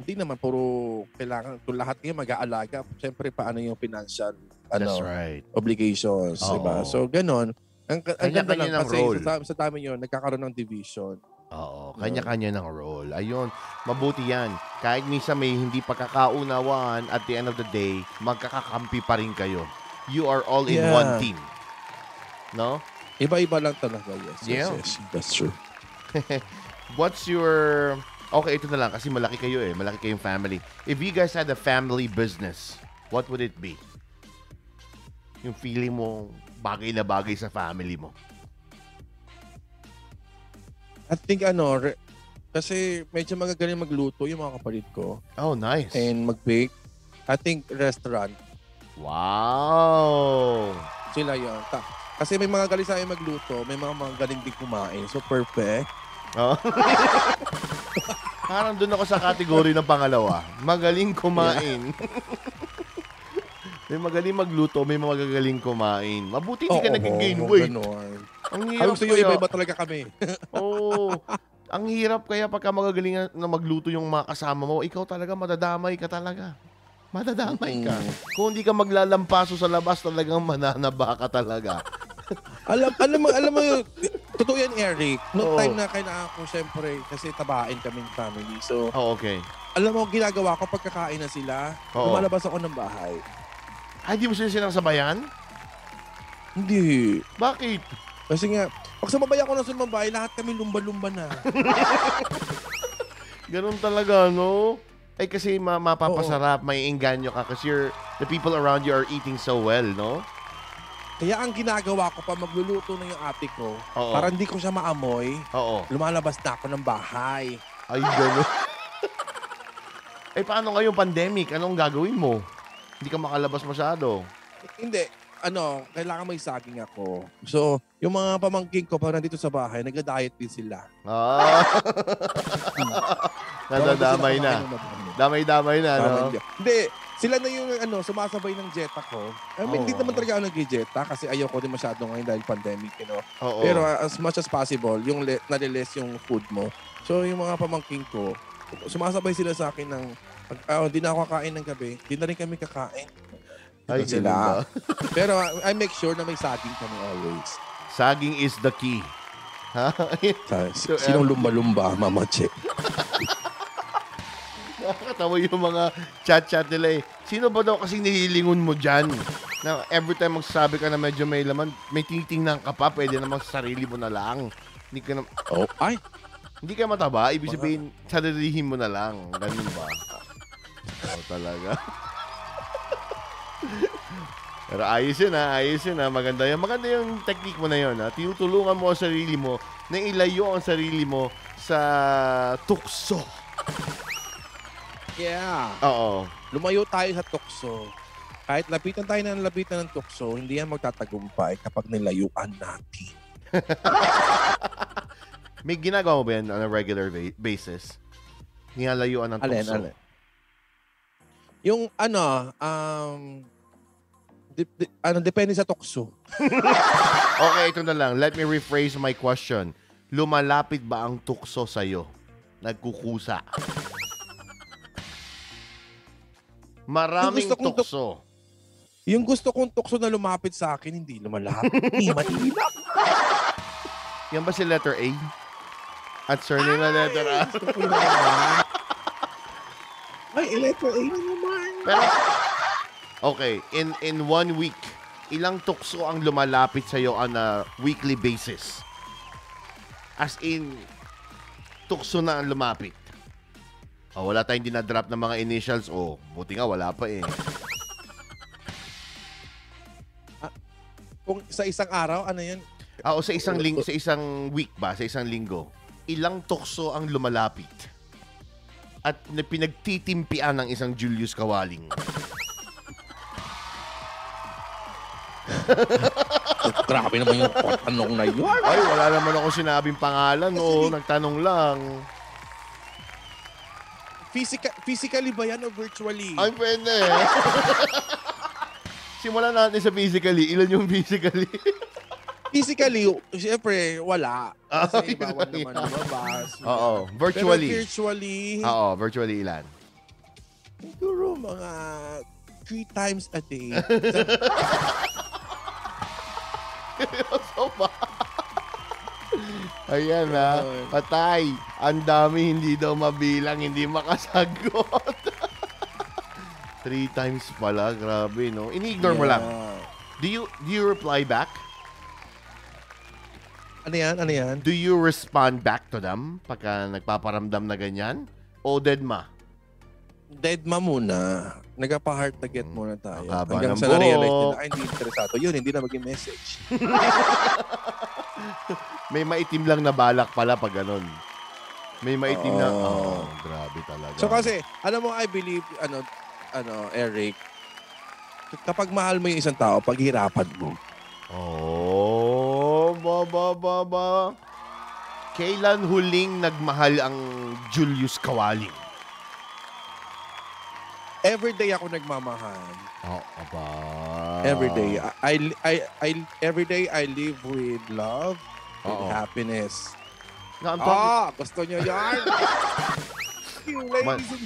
hindi naman puro kailangan kung lahat niya mag-aalaga. Siyempre, paano yung financial That's ano, right. obligations, Oo. diba? So, ganon. Ang, ang ganda lang ng kasi role. sa, sa dami yun, nagkakaroon ng division. Oo, kanya-kanya ng role. Ayun, mabuti yan. Kahit minsan may hindi pagkakaunawaan, at the end of the day, magkakakampi pa rin kayo. You are all in Yeah. one team. No? Iba-iba lang talaga, yes. Yeah. Yes, yes, that's true. [LAUGHS] What's your... Okay, ito na lang kasi malaki kayo eh. Malaki kayong family. If you guys had a family business, what would it be? Yung feeling mo bagay na bagay sa family mo. I think ano, re- kasi medyo magagaling magluto yung mga kapatid ko Oh, nice. and mag-bake. I think restaurant, wow! sila yun. Ta- kasi may mga galing sa akin magluto, may mga mga galing din kumain. So, perfect. Oh. [LAUGHS] Parang doon ako sa category ng pangalawa. Magaling kumain. [LAUGHS] may magaling magluto, may magagaling kumain. Mabuti hindi ka Oo, nag-gain oo, weight. Ang hirap gusto nyo, kaya. iba-iba talaga kami. [LAUGHS] Oo. Ang hirap kaya pagka magagaling na magluto yung mga kasama mo, ikaw talaga madadamay ka talaga. Madadamay ka. Mm. Kung hindi ka maglalampaso sa labas, talagang mananaba ka talaga. [LAUGHS] alam, alam mo, alam mo yun, totoo yan, Eric. Oo. No time na kailangan ko, syempre, kasi tabain kaming family. So, Oh, okay. alam mo, ginagawa ko pagkakain na sila, Oo. lumalabas ako ng bahay. Ay, di mo sila sinasabayan? Hindi. Bakit? Kasi nga, pag sumabay ako na sumabay, lahat kami lumba-lumba na. [LAUGHS] Ganun talaga, no? Ay, kasi ma mapapasarap, may inganyo ka kasi you're, the people around you are eating so well, no? Kaya ang ginagawa ko pa magluluto na yung ate ko, Oo. para hindi ko siya maamoy, Oo. lumalabas na ako ng bahay. Ay, ganun. [LAUGHS] eh, paano ngayong pandemic? Anong gagawin mo? Hindi ka makalabas masyado. Hindi, ano, kailangan may saging ako. So, yung mga pamangking ko, pag nandito sa bahay, nag-diet din sila. Ah. [LAUGHS] Nadadamay na. Damay-damay na, no? Hindi, sila na yung ano, sumasabay ng jeta ko. I mean, hindi Oo. naman talaga ako nag-jeta kasi ayoko din masyado ngayon dahil pandemic, you know. Oo. Pero uh, as much as possible, yung le- naliles yung food mo. So, yung mga pamangking ko, sumasabay sila sa akin ng, pag ah, di na ako kakain ng gabi, di na rin kami kakain. Ay, Ito ganun ba? [LAUGHS] Pero I make sure na may saging kami always. Saging is the key. Ha? So, [LAUGHS] Sinong um, lumba-lumba, Mama Che? [LAUGHS] Nakakatawa yung mga chat-chat nila eh. Sino ba daw kasi nililingon mo dyan? Na every time magsasabi ka na medyo may laman, may tinitingnan ka pa, pwede naman sa sarili mo na lang. Hindi ka na, Oh, ay, hindi ka mataba, ibig sabihin, sarilihin mo na lang. Ganun ba? Oo talaga. [LAUGHS] Pero ayos yun ha, ayos yun ha. Maganda yun. Maganda yung technique mo na yun ha. Tinutulungan mo ang sarili mo na ilayo ang sarili mo sa tukso. yeah. Oo. Lumayo tayo sa tukso. Kahit lapitan tayo ng lapitan ng tukso, hindi yan magtatagumpay kapag nilayuan natin. [LAUGHS] May ginagawa mo ba yan on a regular ba- basis? Nilalayuan ng Alin, tukso. alin? Yung ano, um, dip- di- ano, depende sa tukso. [LAUGHS] Okay, ito na lang. Let me rephrase my question. Lumalapit ba ang tukso sa'yo? Nagkukusa. Maraming Yung gusto kong tuk- tukso. Yung gusto kong tukso na lumapit sa akin, hindi lumalapit. Hindi [LAUGHS] manilap. Yan ba si letter A? At surname na letter A? Ay, letter A na naman. Pero, okay, in in one week, ilang tukso ang lumalapit sa'yo on a weekly basis? As in, tukso na ang lumapit. Oh, wala tayong dinadrop ng mga initials. Oh, buti nga, wala pa eh. Kung sa isang araw, ano yan? Ah, o sa isang ling sa isang week ba, sa isang linggo, ilang tukso ang lumalapit? At na pinagtitimpian ng isang Julius Kawaling? [LAUGHS] Grabe naman yung tanong na yun. Ay, wala naman ako sinabing pangalan. Oo, nagtanong lang. Physical, physically ba yan o virtually? Ay, pwede. [LAUGHS] Simulan natin sa physically. Ilan yung physically? [LAUGHS] Physically, siyempre, wala. Ah, Kasi [LAUGHS] bawal naman lumabas. Oo, Pero virtually. virtually, Oo, virtually ilan? siguro mga three times a day. [LAUGHS] Seryoso ba? Ayan na. Yun. Patay. Ang dami hindi daw mabilang, hindi makasagot. [LAUGHS] Three times pala. Grabe, no? Ini-ignore mo lang. Yeah. Do you do you reply back? Ano yan? Ano yan? Do you respond back to them pagka nagpaparamdam na ganyan? O dead ma? Dead ma muna. Nagpa-heart to get muna tayo. Ang haba Hanggang ng sa na-realize nila, ay, hindi interesado. Yun, hindi na maging message. [LAUGHS] May maitim lang na balak pala pag ganun. May maitim na... Oo. Oh, grabe talaga. So kasi, alam mo, I believe, ano, ano, Eric, kapag mahal mo yung isang tao, paghirapan mo. Oh, ba, ba, ba, ba. Kailan huling nagmahal ang Julius Kawaling? Everyday ako nagmamahal. Oh, aba. Everyday. I, I, I, I- every day I live with love and Oo. happiness. Na, ang Ah, gusto niyo yan? [LAUGHS]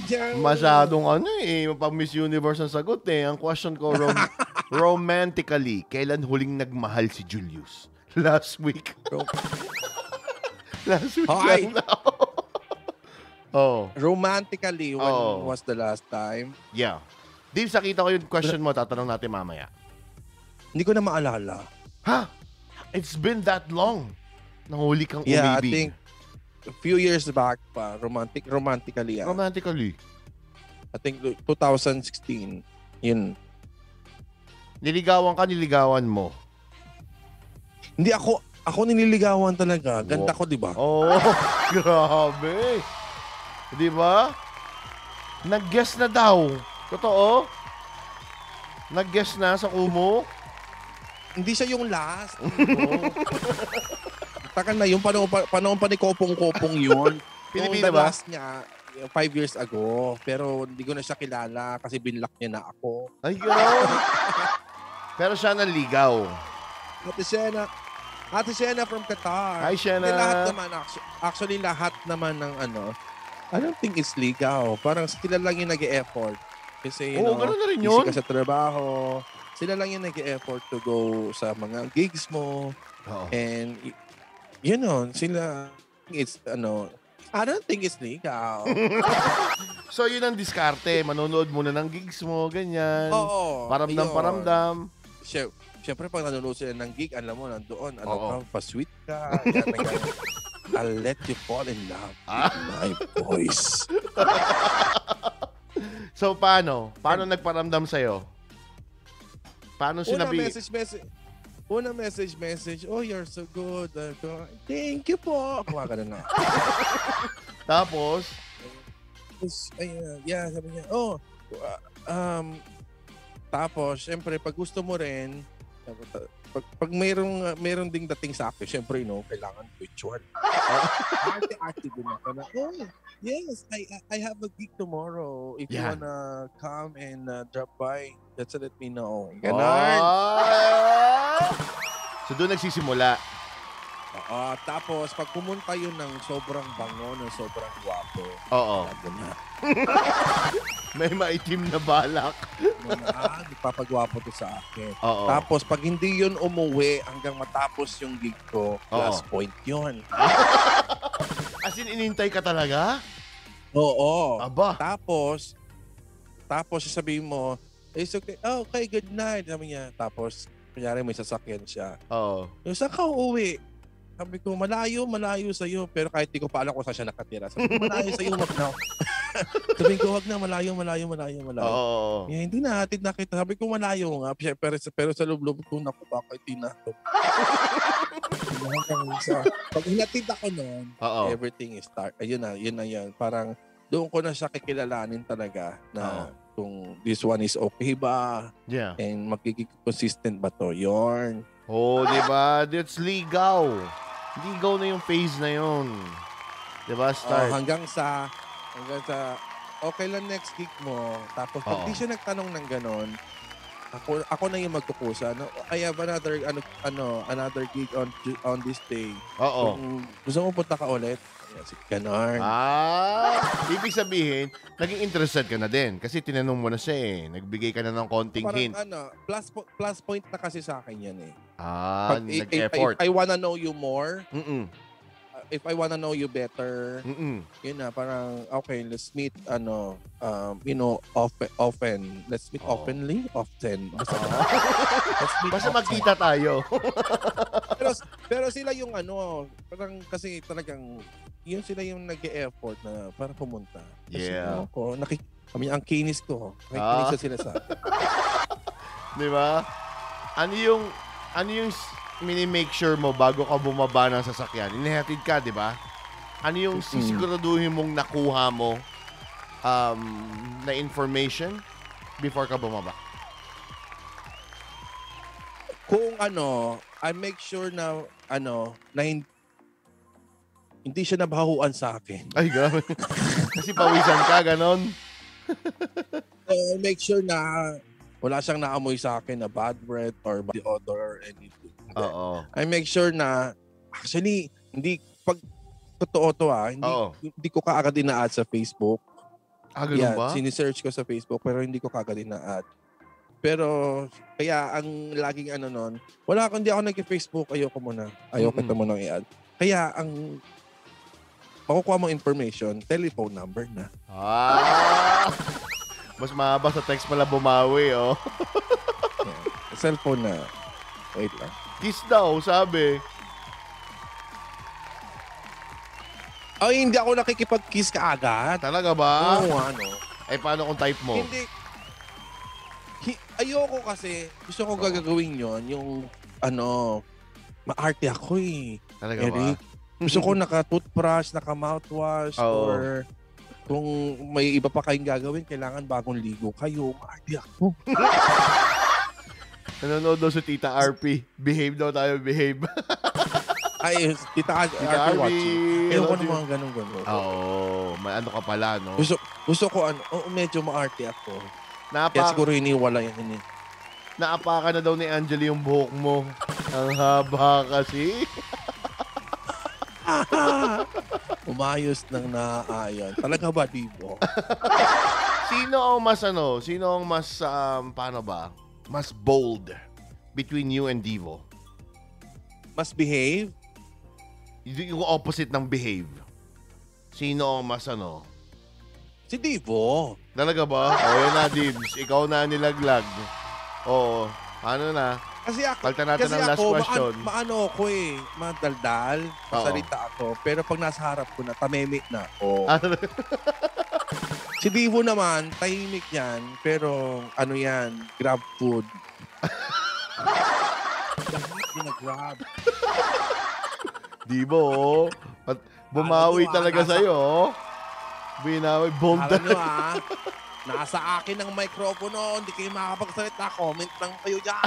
gentlemen. Masyadong ano eh, pag Miss Universe ang sagot eh. Ang question ko, rom- [LAUGHS] romantically, kailan huling nagmahal si Julius? Last week. [LAUGHS] Last week Hoy! lang [LAUGHS] oh, Romantically, when Oo. was the last time? yeah. Dave, sakita ko yung question mo. Tatanong natin mamaya. Hindi ko na maalala. Ha? It's been that long. Nahuli kang Yeah, I umibig. think a few years back pa, romantic, romantically. ah. Romantically. I think 2016. Yun. Niligawan ka, niligawan mo. Hindi ako, ako nililigawan talaga. Ganda ko, di ba? Oh, [LAUGHS] grabe. Di ba? Nag-guess na daw. Totoo? Nag-guess na sa kumo? Hindi siya yung last. [LAUGHS] Takan na yun, panahon pa, panahon pa ni Kopong-Kopong yun. [LAUGHS] Yung the ba? last niya, yung five years ago. Pero hindi ko na siya kilala kasi binlock niya na ako. Ay, gano'n. Pero siya naligaw. Ate Shena, Ate Shena from Qatar. Hi, Shena. Hindi, lahat naman, actually, actually lahat naman ng ano, I don't think it's legal. Parang sila lang yung nag-e-effort. Kasi, you Oo, know, ganun na rin yun. ka sa trabaho. Sila lang yung nag-e-effort to go sa mga gigs mo. Oo. And, you know, sila, it's, ano, I don't think it's legal. [LAUGHS] So, yun ang diskarte. Manonood muna ng gigs mo, ganyan. Oo. Paramdam, yun. paramdam. Siya- Siyempre, pag nanonood sila ng gig, alam mo, nandoon, ano Oo. ka, pa-sweet ka. Yan, na yan. I'll let you fall in love Ah. with my voice. [LAUGHS] So, paano? Paano nagparamdam sa'yo? Paano Una sinabi? message, message. Una message, message. Oh, you're so good. Uh, Thank you po. Mga ganun na. [LAUGHS] Tapos, Tapos, ay, uh, yeah, sabi niya, oh, uh, um, tapos, syempre, pag gusto mo rin, pag, pag, mayroong, uh, mayroong ding dating sa akin, syempre, no, kailangan virtual. Arte-arte din ako na, oh, yes, I, I- have a gig tomorrow. If you Yeah. wanna come and uh, drop by, just let me know. Ganon. Ah! [LAUGHS] So, doon nagsisimula. Oo, tapos, pag pumunta yun ng sobrang bango, ng sobrang gwapo, Oo. [LAUGHS] May maitim na balak. Ah, nagpapagwapo to sa akin. Oo. Tapos, pag hindi yun umuwi hanggang matapos yung gig ko, plus Oo. point yun. [LAUGHS] As in, inintay ka talaga? Oo. Aba. Tapos, tapos sasabihin mo, it's okay, oh, okay, good night. Sabi niya. Tapos, kunyari may sasakyan siya. Oo. Yung saan ka uuwi? Sabi ko, malayo, malayo sa'yo. Pero kahit di ko pa alam kung saan siya nakatira. Sabi ko, malayo sa'yo, wag na. Sabi ko, wag na, malayo, malayo, malayo, malayo. Oo. Eh, hindi na, hatid na kita. Sabi ko, malayo nga. Pero, pero, sa loob-loob ko, naku, baka hindi na. Sa- Pag hinatid ako noon, Oo. everything is start. Ayun na, yun na yan. Parang doon ko na siya kikilalanin talaga na kung this one is okay ba Yeah. and magiging consistent ba to yorn Oh, di ba? That's legal. Legal na yung phase na yun. Di ba? Oh, Start. hanggang sa hanggang sa okay lang next gig mo tapos pag Oo. di siya nagtanong ng ganon ako ako na yung magkukusa no I have another ano ano another gig on on this day Oo. Kung gusto mo punta ka ulit yes, ganon Ah, ibig sabihin, naging interested ka na din kasi tinanong mo na siya eh. Nagbigay ka na ng konting parang hint. ano plus po- plus point na kasi sa akin yan eh Ah, Pag- nag-effort. I wanna know you more Mm-mm. If I wanna know you better Mm-mm. yun na parang okay let's meet ano um, you know often often let's meet Oo. oftenly often basta, [LAUGHS] let's meet Basta often. magkita tayo. [LAUGHS] pero, pero sila yung ano parang kasi talagang yun sila yung nag-effort na para pumunta kasi Yeah. ano ko nakik kami ang kinis ko Ah. nakikinig sa sila sa [LAUGHS] Di ba? Ano yung, ano yung mini-make sure mo bago ka bumaba ng sasakyan? Inihatid ka, di ba? Ano yung sisiguraduhin mong nakuha mo um, na information before ka bumaba? kung ano I make sure na ano na hin- hindi siya nabahuan sa akin Ay, grabe. [LAUGHS] Kasi pawisan ka, ganon. I make sure na wala siyang naamoy sa akin na bad breath or bad odor or anything. Oo. I make sure na actually hindi pag totoo to ah, hindi Oo. hindi ko kaagad ina-add sa Facebook. Ah, ganun yeah, ba? sinisearch ko sa Facebook pero hindi ko kaagad ina-add. Pero kaya ang laging ano nun, wala akong hindi ako nag-Facebook, ayoko muna. Ayoko Mm-mm. kita muna i-add. Kaya ang makukuha mo information, telephone number na. Ah! [LAUGHS] Mas mahaba sa text pala bumawi, oh. [LAUGHS] Yeah. Cellphone na. Wait lang. Kiss daw, sabi. Ay, hindi ako nakikipag-kiss kaagad. Talaga ba? Oo, ano. Eh, paano kung type mo? Hindi. Hi- ayoko kasi, gusto ko gagawin yon yung, ano, maarte ako eh. Talaga Eric, ba? gusto ko naka-toothbrush, naka-mouthwash, Oo. or kung may iba pa kayong gagawin, kailangan bagong ligo kayo. Maarte ako. [LAUGHS] Nanonood daw si Tita RP. Behave daw tayo, behave. [LAUGHS] Ay, tita, Tita RP. watching. hello Ayoko to you. naman ganun-ganun. Oo, oh, may ano ka pala, no? Gusto, gusto ko, ano, oh, medyo maarte ako. Kaya Naapa, siguro iniwala yan. Ini. naapa ka na daw ni Angeli yung buhok mo. Ang haba kasi. [LAUGHS] Umayos ng naaayon. Talaga ba, Dibo? [LAUGHS] Sino ang mas ano? Sino ang mas, um, paano ba? Mas bold between you and Divo? Mas behave? Y- Yung opposite ng behave. Sino ang mas ano? Si Divo. Talaga ba? O yan na, Dibs. Ikaw na nilaglag. Oo. Ano na? Kasi ako, Palitan natin kasi ng last ako, question. Maan, maano ako eh, madaldal, masalita ako. Pero pag nasa harap ko na, tamemik na [LAUGHS] ako. Ano? Si Divo naman, tahimik yan, pero ano yan, grab food. Gina-grab. Dibo, oh. At bumawi Ano, ah, talaga nasa- sa'yo, oh. Binawi, bold Alam nyo talaga. ah, nasa akin ang microphone, hindi kayo makakapagsalita. Comment lang kayo dyan.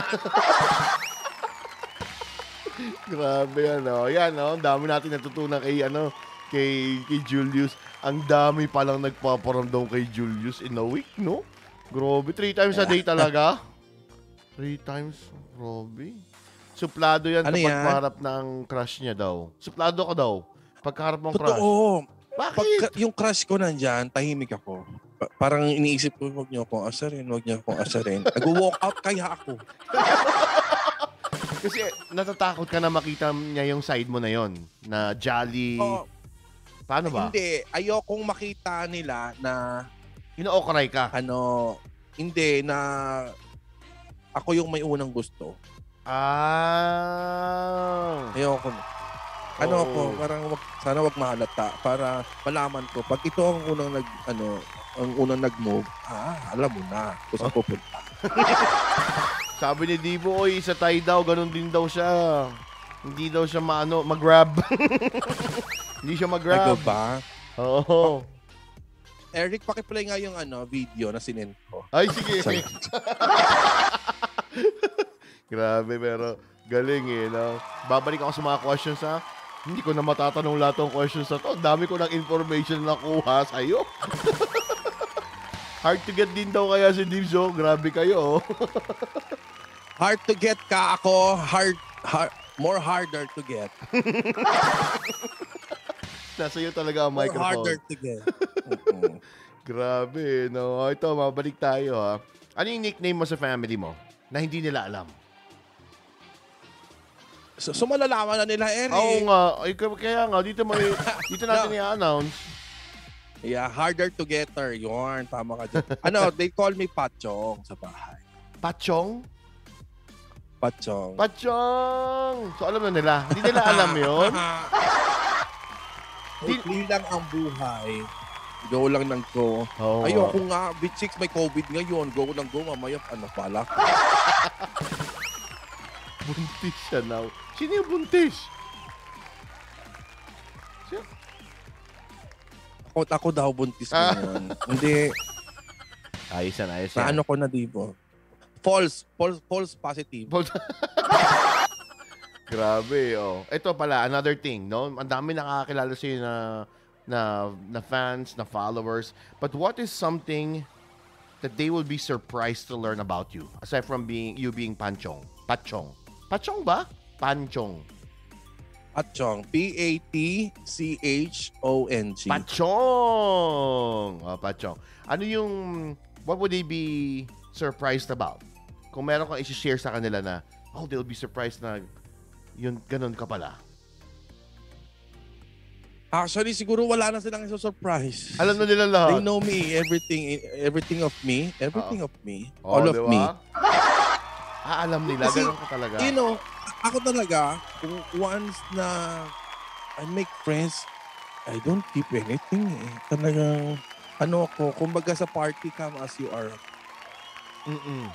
Grabe, ano. Yan, oh. Ang dami natin natutunan kay, ano, kay, kay Julius. Ang dami palang nagpaparamdam kay Julius in a week, no? Grabe. Three times a day talaga. Three times? Grabe. Suplado yan Ano kapag yan? paharap ng crush niya daw. Suplado ka daw. Pagkaharap mong crush. Totoo. Bakit? Pag yung crush ko nandyan, tahimik ako. Pa- parang iniisip ko, huwag niyo akong asarin, huwag niyo akong asarin. [LAUGHS] Nag-walk out kaya ako. Kasi natatakot ka na makita niya yung side mo na yon na jolly. Oo. Paano ba? Oh, Hindi, ayokong makita nila na Ino-okray ka. ano, hindi na ako yung may unang gusto. Ah. Ayoko. Ano Oo. ako, parang wag, sana wag mahalata para malaman ko pag ito ang unang nag ano, ang unang nag-move, ah, alam mo na kung saan pupunta. [LAUGHS] Sabi ni Divo, oy, sa Thai daw, ganun din daw siya. Hindi daw siya maano, mag-grab. [LAUGHS] Hindi siya mag-grab. ba? Oo. [LAUGHS] Eric, pakiplay nga yung ano, video na sinend ko. Ay, sige. [LAUGHS] [LAUGHS] Grabe, pero galing eh, no? Babalik ako sa mga questions, ha? Hindi ko na matatanong lahat ng questions na to. Ang dami ko ng information na nakuha sa'yo. Hard to get din daw kaya si Dibso. Grabe kayo, oh. Hard to get ka ako, hard, hard more harder to get. Nasa iyo talaga ang More microphone. harder to get. [LAUGHS] Grabe, no? Oh, Ito, mabalik tayo, ha? Ano yung nickname mo sa family mo na hindi nila alam? so, so malalaman na nila, Eric. Oo nga. Ay, kaya nga, dito, mo, [LAUGHS] dito natin i-announce. Yeah, harder to get her. Yun, tama ka dyan. ano, [LAUGHS] they call me Patchong sa bahay. Pachong? Patchong. Pachong! So, alam na nila. Hindi nila alam yun. Hindi lang ang buhay. Go lang ng go. Oo. Ayoko nga, bit 6 may COVID ngayon. Go lang go, mamaya ano pala. [LAUGHS] Buntis siya now. Sino yung buntis? Ako, ako daw buntis ko Ah. yun. Hindi, Ayos yan, ayos na ano ko na dibo. False, false, false positive. [LAUGHS] Grabe, oh. Ito pala, another thing, no? Ang dami nakakakilala sa'yo na, na, na fans, na followers. But what is something that they will be surprised to learn about you? Aside from being you being Panchong. Pachong. Pachong ba? Panchong. Patchong. P-A-T-C-H-O-N-G. Pachong! Oh, Pachong. Ano yung, what would they be surprised about? Kung meron kang isi-share sa kanila na, oh, they'll be surprised na yun, ganun ka pala. Actually, siguro wala na silang surprise. Alam na nila They lahat. know me, everything everything of me, everything of me, Oh, all of di me. Ah, alam nila. Kasi, ganun ka talaga. You know, ako talaga, kung once na I make friends, I don't keep anything eh. Talagang, ano ako, kumbaga sa party come as you are. Mm-mm.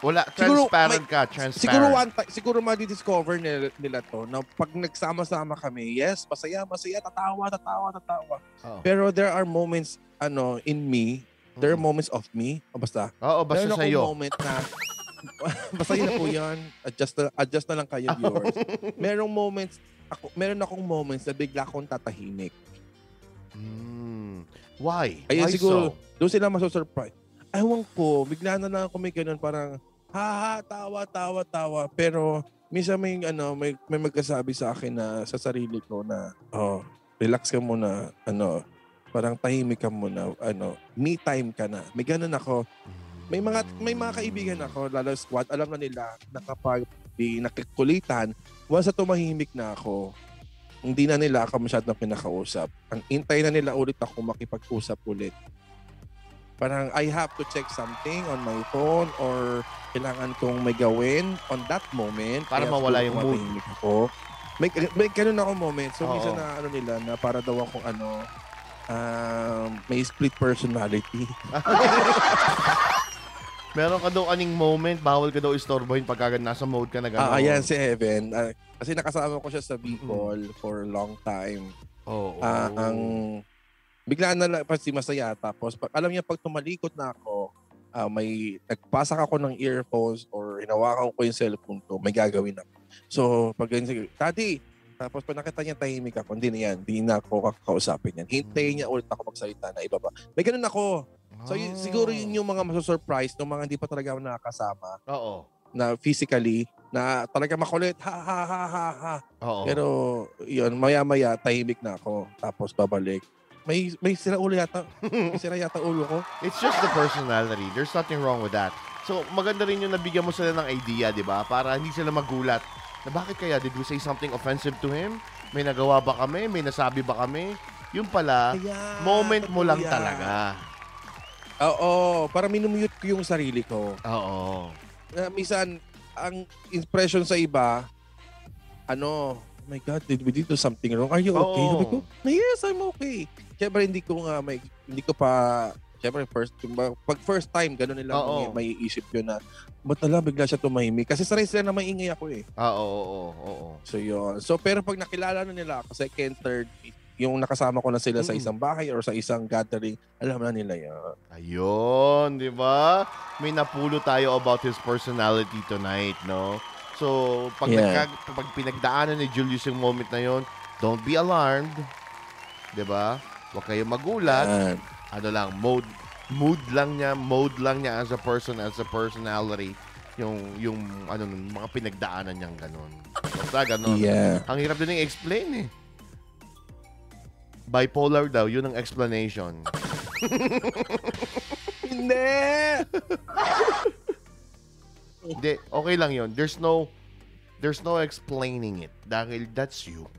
Wala, Siguro, transparent may- ka, transparent. Siguro one siguro ma-discover nila, nila to na pag nagsama-sama kami, yes, masaya, masaya, tatawa, tatawa, tatawa. Oo. Pero there are moments ano in me, there are Mm. moments of me, o basta. Oo, basta Meron akong sa'yo. moment na [LAUGHS] basta yun na po yan. Adjust na, adjust na lang kayo viewers. Merong moments ako, meron akong moments na bigla akong tatahimik. Mm. Why? Ayun Why siguro, so? doon sila masosurprise. Ewan ko, bigla na lang ako may ganun parang, ha ha, tawa, tawa, tawa. Pero, minsan may, ano, may, may magkasabi sa akin na sa sarili ko na, oh, relax ka muna, ano, parang tahimik ka muna, ano, me time ka na. May ganun ako. May mga may mga kaibigan ako, lalo squad, alam na nila na kapag di nakikulitan, once tumahimik na ako, hindi na nila ako masyadong pinakausap. Ang intay na nila ulit ako makipag-usap ulit. Parang I have to check something on my phone or kailangan kong may gawin on that moment. Para mawala yung mood. Ako. May, may ganun ako moment. So, Oo. minsan na ano nila na para daw akong ano, um, may split personality. [LAUGHS] Meron ka daw aning moment, bawal ka daw istorbohin pagka nasa mode ka na gano'n. Ah, ayan si Evan. Ah, kasi nakasama ko siya sa Bicol for a long time. Oo. Ah, ang bigla na lang kasi masaya tapos pag, alam niya pag tumalikod na ako, ah, may nagpasak ako ng earphones or hinawakan ko yung cellphone ko, may gagawin ako. So, pag ganyan sige, Daddy, tapos pag nakita niya tahimik ako, hindi na yan, hindi na ako kakausapin yan. Hintayin niya ulit ako magsalita na iba pa. May ganun ako. So, y- siguro yun yung mga masasurprise ng mga hindi pa talaga ako nakakasama Oo. na physically na talaga makulit, ha ha ha ha ha. Oo. Pero yun, maya-maya tahimik na ako tapos babalik. May may sira ulo yata. May sira yata ulo ko. It's just the personality. There's nothing wrong with that. So, maganda rin yung nabigyan mo sila ng idea, di ba? Para hindi sila magulat. Na bakit kaya? Did we say something offensive to him? May nagawa ba kami? May nasabi ba kami? Yung pala, Kaya, moment mo lang yan. talaga. Oo, para minumute ko yung sarili ko. Oo. Na minsan ang impression sa iba ano, oh my God, did we do something wrong? Are you okay? Oo. Sabi ko, yes, I'm okay. Siyempre, hindi ko nga, may, hindi ko pa, siyempre, first, pag first time, gano'n nila Oo. may, may isip yun na, ba't ala, bigla siya tumahimik? Kasi sanay sila na maingay ako eh. Ah, oo, oo, oo. So, yun. So, pero pag nakilala na nila ako, second, third, yung nakasama ko na sila sa Mm. isang bahay or sa isang gathering, alam na nila yan. Ayun, di ba? May napulo tayo about his personality tonight, no? So, pag, Yeah. nagka- pag pinagdaanan ni Julius yung moment na yon, don't be alarmed. Di ba? Huwag kayong magulat. Yan. Ano lang, mode mood lang niya, mode lang niya as a person, as a personality. Yung, yung, ano, mga pinagdaanan niyang ganun. Basta ganun. Yeah. Ang hirap din i-explain eh. Bipolar daw, yun ang explanation. [LAUGHS] Hindi! Hindi, okay lang yun. There's no, there's no explaining it. Dahil that's you.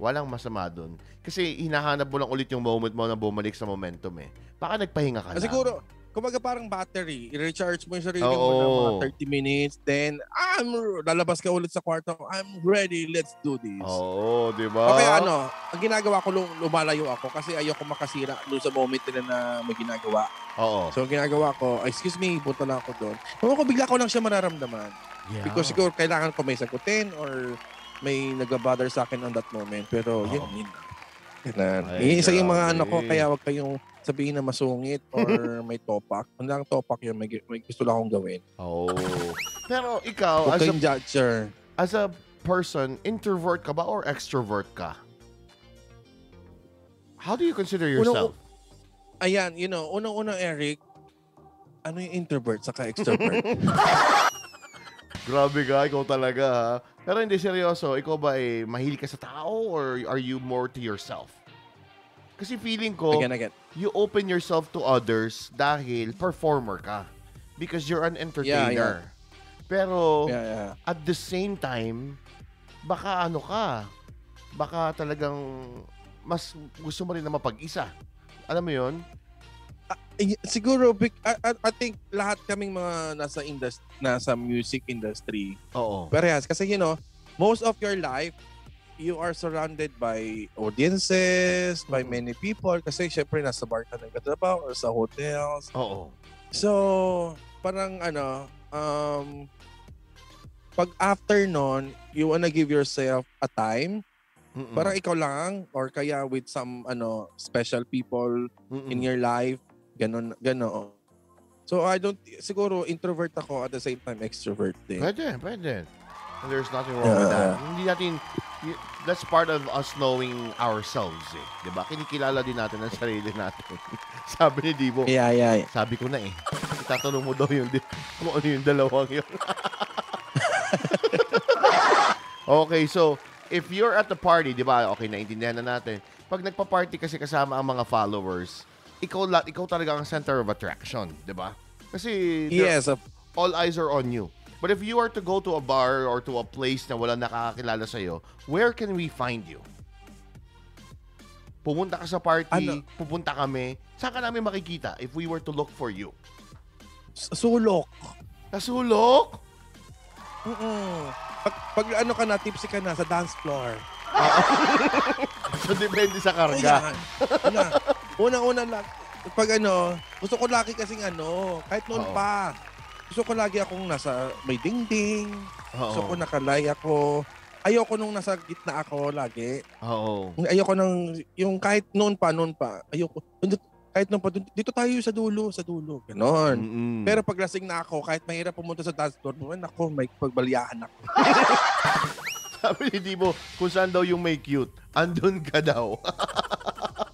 Walang masama dun. Kasi hinahanap mo lang ulit yung moment mo na bumalik sa momentum eh. Baka nagpahinga ka Ah, lang. siguro, kumbaga parang battery, i-recharge mo yung sarili mo Oo. ng mga 30 minutes, then, I'm, lalabas ka ulit sa kwarto, I'm ready, let's do this. Oo, di ba? Okay, ano, ang ginagawa ko, lum- lumalayo ako kasi ayoko makasira doon sa moment nila na may ginagawa. Oo. So, ang ginagawa ko, excuse me, punta lang ako doon. Kung ako bigla ko lang siya mararamdaman. Yeah. Because siguro kailangan ko may sagutin or may nag-bother sa akin on that moment. Pero Oo. yun, yun. Ganun. Ay, Isa yung mga ano ko, kaya wag kayong sabihin na masungit or [LAUGHS] may topak. Kung lang topak yun, may, may gusto lang akong gawin. Oo. Pero ikaw, Huwag as a, judger. as a person, introvert ka ba or extrovert ka? How do you consider yourself? Ayan, you know, unang-unang Eric, ano yung introvert saka extrovert? [LAUGHS] Grabe ka, ikaw talaga ha. Pero hindi seryoso, ikaw ba eh, mahilig ka sa tao or are you more to yourself? Kasi feeling ko, again, again. you open yourself to others dahil performer ka. Because you're an entertainer. Pero Yeah, yeah. at the same time, baka ano ka, baka talagang mas gusto mo rin na mapag-isa. Alam mo yon? Eh, siguro, I, I, I think lahat kaming mga nasa indus- nasa music industry, Oo. Parehas. Kasi, you know, most of your life, you are surrounded by audiences, by Mhm. many people. Kasi, syempre, nasa bar ka nagkatrabaho or sa hotels. Oo. So, parang, ano, um, pag after nun, you wanna give yourself a time. Mm-mm. Parang ikaw lang or kaya with some, ano, special people Mm-mm. in your life. Ganon, ganon. So, I don't, siguro, introvert ako at the same time, extrovert din. Pwede, pwede. And there's nothing wrong with that. Hindi natin, that's part of us knowing ourselves eh. Di ba? Kinikilala din natin ang sarili natin. [LAUGHS] Sabi ni Dibo, Yeah, yeah, yeah. sabi ko na eh. Itatanong mo daw yung, di- kung ano yung dalawang yun. [LAUGHS] okay, so, if you're at the party, di ba, okay, naintindihan na natin. Pag nagpa-party kasi kasama ang mga followers, ikaw, la- ikaw talaga ang center of attraction, di ba? Kasi Yes, of all eyes are on you. But if you are to go to a bar or to a place na wala nakakakilala sa'yo, where can we find you? Pumunta ka sa party, Ano? pupunta kami, saan ka namin makikita if we were to look for you? s- sulok. Sa sulok? Mm-mm. Pag, pag ano ka na, tipsy ka na sa dance floor. [LAUGHS] So, depende sa karga. Una, Una-una lang. Pag ano, gusto ko lagi kasing ano, kahit noon Oo. pa. Gusto ko lagi akong nasa may dingding. Gusto ko Oo. nakalay ako. Ayoko nung nasa gitna ako lagi. Oo. Ayoko nang, yung kahit noon pa, noon pa. Ayoko. Kahit noon pa, dito tayo sa dulo, sa dulo. Ganon. Mm-mm. Pero pag lasing na ako, kahit mahirap pumunta sa dance floor, well, ako, may pagbaliyahan ako. [LAUGHS] Sabi ni Dibo, kung saan daw yung may cute, andun ka daw. [LAUGHS]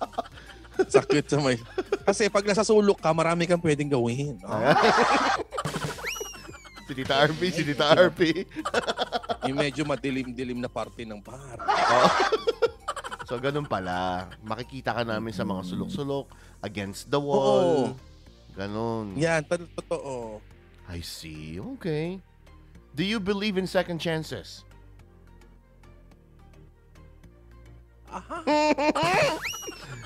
[LAUGHS] Sakit sa may... Kasi pag nasa sulok ka, marami kang pwedeng gawin. Ah, [LAUGHS] si Tita RP, si Tita RP. yung medyo madilim-dilim na parte ng bar. So, ganun pala. Makikita ka namin sa mga sulok-sulok, against the wall. Oo. Ganun. Yan, to- totoo. I see. Okay. Do you believe in second chances? Aha. [LAUGHS]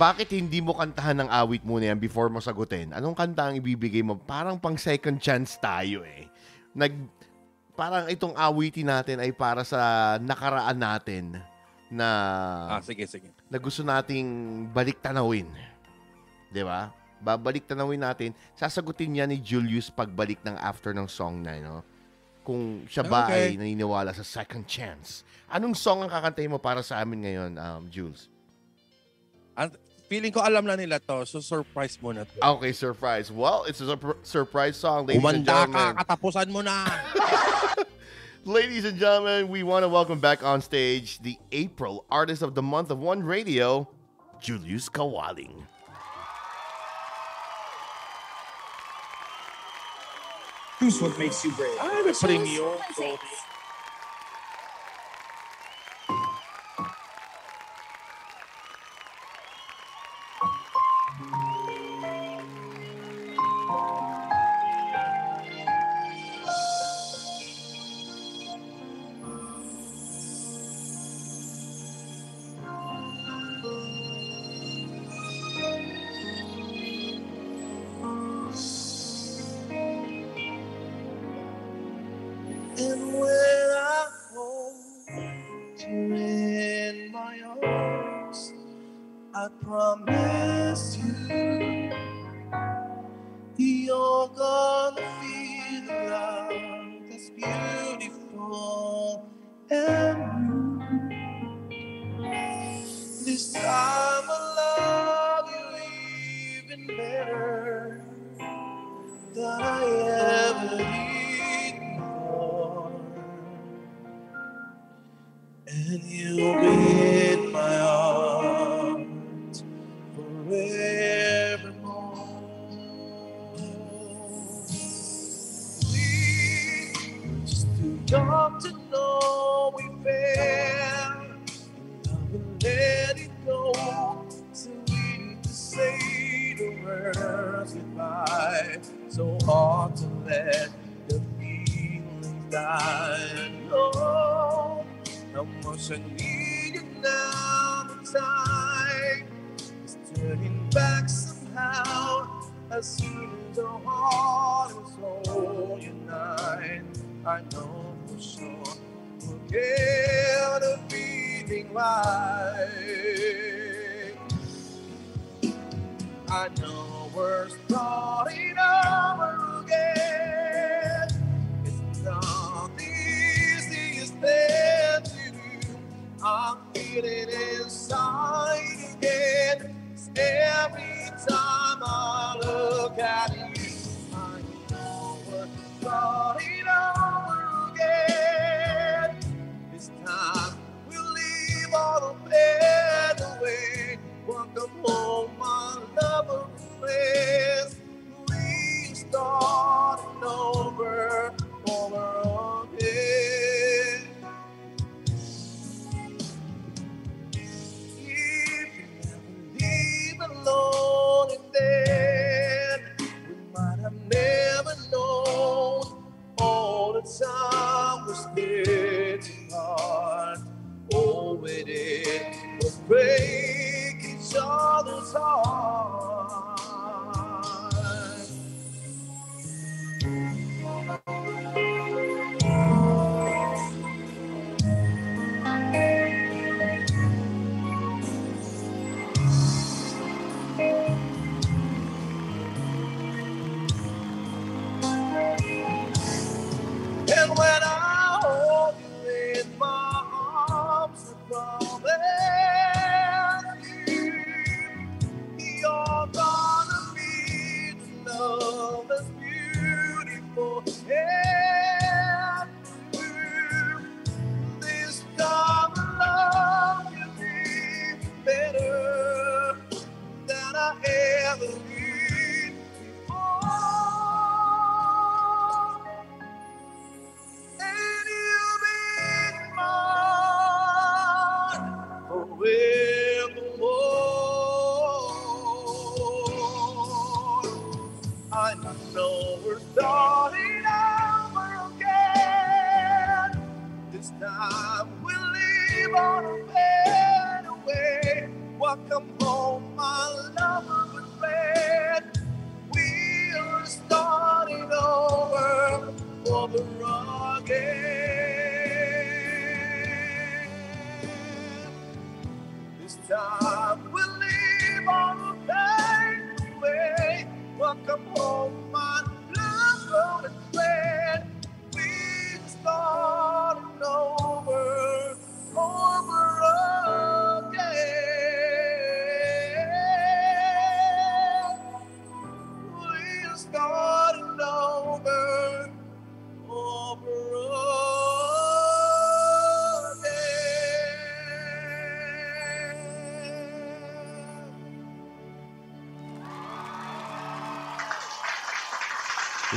bakit hindi mo kantahan ng awit muna yan before mo sagutin? Anong kanta ang ibibigay mo? Parang pang second chance tayo eh. Nag, parang itong awitin natin ay para sa nakaraan natin na ah, sige, sige. na gusto nating balik tanawin. 'Di ba? Babalik tanawin natin. Sasagutin niya ni Julius pagbalik ng after ng song na 'no. Kung siya ba okay. ay naniniwala sa second chance. Anong song ang kakantahin mo para sa amin ngayon, um, Jules? At feeling ko alam na nila to, so surprise mo na to. Okay, surprise. Well, it's a surprise song, ladies Umanda and gentlemen. Umanda ka, katapusan mo na. [LAUGHS] ladies and gentlemen, we want to welcome back on stage the April Artist of the Month of One Radio, Julius Kawaling. Choose what makes you brave. I'm a premium.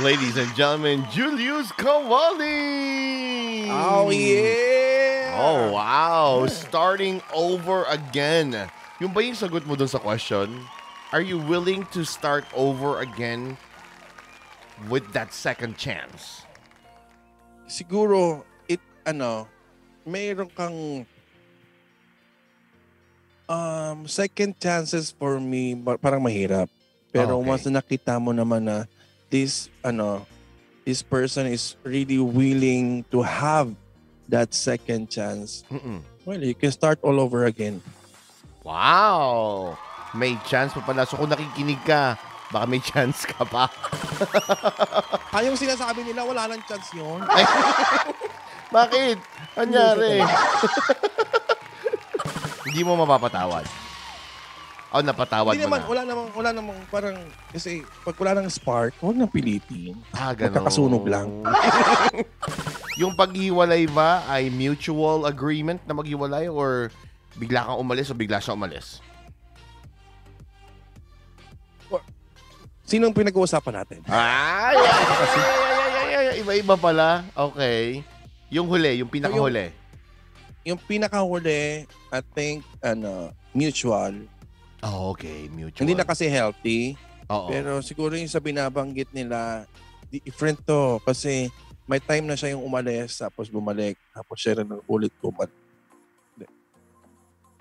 Ladies and gentlemen, Julius Kawali! Oh, yeah! Oh, wow. Starting over again. Yung ba yung sagot mo dun sa question? Are you willing to start over again with that second chance? Siguro, it, ano, mayroon kang um, second chances for me, parang mahirap. Pero Okay. once na nakita mo naman na this, ano, this person is really willing to have that second chance, Mm-mm. well, you can start all over again. Wow! May chance pa pala. So kung nakikinig ka, baka may [LAUGHS] chance ka pa. Ay, yung sinasabi nila, wala nang chance yun. [LAUGHS] Bakit? Anyari? [LAUGHS] Hindi mo mapapatawad. O, napatawad Hindi mo naman, na. wala namang, wala namang parang, kasi pag wala nang spark, huwag nang pilitin. Ah, ganun. Magkakasunog lang. [LAUGHS] yung paghiwalay ba ay mutual agreement na maghiwalay or bigla kang umalis o bigla siya umalis? Sinong pinag-uusapan natin? Ay, ay, ay, ay, ay, iba-iba pala. Okay. Yung huli, yung pinakahuli. Yung pinakahuli, I think, ano, mutual. Oh, okay. Mutual. Hindi na kasi healthy. Oo. Pero siguro yung sa binabanggit nila, different to. Kasi may time na siya yung umalis, tapos bumalik, tapos siya rin ulit bumalik.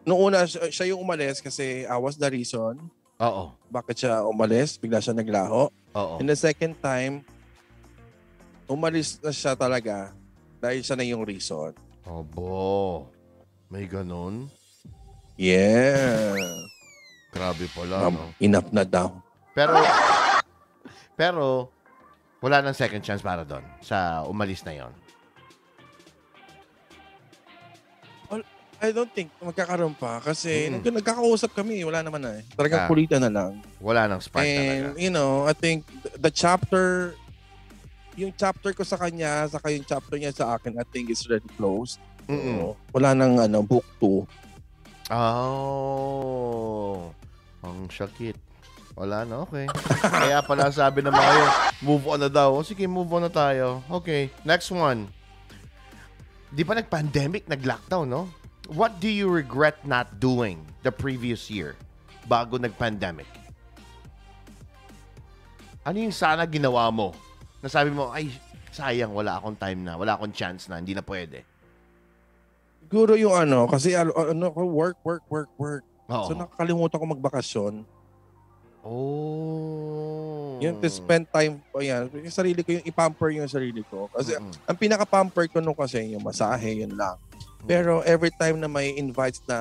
Noong una, siya siya yung umalis kasi I was the reason Oo. bakit siya umalis, bigla siya naglaho. Oo. And the second time, umalis na siya talaga dahil siya na yung reason. Obo. May ganun? Yeah. Grabe pala, no? enough na daw. Pero, pero, wala nang second chance para doon sa umalis na yon. I don't think magkakaroon pa kasi Mm. nung nagkakausap kami, wala naman na eh. Talagang Ah. kulitan na lang. Wala nang spark And, talaga. you know, I think th- the chapter, yung chapter ko sa kanya, saka yung chapter niya sa akin, I think is already closed. So, Mm-mm. wala nang ano, book 2. Oh. Ang sakit. Wala na, okay. Kaya pala sabi ng mga yun, move on na daw. O sige, move on na tayo. Okay, next one. Di ba nag-pandemic, nag-lockdown, no? What do you regret not doing the previous year bago nag-pandemic? Ano yung sana ginawa mo? Nasabi mo, ay, sayang, wala akong time na, wala akong chance na, hindi na pwede. Siguro yung ano, kasi ano, work, work, work, work. Oo. So nakakalimutan ko magbakasyon. Oh. Yung to spend time, o yan, yung sarili ko, yung ipamper yung sarili ko. Kasi Mm-mm. ang pinaka-pamper ko nung kasi yung masahe, yun lang. Pero every time na may invites na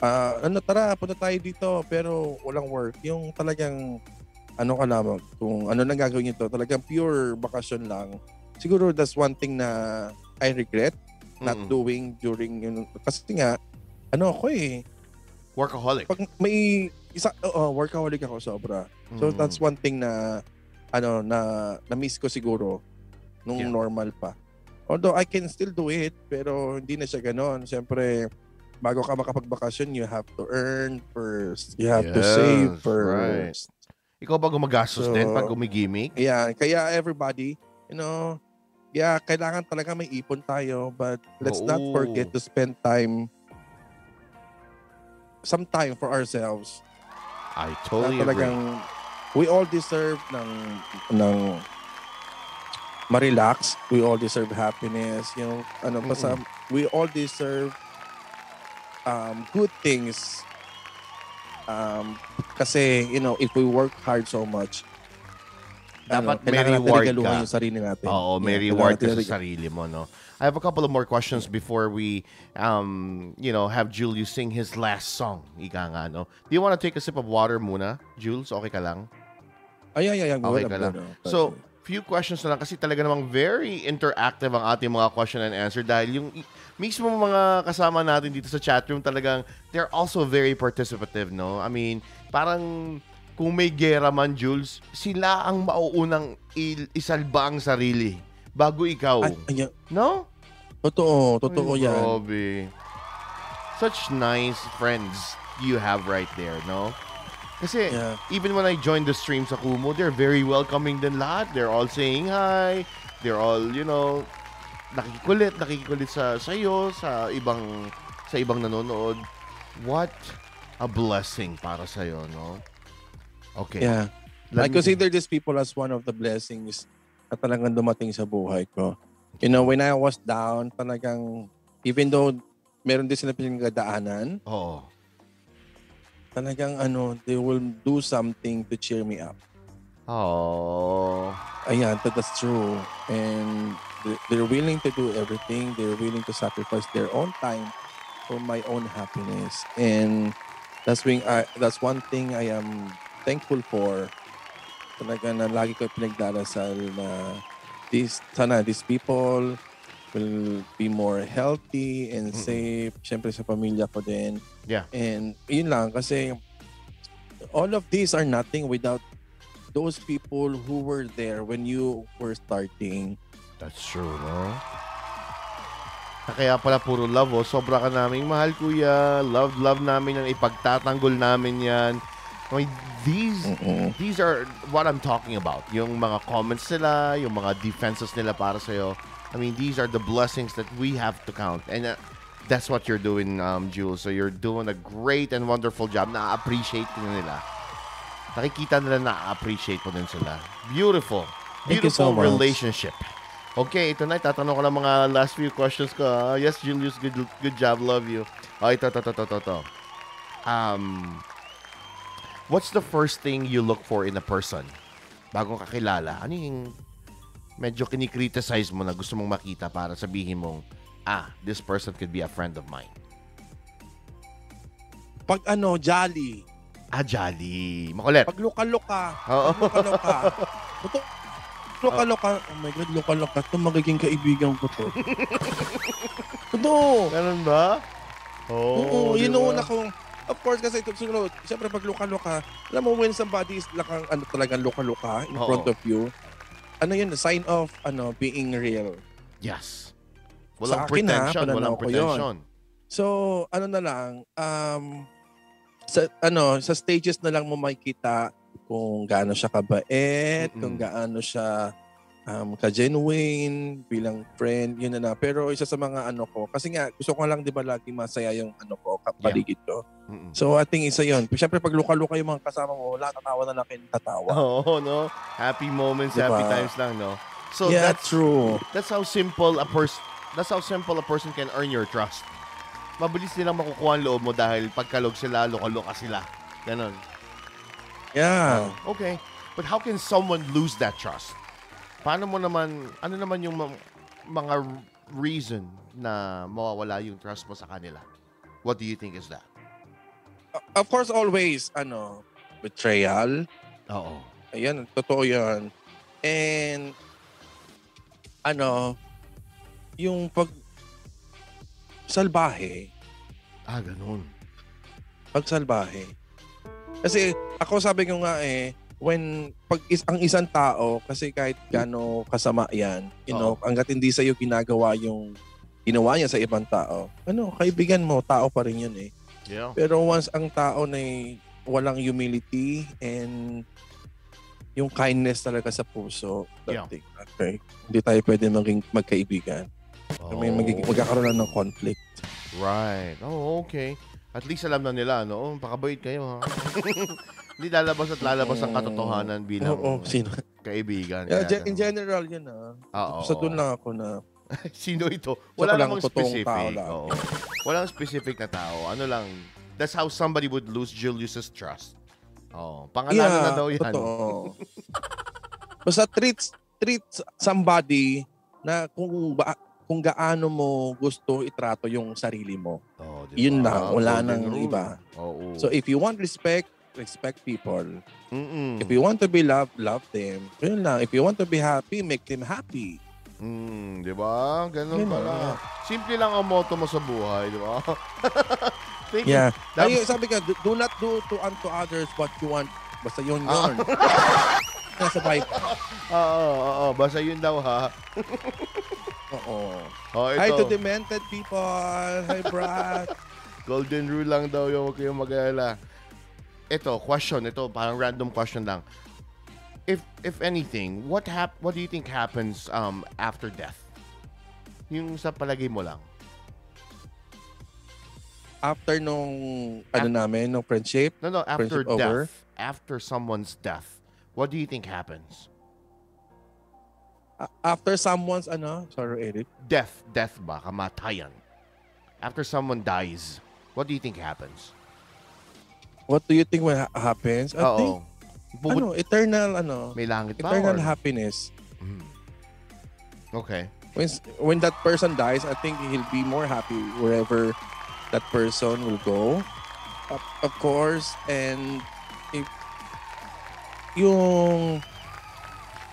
ah, ano tara, punta tayo dito pero walang work. Yung talagang ano ka lamang, kung ano nang gagawin nito, talagang pure bakasyon lang. Siguro that's one thing na I regret not Mm-mm. doing during yun. Kasi nga, ano ako eh, Workaholic. pag may isa, oo, workaholic ako sobra. So Mm. that's one thing na ano na na-miss ko siguro nung Yeah. normal pa. Although I can still do it, pero hindi na siya ganoon. Siyempre, bago ka makapagbakasyon, you have to earn first. You have to Yes, save right. first. Ikaw ba gumagastos So, din pag gumigimik? Yeah, kaya everybody, you know, yeah, kailangan talaga may ipon tayo, but let's not Oo. forget to spend time some time for ourselves. I Na totally agree. talagang we all deserve ng ng ma-relax. We all deserve happiness. You know, ano pa sa, we all deserve um, good things. Um, kasi, you know, if we work hard so much, Dapat may kailangan natin reward ka. yung sarili natin. Oo, may Yeah, reward ka sa sarili mo, no? I have a couple of more questions before we, um, you know, have Julius sing his last song. Ika nga, no? Do you want to take a sip of water muna, Jules? Okay ka lang? Ay, ay, ay, ay, Okay ka lang. So, few questions na lang kasi talaga namang very interactive ang ating mga question and answer dahil yung mismo mga kasama natin dito sa chat room talagang they're also very participative, no? I mean, parang kung may gera man, Jules, sila ang mauunang isalba ang sarili bago ikaw. Ay, ay, no? Totoo, totoo Ay, yan. Grabe. Such nice friends you have right there, no? Kasi Yeah. even when I joined the stream sa Kumu, they're very welcoming din lahat. They're all saying hi. They're all, you know, nakikikulit, nakikikulit sa sa'yo, sa ibang sa ibang nanonood. What a blessing para sa'yo, no? Okay. Yeah. Let I consider these people as one of the blessings na talagang dumating sa buhay ko. You know, when I was down, talagang, even though meron din sila pinagdaanan, Oo. talagang ano, they will do something to cheer me up. Oh. Ayan, that, that's true. And they- they're willing to do everything. They're willing to sacrifice their own time for my own happiness. And that's when I, that's one thing I am thankful for. Talaga na lagi ko pinagdarasal na this, sana these people will be more healthy and Mm-mm. safe. Siyempre sa pamilya ko din. Yeah. And yun lang kasi all of these are nothing without those people who were there when you were starting. That's true, no? Kaya pala puro love, oh. Sobra ka naming mahal, kuya. Love, love namin yan. Ipagtatanggol namin yan. I mean, these, Mm-mm. these are what I'm talking about. Yung mga comments nila, yung mga defenses nila para sa'yo. I mean, these are the blessings that we have to count. And uh, that's what you're doing, um, Jules. So you're doing a great and wonderful job. Na-appreciate ko nila. Nakikita nila na-appreciate mo din sila. Beautiful. Beautiful so much. relationship. Okay, ito na. Tatanong ko lang mga last few questions ko. ah. yes, Julius, good good job. Love you. Oh, ito, ito, ito, ito, ito. Um, what's the first thing you look for in a person? Bagong kakilala. Ano yung medyo kinikriticize mo na gusto mong makita para sabihin mong, ah, this person could be a friend of mine. Pag ano, jolly. Ah, jolly. Makulit. Pag luka-luka. Oo. Pag luka-luka. Ito, luka-luka. Oh my God, luka-luka. Ito magiging kaibigan ko to. [LAUGHS] Ito. Ganun ba? Oo, di yun ba? ang una kong... Of course, kasi sunod, siyempre pag luka-luka, alam mo when somebody is lakang, ano talagang luka-luka in Oo. front of you, ano yun, sign of ano being real. Yes. Sa Walang akin, ha, pretension. pananaw Walang ko yun. pretension. So, ano na lang, um, sa, ano, sa stages na lang mo makikita kung gaano siya kabait, Mm-mm. kung gaano siya um, ka-genuine bilang friend, yun na na. Pero isa sa mga ano ko, kasi nga, gusto ko lang, di ba, lagi masaya yung ano ko, kapaligid ko. Mm-mm. So, I think isa yun. Siyempre, pag luka-luka yung mga kasama mo, lahat tatawa na lang kayo tatawa. [LAUGHS] Oo, no? Happy moments, Diba? happy times lang, no? So yeah, that's true. that's how simple a person that's how simple a person can earn your trust. Mabilis nilang makukuha ang loob mo dahil pagkalog sila, luka-luka sila. Ganon. Yeah. Oh, okay. But how can someone lose that trust? Paano mo naman, ano naman yung mga reason na mawawala yung trust mo sa kanila? What do you think is that? Of course, always, ano, betrayal. Oo. Ayan, totoo yan. And, ano, yung pag salbahe, Ah, ganun. pag salbahe. Kasi ako sabi ko nga eh, when pag is, ang isang tao kasi kahit gaano kasama yan, you know, hangga't hindi sa ginagawa yung ginawa niya sa ibang tao. Ano, kaibigan mo, tao pa rin yun eh. Yeah. Pero once ang tao na walang humility and yung kindness talaga sa puso, Yeah. thing, okay, hindi tayo pwede maging magkaibigan. May magiging, magkakaroon lang ng conflict. Right. Oh, okay. At least alam na nila, no? Oh, pakabait kayo, ha? [LAUGHS] Hindi lalabas at lalabas ang katotohanan bilang Oo, sino? kaibigan. Yeah, Kaya in general yun ah. Oo. Sa doon lang ako na [LAUGHS] Sino ito? Wala lang namang totoong specific. tao lang. Oo. Walang specific na tao. Ano lang, that's how somebody would lose Julius's trust. Oh, pangalanan na daw yan. Totoo. Basta treat, treat somebody na kung ba, kung gaano mo gusto itrato yung sarili mo. Oh, diba? Yun lang, wala Golden nang rule. iba. Oo. So if you want respect, respect people. Mm-mm. If you want to be loved, love them. Yun lang. If you want to be happy, make them happy. Mm, di ba? Ganun Yun pala. lang. Simple lang ang motto mo sa buhay, di ba? [LAUGHS] Thank Yeah. you. Ay, sabi ka, do, not do to unto others what you want. Basta yun Ah. yun. [LAUGHS] Nasa Bible. Oo, oo, oo. Basta yun daw, ha? Oo. Oh, ito. Hi to demented people. Hi, Brad. [LAUGHS] Golden rule lang daw yung huwag kayong mag-alala. Ito, question, ito, parang random question lang. If if anything, what hap what do you think happens um after death? Yung sa palagay mo lang. After nung, ano namin, nung friendship, No, no, after Friendship death, over? after someone's death, what do you think happens? after someone's, ano, sorry, Eric, Death, death ba, kamatayan. After someone dies, what do you think happens? What do you think will ha- happens? I think, Oo. Bubut- ano, eternal, ano, may langit ba? eternal or- happiness. Mm. Okay. When, when that person dies, I think he'll be more happy wherever that person will go. Of, of course, and if yung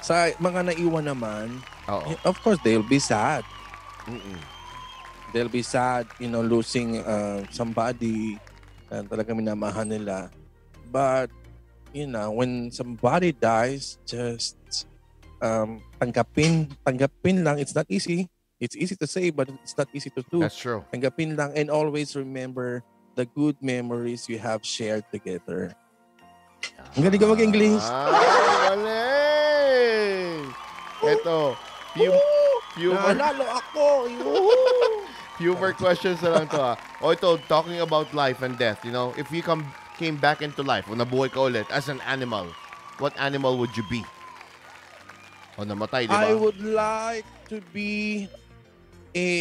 sa mga naiwan naman, Oo. of course, they'll be sad. Mm-mm. They'll be sad, you know, losing uh, somebody na talaga minamahan nila. But, you know, when somebody dies, just um, tanggapin, tanggapin lang. It's not easy. It's easy to say, but it's not easy to do. That's true. Tanggapin lang and always remember the good memories you have shared together. Ang galing ka mag-English. Ah, galing! Ito, few, humor, Nanalo ako! Humor questions na lang to ah. O ito, talking about life and death, you know, if you come came back into life, o nabuhay ka ulit as an animal, what animal would you be? O namatay, di ba? I would like to be a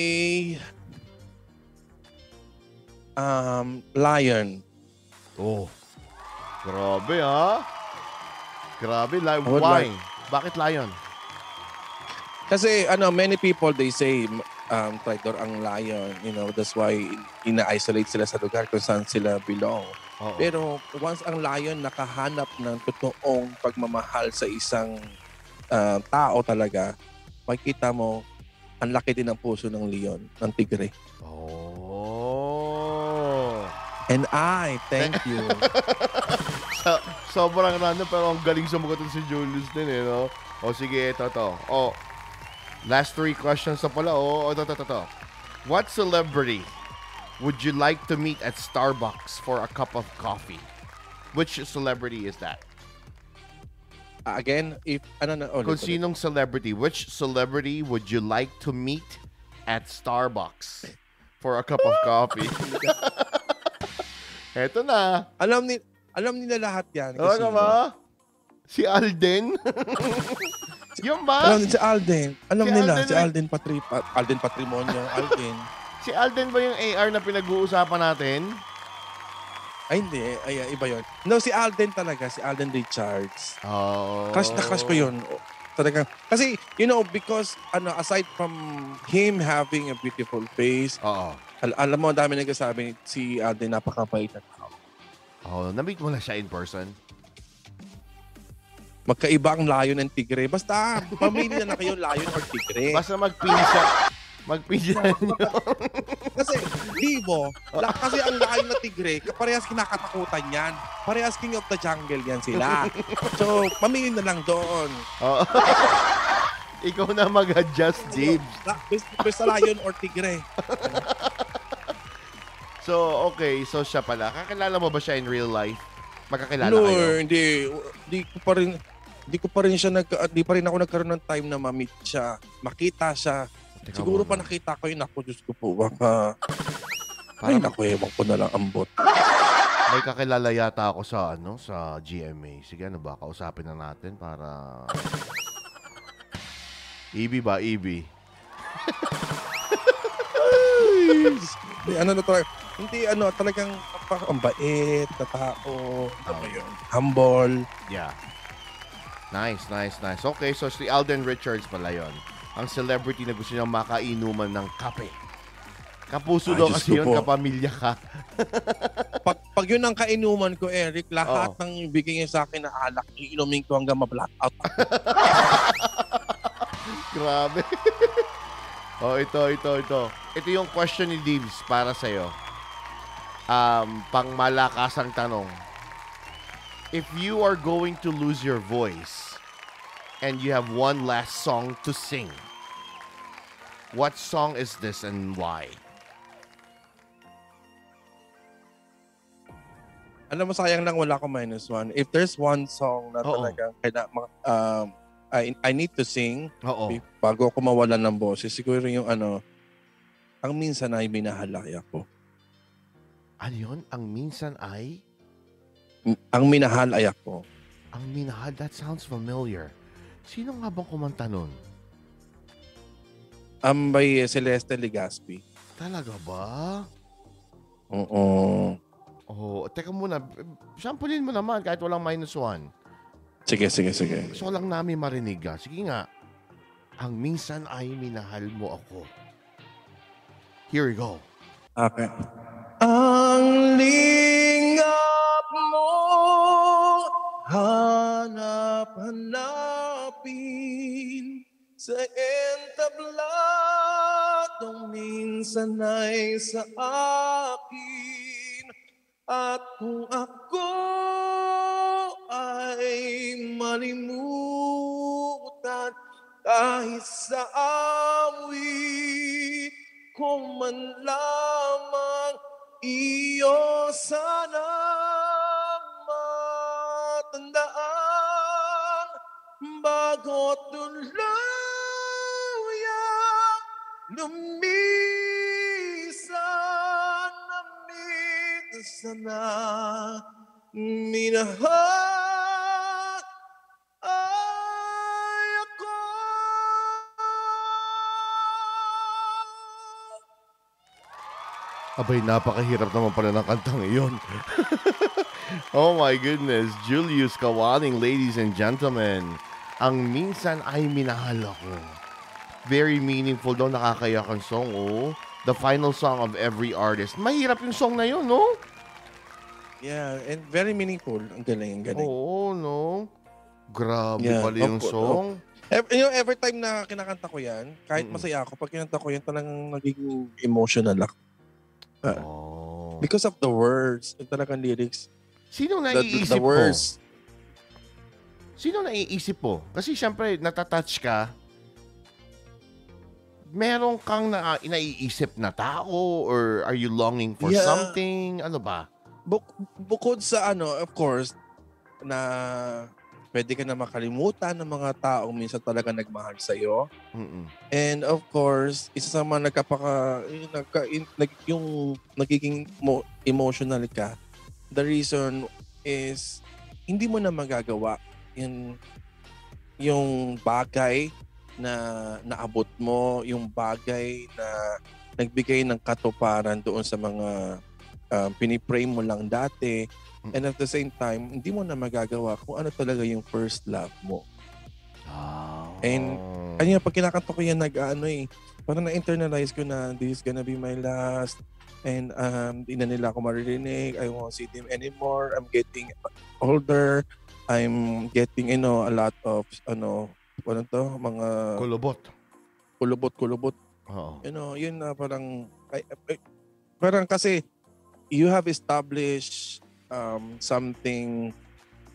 um lion. Oh. Grabe ha. Grabe. Li- would why? like- Bakit lion? Kasi ano, many people they say um traitor ang lion, you know, that's why ina-isolate sila sa lugar kung saan sila belong. Oo. Pero once ang lion nakahanap ng totoong pagmamahal sa isang ah, tao talaga, makikita mo ang laki din ng puso ng leon, ng tigre. Oh. And I thank you. [LAUGHS] Sa, sobrang random pero ang galing sumagot si Julius din eh, no? O sige, ito to. O, last three questions na pala. O, ito, ito, ito, ito. What celebrity would you like to meet at Starbucks for a cup of coffee? Which celebrity is that? Uh, again, if ano na ulit, Kung sinong celebrity, which celebrity would you like to meet at Starbucks for a cup of coffee? [LAUGHS] Eto na. Alam ni alam nila lahat 'yan. Ano kasi ka ba? Si Alden? [LAUGHS] Yung ba? Alam si Alden. Alam Si nila Alden si. Alden Patri Pa- Alden Patrimonio, [LAUGHS] Alden. Si Alden ba yung AR na pinag-uusapan natin? Ay hindi, ay iba 'yon. No, si Alden talaga, si Alden Richards. Oh. Crush na crush ko 'yun. Talagang kasi you know because ano aside from him having a beautiful face, Oo. al- alam mo ang dami nagsasabi si Alden napakabait na tao. Oh, na-meet mo na siya in person? Magkaiba ang layon ng tigre. Basta pamilya na kayo layon or tigre. Basta magpinsa. Magpinsa [LAUGHS] nyo. Kasi, libo, la, kasi ang layo na tigre, parehas kinakatakutan yan. Parehas king of the jungle yan sila. So, mamili na lang doon. Oo. [LAUGHS] Ikaw na mag-adjust, James. La, best, best lion or tigre. So, okay. So, siya pala. Kakilala mo ba siya in real life? Magkakilala no, kayo? hindi. Hindi ko pa rin, hindi ko pa rin siya, nag, hindi pa rin ako nagkaroon ng time na ma-meet siya. Makita siya. Teka Siguro pa nakita ko yun ako, Diyos ko po, baka, ay Parang naku, ewan ko na lang ambot. may kakilala yata ako sa, ano, sa GMA. Sige, ano ba? Kausapin na natin para... EB ba? EB? Hindi, ano na talaga, hindi, ano, talagang pa- ang bait na tao. Ano ba yun? Humble. Yeah. Nice, nice, nice. Okay, so si Alden Richards pala yon. Ang celebrity na gusto niya makainuman ng kape. Kapuso Ay, daw kasi yun, po. kapamilya ka. [LAUGHS] Pag, pag yun ang kainuman ko, Eric, lahat Oo. ng bigay niya sa akin na alak, iinumin ko hanggang ma-blackout. [LAUGHS] Grabe. [LAUGHS] oh, ito, ito, ito. Ito yung question ni Divs para sa'yo. Um, pang malakasang tanong. If you are going to lose your voice and you have one last song to sing, what song is this and why? Alam mo, sayang lang wala akong minus one. If there's one song na Oo. talagang kaila, um, I, I need to sing Oo. bago ako mawalan ng boses, siguro yung ano, ang minsan ay minahalay ako. Ano yun? Ang minsan ay, Ang minahal ay ako. ang minahal, that sounds familiar. Sino nga bang kumanta nun? Ang by Celeste Legaspi. Talaga ba? Oo. Oh, teka muna. Sampulin mo naman kahit walang minus one. Sige, sige, sige. Gusto lang namin marinig ah. Sige nga. Ang minsan ay minahal mo ako. Here we go. Okay. Ang lingap mo. Hanap-hanapin sa entabladong minsan ay sa akin. At kung ako ay malimutan kahit sa awit kung man lamang iyo sana matandaan bago tuluyang lumisan na minsan na minahal ay ako. Abay, napakahirap naman pala ng kantang iyon. [LAUGHS] oh my goodness. Julius Kawaling, ladies and gentlemen. Ang minsan ay minahal ako. Very meaningful daw, nakakayak ang song, oh. The final song of every artist. Mahirap yung song na yun, no? Yeah, and very meaningful. Ang galing, ang galing. Oo, no? Grabe Yeah, pala yung song. Ev- you know, every time na kinakanta ko yan, kahit masaya ako, pag kinanta ko yan, talagang nagiging emotional ako. Ah, Oh. Because of the words, yung talagang lyrics. Sino The, the, naiisip the mo? words. Sino naiisip mo? Kasi syempre, natatouch ka. Meron kang na, naiisip na tao or are you longing for Yeah. something? Ano ba? Buk- bukod sa ano, of course, na pwede ka na makalimutan ng mga taong minsan talaga nagmahal sa'yo. Mm-mm. And of course, isa sa mga nagkapaka, yung, nagka, yung nagiging mo, emotional ka, the reason is hindi mo na magagawa yung, yung bagay na naabot mo, yung bagay na nagbigay ng katuparan doon sa mga um, pinipray mo lang dati. And at the same time, hindi mo na magagawa kung ano talaga yung first love mo. And Kanya pag kinakanta ko yan, nag-ano eh, parang na-internalize ko na this is gonna be my last and um, di na nila ako maririnig. I won't see them anymore. I'm getting older. I'm getting, you know, a lot of, ano, ano to, mga Kulubot. kulubot-kulubot. Oo. You know, yun na parang, ay, ay, parang kasi you have established um, something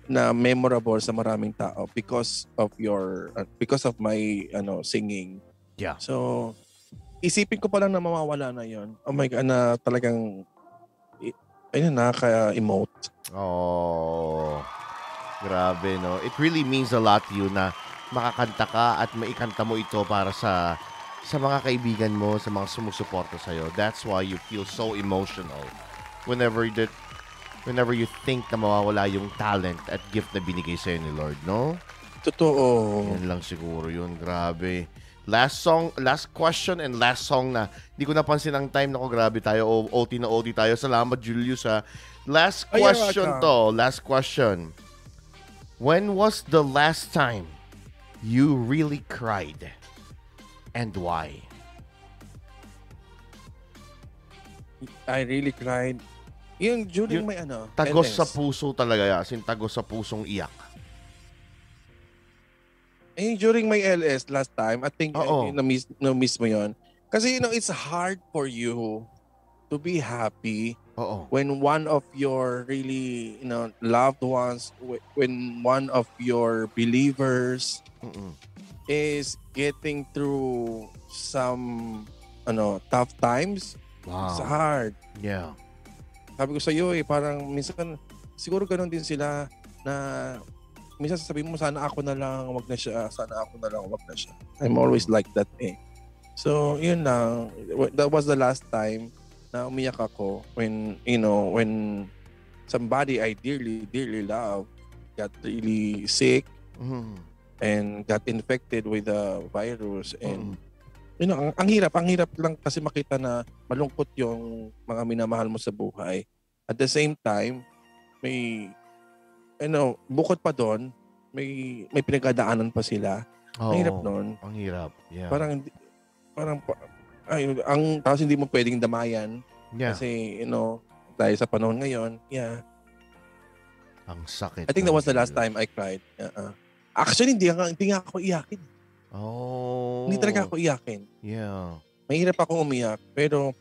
na memorable sa maraming tao because of your uh, because of my ano singing. Yeah. So isipin ko pa lang na mawawala na 'yon. Oh my god na talagang ayun nakaka-emote. Oh. Grabe, no? It really means a lot to you na makakanta ka at maikanta mo ito para sa sa mga kaibigan mo, sa mga sumusuporta sa'yo. That's why you feel so emotional whenever that whenever you think na mawawala yung talent at gift na binigay sa'yo ni Lord, no? Totoo. Yan lang siguro yun. Grabe. Last song, last question and last song na. Hindi ko napansin ang time na ko. Grabe tayo. O, OT na OT tayo. Salamat, Julius, ha. Last question to. Last question. When was the last time you really cried? And why? I really cried. Yung during Yung may ano, Tagos LS. sa puso talaga. As in, tagos sa pusong iyak. Eh, during my LS last time, I think Oo. uh, na-miss, na-miss mo yon. Kasi, you know, it's hard for you to be happy Oo. when one of your really, you know, loved ones, wh- when one of your believers Mm-mm. is getting through some, ano, tough times. It's Wow. hard. Yeah. Sabi ko sa iyo eh, parang minsan siguro ganun din sila na minsan sasabihin mo sana ako na lang, wag na siya, sana ako na lang, wag na siya. I'm always like that eh. So, yun lang. That was the last time na umiyak ako when, you know, when somebody I dearly, dearly love got really sick Mhm. and got infected with the virus and Mm. you know, ang, ang hirap, ang hirap lang kasi makita na malungkot yung mga minamahal mo sa buhay. At the same time, may you know, bukod pa doon, may may pinagdadaanan pa sila. Ang hirap Oo. noon. Ang hirap. Yeah. Parang parang pa- ay, ang tapos hindi mo pwedeng damayan yeah. kasi you know, dahil sa panahon ngayon, yeah. Ang sakit. I think that was the last time I cried. Uh-uh. Actually, hindi nga, hindi nga ako iyakin. Oh. Hindi talaga ako iyakin. Yeah. mahirap ako umiyak. Pero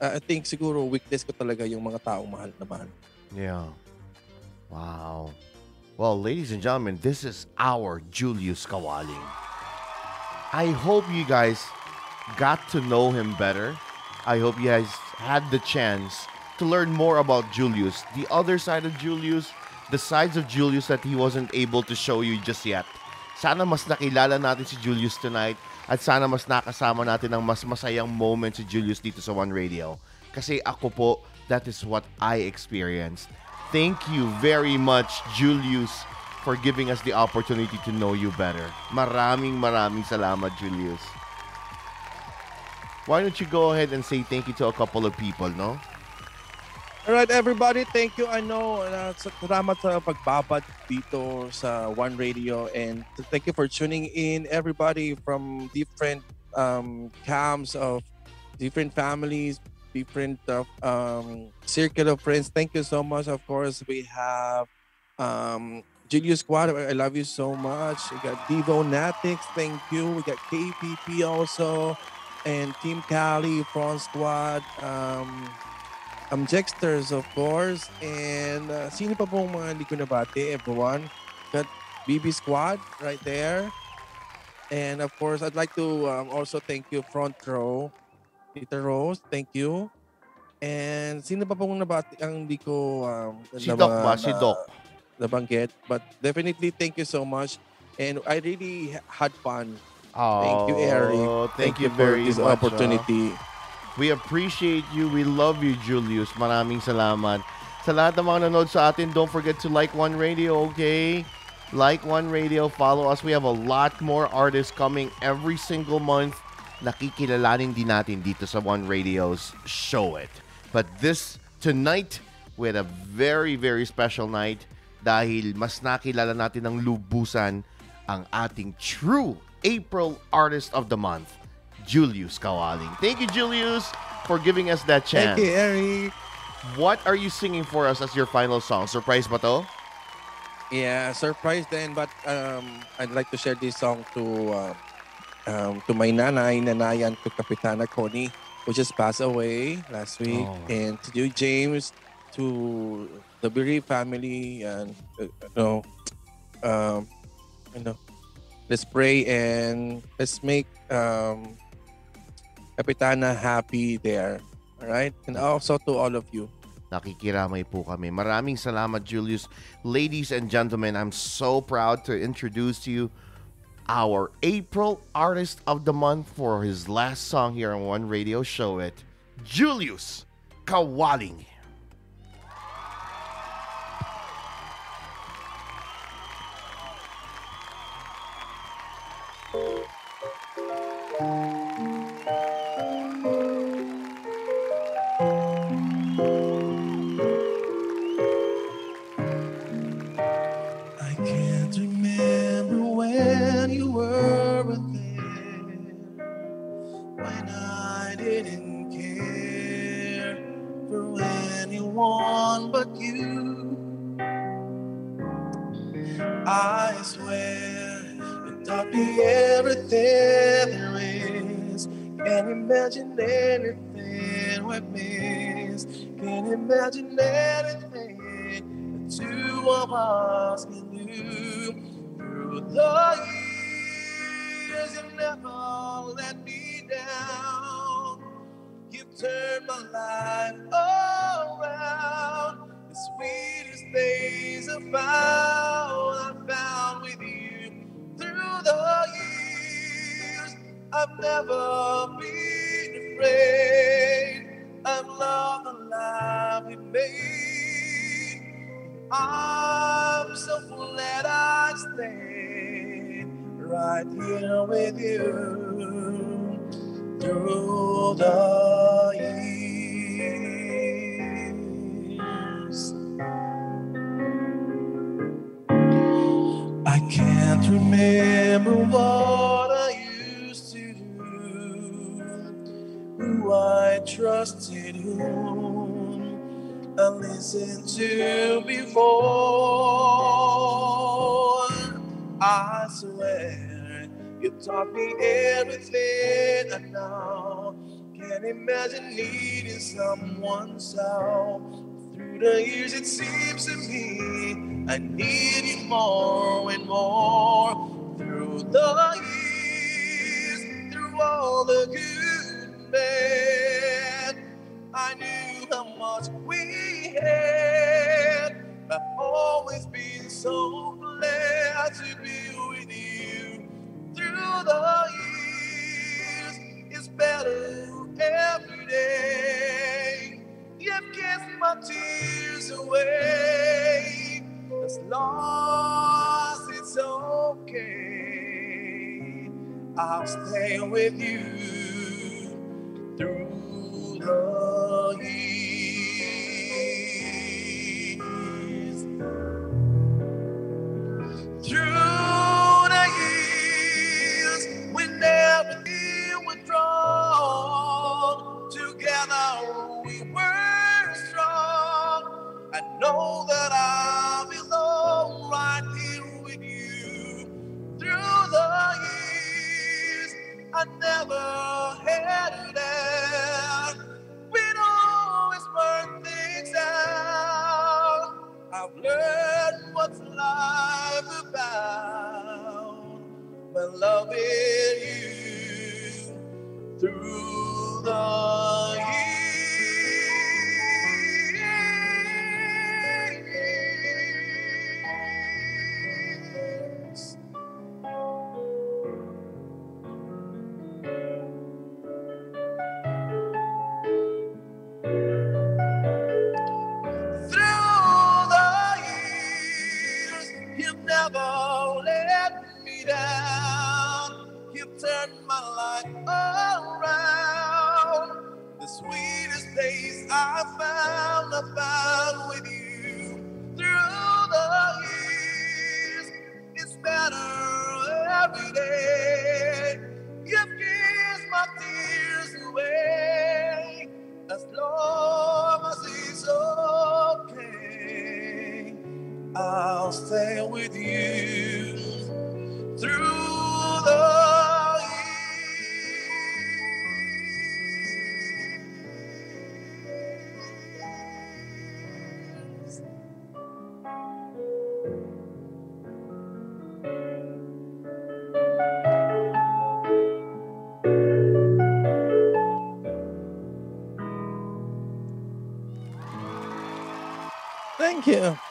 uh, I think siguro weakness ko talaga yung mga taong mahal na mahal. Yeah. Wow. Well, ladies and gentlemen, this is our Julius Kawaling. I hope you guys got to know him better. I hope you guys had the chance to learn more about Julius, the other side of Julius, the sides of Julius that he wasn't able to show you just yet. Sana mas nakilala natin si Julius tonight at sana mas nakasama natin ng mas masayang moment si Julius dito sa One Radio. Kasi ako po, that is what I experienced. Thank you very much, Julius, for giving us the opportunity to know you better. Maraming maraming salamat, Julius. Why don't you go ahead and say thank you to a couple of people, no? Alright everybody, thank you. I know, uh, sa- salamat sa pagbabad dito sa One Radio and thank you for tuning in everybody from different um, camps of different families, different uh, um, circle of friends. Thank you so much. Of course, we have um, Julius Squad. I love you so much. We got Devo Natix. Thank you. We got KPP also. And Team Cali, Front Squad. Um, um, Jexters, of course. And uh, sino pa pong mga hindi ko nabati? Everyone. Got BB Squad right there. And of course, I'd like to um, also thank you, Front Row. Tita Rose, thank you. And sino pa pong nabati ang hindi ko um, Si na- Doc ba? Si na- Doc. nabanggit. But definitely, thank you so much. And I really had fun. Oh, Thank you, Eric. Thank, you for very this much. opportunity. We appreciate you. We love you, Julius. Maraming salamat. Sa lahat ng mga nanood sa atin, don't forget to like One Radio, okay? Like One Radio. Follow us. We have a lot more artists coming every single month. Nakikilalanin din natin dito sa One Radio's Show It. But this, tonight, we had a very, very special night dahil mas nakilala natin ng lubusan ang ating true April Artist of the Month, Julius Kawaling. Thank you, Julius, for giving us that chance. Thank you, Eric. What are you singing for us as your final song? Surprise ba to? Yeah, surprise then. But um, I'd like to share this song to uh, um, to my nanay, nanayan to Kapitana Connie, who just passed away last week, Oh. and to you, James, to the bereaved family, and uh, you know, um, you know, let's pray and let's make um, Kapitana happy there. All right, and also to all of you. Nakikiramay po kami. Maraming salamat, Julius. Ladies and gentlemen, I'm so proud to introduce to you our April Artist of the Month for his last song here on One Radio Show It, Julius Kawaling. I swear you taught me everything there is. Can't imagine anything we missed. Can't imagine anything the two of us can do through the years. You never let me down. You've turned my life around. The sweetest day about I found with you through the years. I've never been afraid of love the life we made. I'm so glad I stayed right here with you through the years. Can't remember what I used to do, who I trusted, whom I listened to before. I swear you taught me everything I know. Can't imagine needing someone so. The years, it seems to me I need you more and more. Through the years, through all the good and bad, I knew how much we had. I've always been so glad to be with you. Through the my tears away. As long as it's okay, I'll stay with you through the years. I'll stay with you through the years. Thank you.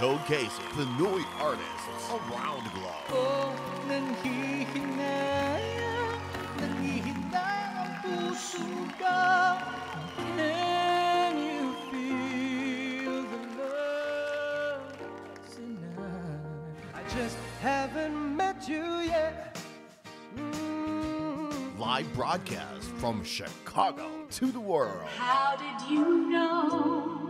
Showcasing the new artists around the globe. Can you feel the love tonight? I just haven't met you yet. Mm. Live broadcast from Chicago to the world. How did you know